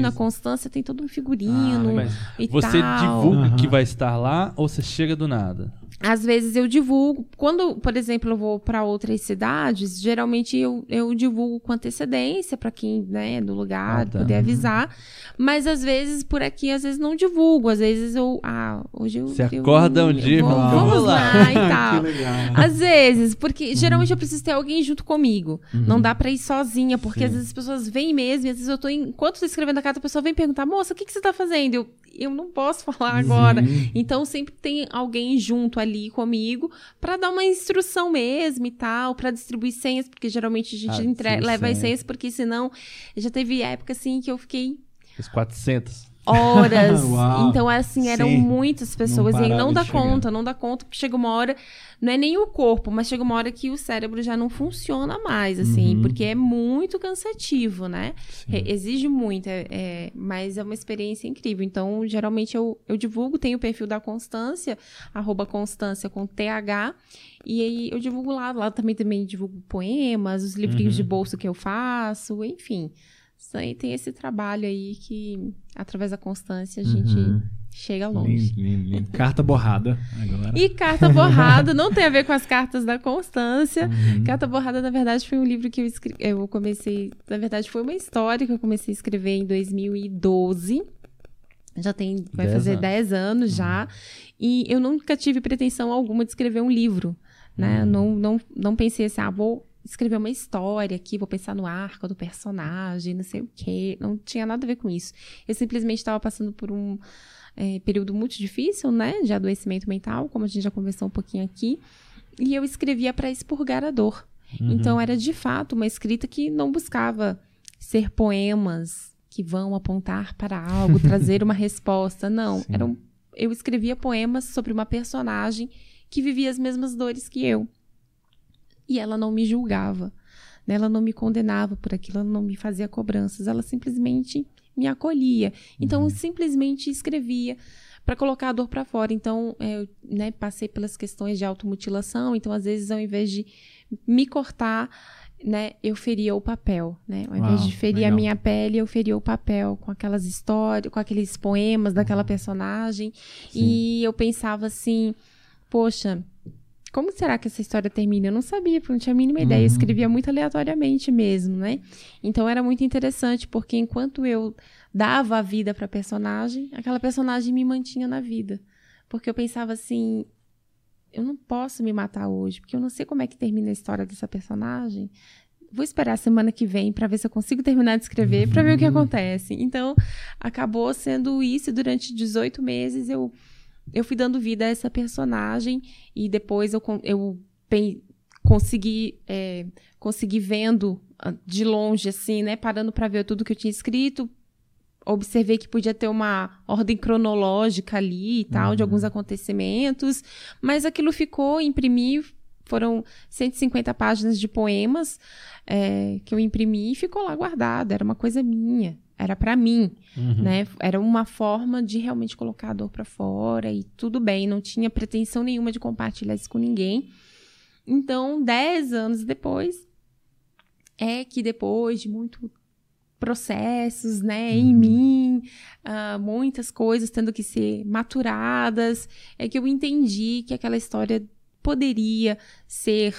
Na sim. Constância tem todo um Ah, figurino e você tal. divulga Aham. que vai estar lá ou você chega do nada? Às vezes eu divulgo. Quando, por exemplo, eu vou para outras cidades, geralmente eu, eu divulgo com antecedência para quem né, é do lugar Ah, tá. poder Uhum. avisar. Mas às vezes por aqui, às vezes não divulgo. Às vezes eu. Ah, hoje eu. Você eu- acorda um eu dia e vou- fala, Vamos "Vamos lá." lá e [LAUGHS] tal. que legal. Às vezes, porque geralmente eu preciso ter alguém junto comigo. Uhum. Não dá pra ir sozinha, porque Sim. às vezes as pessoas vêm mesmo, e às vezes eu tô. em- Enquanto tô escrevendo a carta, a pessoa vem perguntar, moça, o que, que você tá fazendo? Eu, eu não posso [LAUGHS] falar agora. Então sempre tem alguém junto ali comigo pra dar uma instrução mesmo e tal, pra distribuir senhas, porque geralmente a gente Ah, entre- sim, leva as senha. senhas, porque senão já teve época assim que eu fiquei Os 400. Horas. [LAUGHS] Então, assim, eram Sim. muitas pessoas. Não e aí não dá conta, não dá conta, porque chega uma hora. Não é nem o corpo, mas chega uma hora que o cérebro já não funciona mais, assim, Uhum. porque é muito cansativo, né? Re- Exige muito, é, é- mas é uma experiência incrível. Então, geralmente eu, eu divulgo, tenho o perfil da Constância, arroba Constância com TH, e aí eu divulgo lá. Lá também, também divulgo poemas, os livrinhos Uhum. de bolso que eu faço, enfim. Isso aí tem esse trabalho aí que, através da constância, a gente Uhum. chega longe. Lindo, lindo, lindo. Carta borrada agora. E Carta Borrada não tem a ver com as cartas da Constância. Uhum. Carta Borrada, na verdade, foi um livro que eu escrevi. Eu comecei. Na verdade, foi uma história que eu comecei a escrever em 2012. Já tem. Vai Dez fazer anos. 10 anos já. E eu nunca tive pretensão alguma de escrever um livro. Né? Hum. Não, não, não pensei assim, ah, vou escrever uma história aqui, vou pensar no arco do personagem, não sei o quê. Não tinha nada a ver com isso. Eu simplesmente estava passando por um é, período muito difícil, né? De adoecimento mental, como a gente já conversou um pouquinho aqui. E eu escrevia para expurgar a dor. Uhum. Então era de fato uma escrita que não buscava ser poemas que vão apontar para algo, [LAUGHS] trazer uma resposta. Não, Sim. eram eu escrevia poemas sobre uma personagem que vivia as mesmas dores que eu. E ela não me julgava, né? ela não me condenava por aquilo, ela não me fazia cobranças, ela simplesmente me acolhia. Então eu simplesmente escrevia para colocar a dor para fora. Então, é, eu né, passei pelas questões de automutilação, então às vezes ao invés de me cortar, né, eu feria o papel, né? Ao invés Uau, de ferir legal. a minha pele, eu feria o papel com aquelas histórias, com aqueles poemas daquela personagem. E eu pensava assim, poxa, como será que essa história termina? Eu não sabia, porque não tinha a mínima ideia. Eu Uhum. escrevia muito aleatoriamente mesmo, né? Então era muito interessante, porque enquanto eu dava a vida para a personagem, aquela personagem me mantinha na vida. Porque eu pensava assim, eu não posso me matar hoje, porque eu não sei como é que termina a história dessa personagem. Vou esperar a semana que vem para ver se eu consigo terminar de escrever, para ver o que [LAUGHS] acontece. Então, acabou sendo isso. Durante 18 meses, eu, eu fui dando vida a essa personagem. E depois eu, eu consegui, é, consegui vendo ah, de longe, assim, né? Parando para ver tudo que eu tinha escrito. Observei que podia ter uma ordem cronológica ali e tal, de alguns acontecimentos. Mas aquilo ficou, imprimi, foram 150 páginas de poemas é, que eu imprimi e ficou lá guardado. Era uma coisa minha, era para mim, Uhum. né? Era uma forma de realmente colocar a dor para fora e tudo bem. Não tinha pretensão nenhuma de compartilhar isso com ninguém. Então, dez anos depois, é que depois de muito processos, né, em mim, ah, muitas coisas tendo que ser maturadas, é que eu entendi que aquela história poderia ser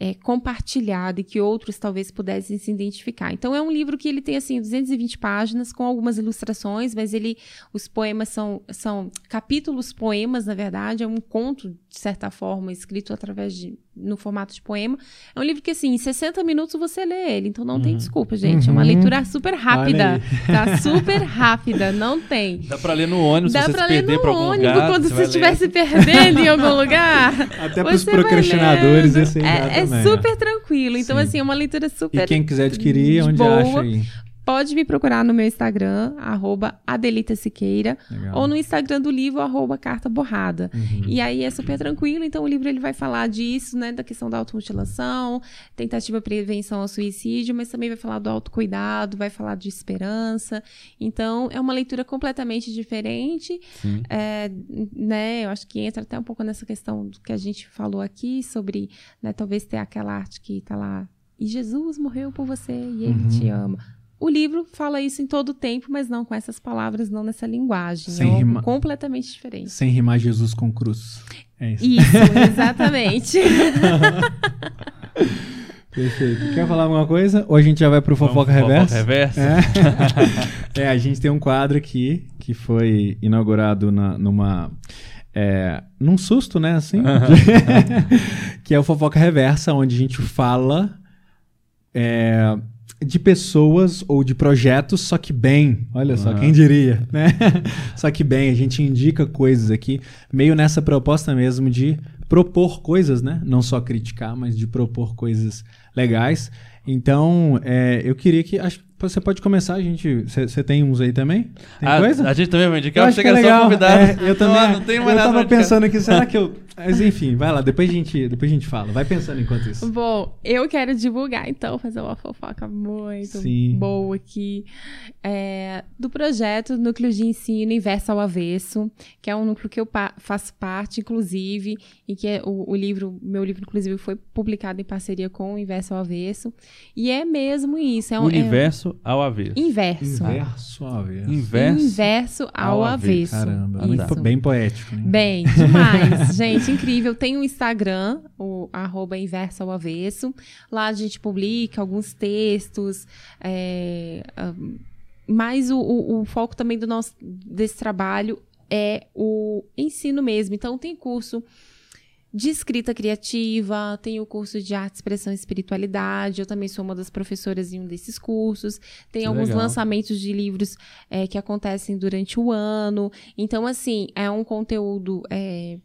é, compartilhada e que outros talvez pudessem se identificar. Então é um livro que ele tem assim 220 páginas com algumas ilustrações, mas ele os poemas são são capítulos poemas na verdade, é um conto de certa forma escrito através de no formato de poema. É um livro que assim, em 60 minutos você lê ele, então não tem Uhum. desculpa, gente. É uma Uhum. leitura super rápida, tá? Super rápida, não tem. Dá pra ler no ônibus, Dá se você pra se ler perder no ônibus lugar. quando você estiver se perdendo em algum lugar. [LAUGHS] Até para os Você vai procrastinadores, esse dá é, é também, super tranquilo. Então, Sim. assim, é uma leitura super. E quem quiser adquirir, de onde boa. acha aí? Pode me procurar no meu Instagram, arroba Adelita Siqueira, Legal. ou no Instagram do livro, arroba Carta Borrada. Uhum. E aí é super tranquilo, então o livro ele vai falar disso, né, da questão da automutilação, tentativa de prevenção ao suicídio, mas também vai falar do autocuidado, vai falar de esperança. Então é uma leitura completamente diferente, é, né, eu acho que entra até um pouco nessa questão do que a gente falou aqui sobre, né, talvez ter aquela arte que tá lá, e Jesus morreu por você e ele Uhum. te ama. O livro fala isso em todo o tempo, mas não com essas palavras, não nessa linguagem. Sem é rima- completamente diferente. Sem rimar Jesus com cruz. É isso. Isso, [LAUGHS] exatamente. [LAUGHS] Perfeito. Quer falar alguma coisa? Ou a gente já vai pro Vamos Fofoca pro Reverso? Fofoca Reverso? É. [LAUGHS] É, a gente tem um quadro aqui que foi inaugurado na- numa. É, num susto, né? Assim. que é o Fofoca Reversa, onde a gente fala é, de pessoas ou de projetos, só que bem. Olha só, quem diria, né? [LAUGHS] só que bem, a gente indica coisas aqui, meio nessa proposta mesmo de propor coisas, né? Não só criticar, mas de propor coisas legais. Então, é, eu queria que. Acho que você pode começar, a gente. Você tem uns aí também? Tem Ah, coisa? A gente também vai indicar, Eu eu acho achei que é era só legal. convidado. É, eu [LAUGHS] também. Não, não tenho eu mais nada tava pensando aqui, será que eu. [LAUGHS] Mas enfim, vai lá, depois a gente, depois a gente fala. Vai pensando enquanto isso. Bom, eu quero divulgar, então, fazer uma fofoca muito Sim. boa aqui. é, do projeto Núcleo de Ensino Inverso ao Avesso, que é um núcleo que eu pa- faço parte, inclusive, e que é o, o livro, meu livro, inclusive, foi publicado em parceria com o Inverso ao Avesso. E é mesmo isso. É um, Universo ao avesso. Inverso. Inverso, ó, avesso. Inverso. Inverso ao, ao avesso. avesso. Caramba, Isso. muito bem poético. Né? Bem, demais. [LAUGHS] gente, incrível. Tem o Instagram, o arroba inverso ao avesso. Lá a gente publica alguns textos. É, ahn, mas o, o- o foco também do nosso, desse trabalho é o ensino mesmo. Então, tem curso de escrita criativa, tem o curso de arte, expressão e espiritualidade. Eu também sou uma das professoras em um desses cursos. Tem Que alguns legal. lançamentos de livros é, que acontecem durante o ano. Então, assim, é um conteúdo é,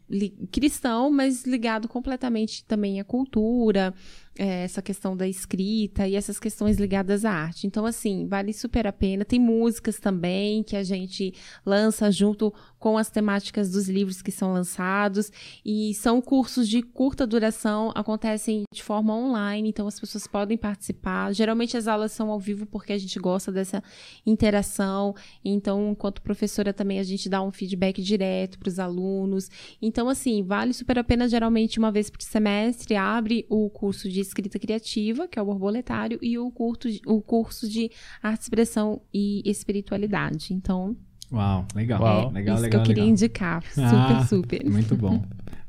cristão, mas ligado completamente também à cultura, é, essa questão da escrita e essas questões ligadas à arte. Então, assim, vale super a pena. Tem músicas também que a gente lança junto com as temáticas dos livros que são lançados. E são cursos de curta duração, acontecem de forma online, então as pessoas podem participar. Geralmente as aulas são ao vivo porque a gente gosta dessa interação. Então, enquanto professora também a gente dá um feedback direto para os alunos. Então, assim, vale super a pena geralmente uma vez por semestre abre o curso de escrita criativa, que é o borboletário, e o curso de, o curso de arte, expressão e espiritualidade. Então, Uau, legal. Uau. é legal, isso legal, que eu queria legal. indicar. Super, Ah, super. Muito bom.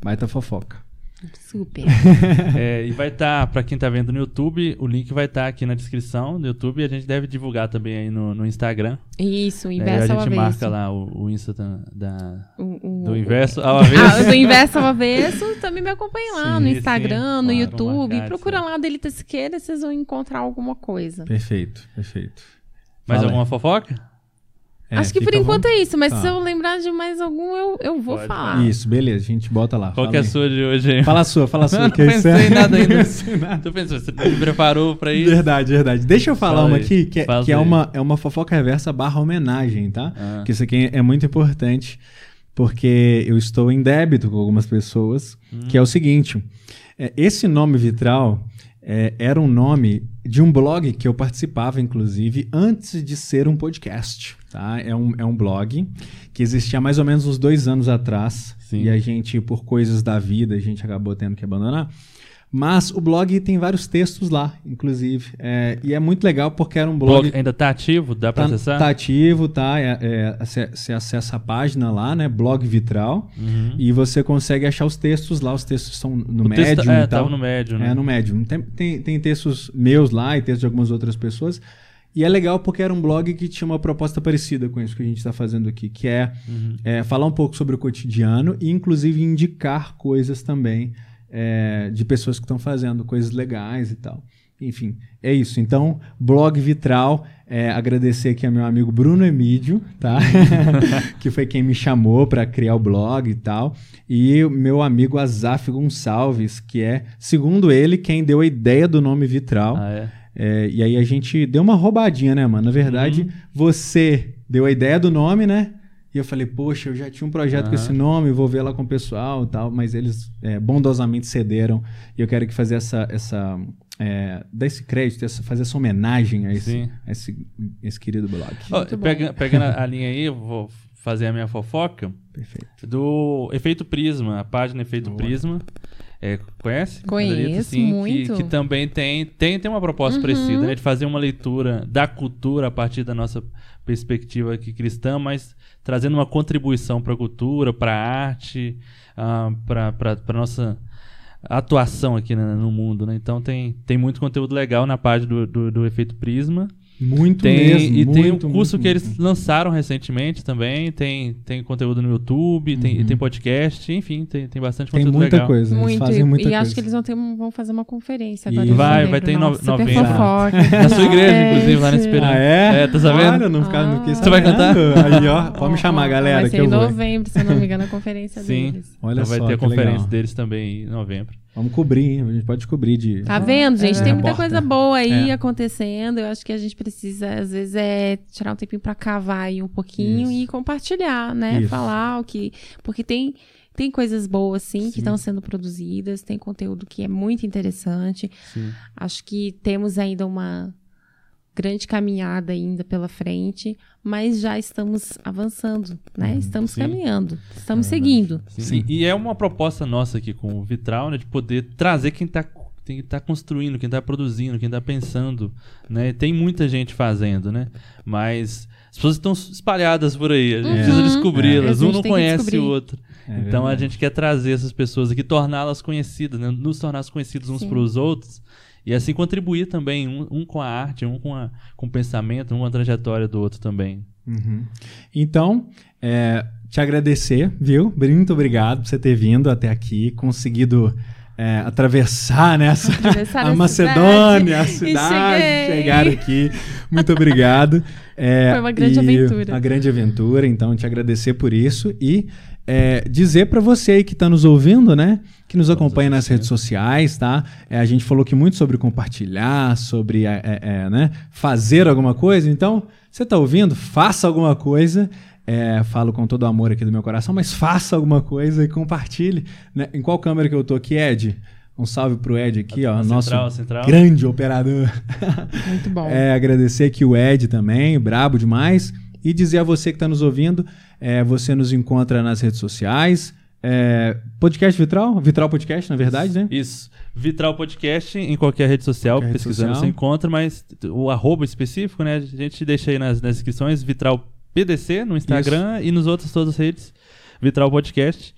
Baita fofoca. Super. [LAUGHS] É, e vai estar, pra quem tá vendo no YouTube, o link vai estar aqui na descrição do YouTube e a gente deve divulgar também aí no, no Instagram. Isso, o Né? inverso a gente marca lá o, o Insta da, da- O- o- do inverso ao [LAUGHS] avesso. Ah, do inverso ao avesso, também me acompanhe lá Sim, no sim, Instagram, no claro, YouTube. marcar, Procura sim. lá Delita Siqueira, vocês vão encontrar alguma coisa. Perfeito, perfeito. Mais Fala alguma fofoca? É, Acho que por enquanto é isso, mas Tá. se eu lembrar de mais algum, eu, eu vou Pode falar. Isso, beleza, a gente bota lá. Qual fala que é a sua de hoje aí? Fala a sua, fala a sua. [LAUGHS] Não que pensei isso é- em nada [LAUGHS] ainda. Não pensei nada. Tu pensou, você me preparou pra isso? Verdade, verdade. Deixa eu falar Fala uma aí. aqui, que, é, que é, uma, é uma fofoca reversa barra homenagem, tá? Ah. Porque isso aqui é muito importante, porque eu estou em débito com algumas pessoas, que é o seguinte, é, esse nome Vitral é, era um nome de um blog que eu participava, inclusive, antes de ser um podcast, tá? É um, é um blog que existia mais ou menos uns dois anos atrás, Sim. e a gente, por coisas da vida, a gente acabou tendo que abandonar. Mas o blog tem vários textos lá, inclusive. É, e é muito legal porque era um blog. Blog ainda tá ativo? Dá pra Tá, acessar? tá ativo, tá? É, é, você você acessa a página lá, né? Blog Vitral. Uhum. E você consegue achar os textos lá. Os textos são no O texto- Medium é, e tal. tava no Medium, né? É, no Medium. Tem, tem, tem textos meus lá e textos de algumas outras pessoas. E é legal porque era um blog que tinha uma proposta parecida com isso que a gente está fazendo aqui, que é, Uhum. é, falar um pouco sobre o cotidiano e, inclusive, indicar coisas também é, de pessoas que estão fazendo coisas legais e tal. Enfim, é isso. Então, blog Vitral, é, agradecer aqui ao meu amigo Bruno Emídio, tá? [LAUGHS] que foi quem me chamou para criar o blog e tal. E o meu amigo Azaf Gonçalves, que é, segundo ele, quem deu a ideia do nome Vitral. Ah, é? É, e aí a gente deu uma roubadinha, né, mano? Na verdade, Uhum. você deu a ideia do nome, né? E eu falei, poxa, eu já tinha um projeto com Aham. esse nome, vou ver lá com o pessoal e tal, mas eles é, bondosamente cederam. E eu quero que fazer essa. essa é, dar esse crédito, essa, fazer essa homenagem a esse, a esse, esse querido blog. Bom. pega- pegando a, linha aí, eu vou fazer a minha fofoca Perfeito. do Efeito Prisma, a página Efeito Boa. Prisma. É, conhece? Conheço, sim, muito. Que, que também tem, tem, tem uma proposta Uhum. parecida, né? De fazer uma leitura da cultura a partir da nossa perspectiva aqui cristã, mas trazendo uma contribuição para a cultura, para a arte, ah, para a nossa atuação aqui né, no mundo, né? Então tem, tem muito conteúdo legal na página do, do, do Efeito Prisma. Muito Tem, mesmo. e tem um muito, curso muito, que eles muito. lançaram recentemente também. Tem, tem conteúdo no YouTube, tem, Uhum. tem podcast, enfim, tem, tem bastante Tem conteúdo muita legal. coisa. Eles Muito. fazem E, muita e coisa. acho que eles vão, ter, vão fazer uma conferência agora. Vai, vai ter em no- novembro. [LAUGHS] Na sua igreja, inclusive, lá na. Esperança. Ah, é? É, tá sabendo? Olha, não, ficar, não Ah. Você vai sabendo. Aí, ó, pode me chamar, Ó, galera, Vai que ser eu em vou. novembro, se eu não me engano, a conferência Sim. deles. Olha então vai só, ter a que conferência legal. deles também em novembro. Vamos cobrir, hein? A gente pode cobrir de... Tá vendo, gente? É. Tem muita Repórter. coisa boa aí É. acontecendo. Eu acho que a gente precisa, às vezes, é tirar um tempinho pra cavar aí um pouquinho Isso. e compartilhar, né? Isso. Falar o que. Porque tem. Tem coisas boas, sim, Sim. que estão sendo produzidas, tem conteúdo que é muito interessante. Sim. Acho que temos ainda uma grande caminhada ainda pela frente, mas já estamos avançando, né? Estamos sim. caminhando, estamos É seguindo. Sim. Sim. E, é uma proposta nossa aqui com o Vitral, né? De poder trazer quem tá, quem tá construindo, quem tá produzindo, quem tá pensando, né? Tem muita gente fazendo, né? Mas as pessoas estão espalhadas por aí. A gente Uhum. precisa É. descobri-las. A Um não conhece o outro. É então a gente quer trazer essas pessoas aqui, torná-las conhecidas, né? Nos tornar conhecidos uns para os outros. E assim contribuir também, um, um com a arte, um com, a, com o pensamento, um com a trajetória do outro também. Uhum. Então, é, te agradecer, viu? Muito obrigado por você ter vindo até aqui, conseguido é, atravessar [LAUGHS] nessa Atravessar a a Macedônia, a cidade. E cidade, chegar aqui. Muito obrigado. [LAUGHS] É, Foi uma grande aventura. Uma grande aventura, então te agradecer por isso e é, dizer para você aí que está nos ouvindo, né? Que nos acompanha nas redes sociais, tá? É, a gente falou aqui muito sobre compartilhar, sobre é, é, é, né, fazer alguma coisa. Então, você está ouvindo? Faça alguma coisa. É, falo com todo o amor aqui do meu coração, mas faça alguma coisa e compartilhe. né? Em qual câmera que eu tô aqui, Ed? Um salve pro Ed aqui, ó, A nosso central, grande operador. Muito bom. [LAUGHS] É, agradecer aqui o Ed também, brabo demais. E dizer a você que está nos ouvindo, é, você nos encontra nas redes sociais. É, podcast Vitral? Vitral Podcast, na verdade, né? Isso. Vitral Podcast em qualquer rede social, Qualquer rede pesquisando social. você encontra, mas o arroba específico, né? A gente deixa aí nas, nas descrições, Vitral PDC no Instagram e nos outros todas as redes, Vitral Podcast.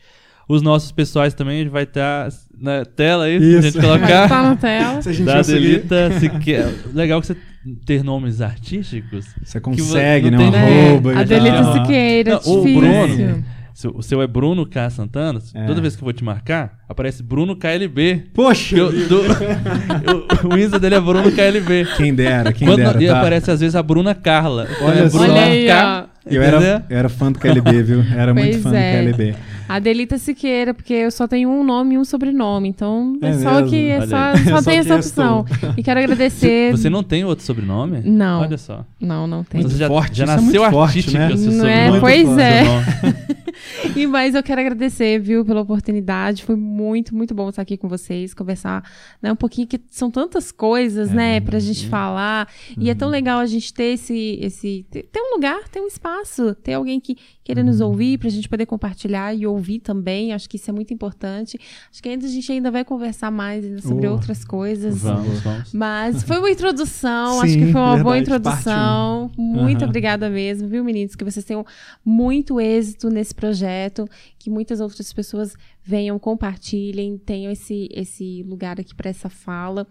Os nossos pessoais também, a gente vai estar na tela aí, se a Isso. gente Vai colocar. estar na tela. [LAUGHS] Se a gente Da Adelita, se quer. Legal que você ter nomes artísticos. você que consegue, não né? Um tem- É, arroba e tal. Adelita Siqueira, Não, o. Bruno. Seu- O seu é Bruno K. Santana. É. Toda vez que eu vou te marcar, aparece Bruno KLB. Poxa! Eu- do- o, [LAUGHS] o Insta dele é Bruno KLB. Quem dera, quem Quando, dera. e tá? aparece às vezes a Bruna Carla. Olha é só. Bruna Olha aí, K, ó. Eu era, eu era fã do KLB, viu? Era muito Pois fã é. do KLB. Adelita Siqueira, porque eu só tenho um nome e um sobrenome. Então, é, É só mesmo? que é só, só Só tem essa opção. E quero agradecer. Você não tem outro sobrenome? Não. Olha só. Não, não tem. Você já, forte, já é nasceu muito forte, artística né? seu [LAUGHS] Não sobrenome. é? Pois forte. é. E mais eu quero agradecer, viu, pela oportunidade. Foi muito, muito bom estar aqui com vocês, conversar né, um pouquinho, que são tantas coisas, É né, pra gente falar. E é tão legal a gente ter esse, esse. ter um lugar, ter um espaço, ter alguém que queira nos ouvir, pra gente poder compartilhar e ouvir também. Acho que isso é muito importante. Acho que ainda a gente ainda vai conversar mais sobre Oh. outras coisas. Vamos, vamos. Mas foi uma introdução, acho Sim, que foi uma boa verdade, introdução. Muito Aham. obrigada mesmo, viu, meninos? Que vocês tenham muito êxito nesse projeto, que muitas outras pessoas venham, compartilhem, tenham esse, esse lugar aqui para essa fala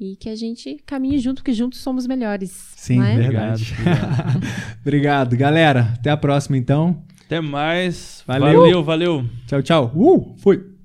e que a gente caminhe junto, porque juntos somos melhores. Sim, é? verdade. Obrigado, [LAUGHS] Obrigado, galera. Até a próxima, então. Até mais. Valeu. valeu. valeu. Tchau, tchau. Uh, fui.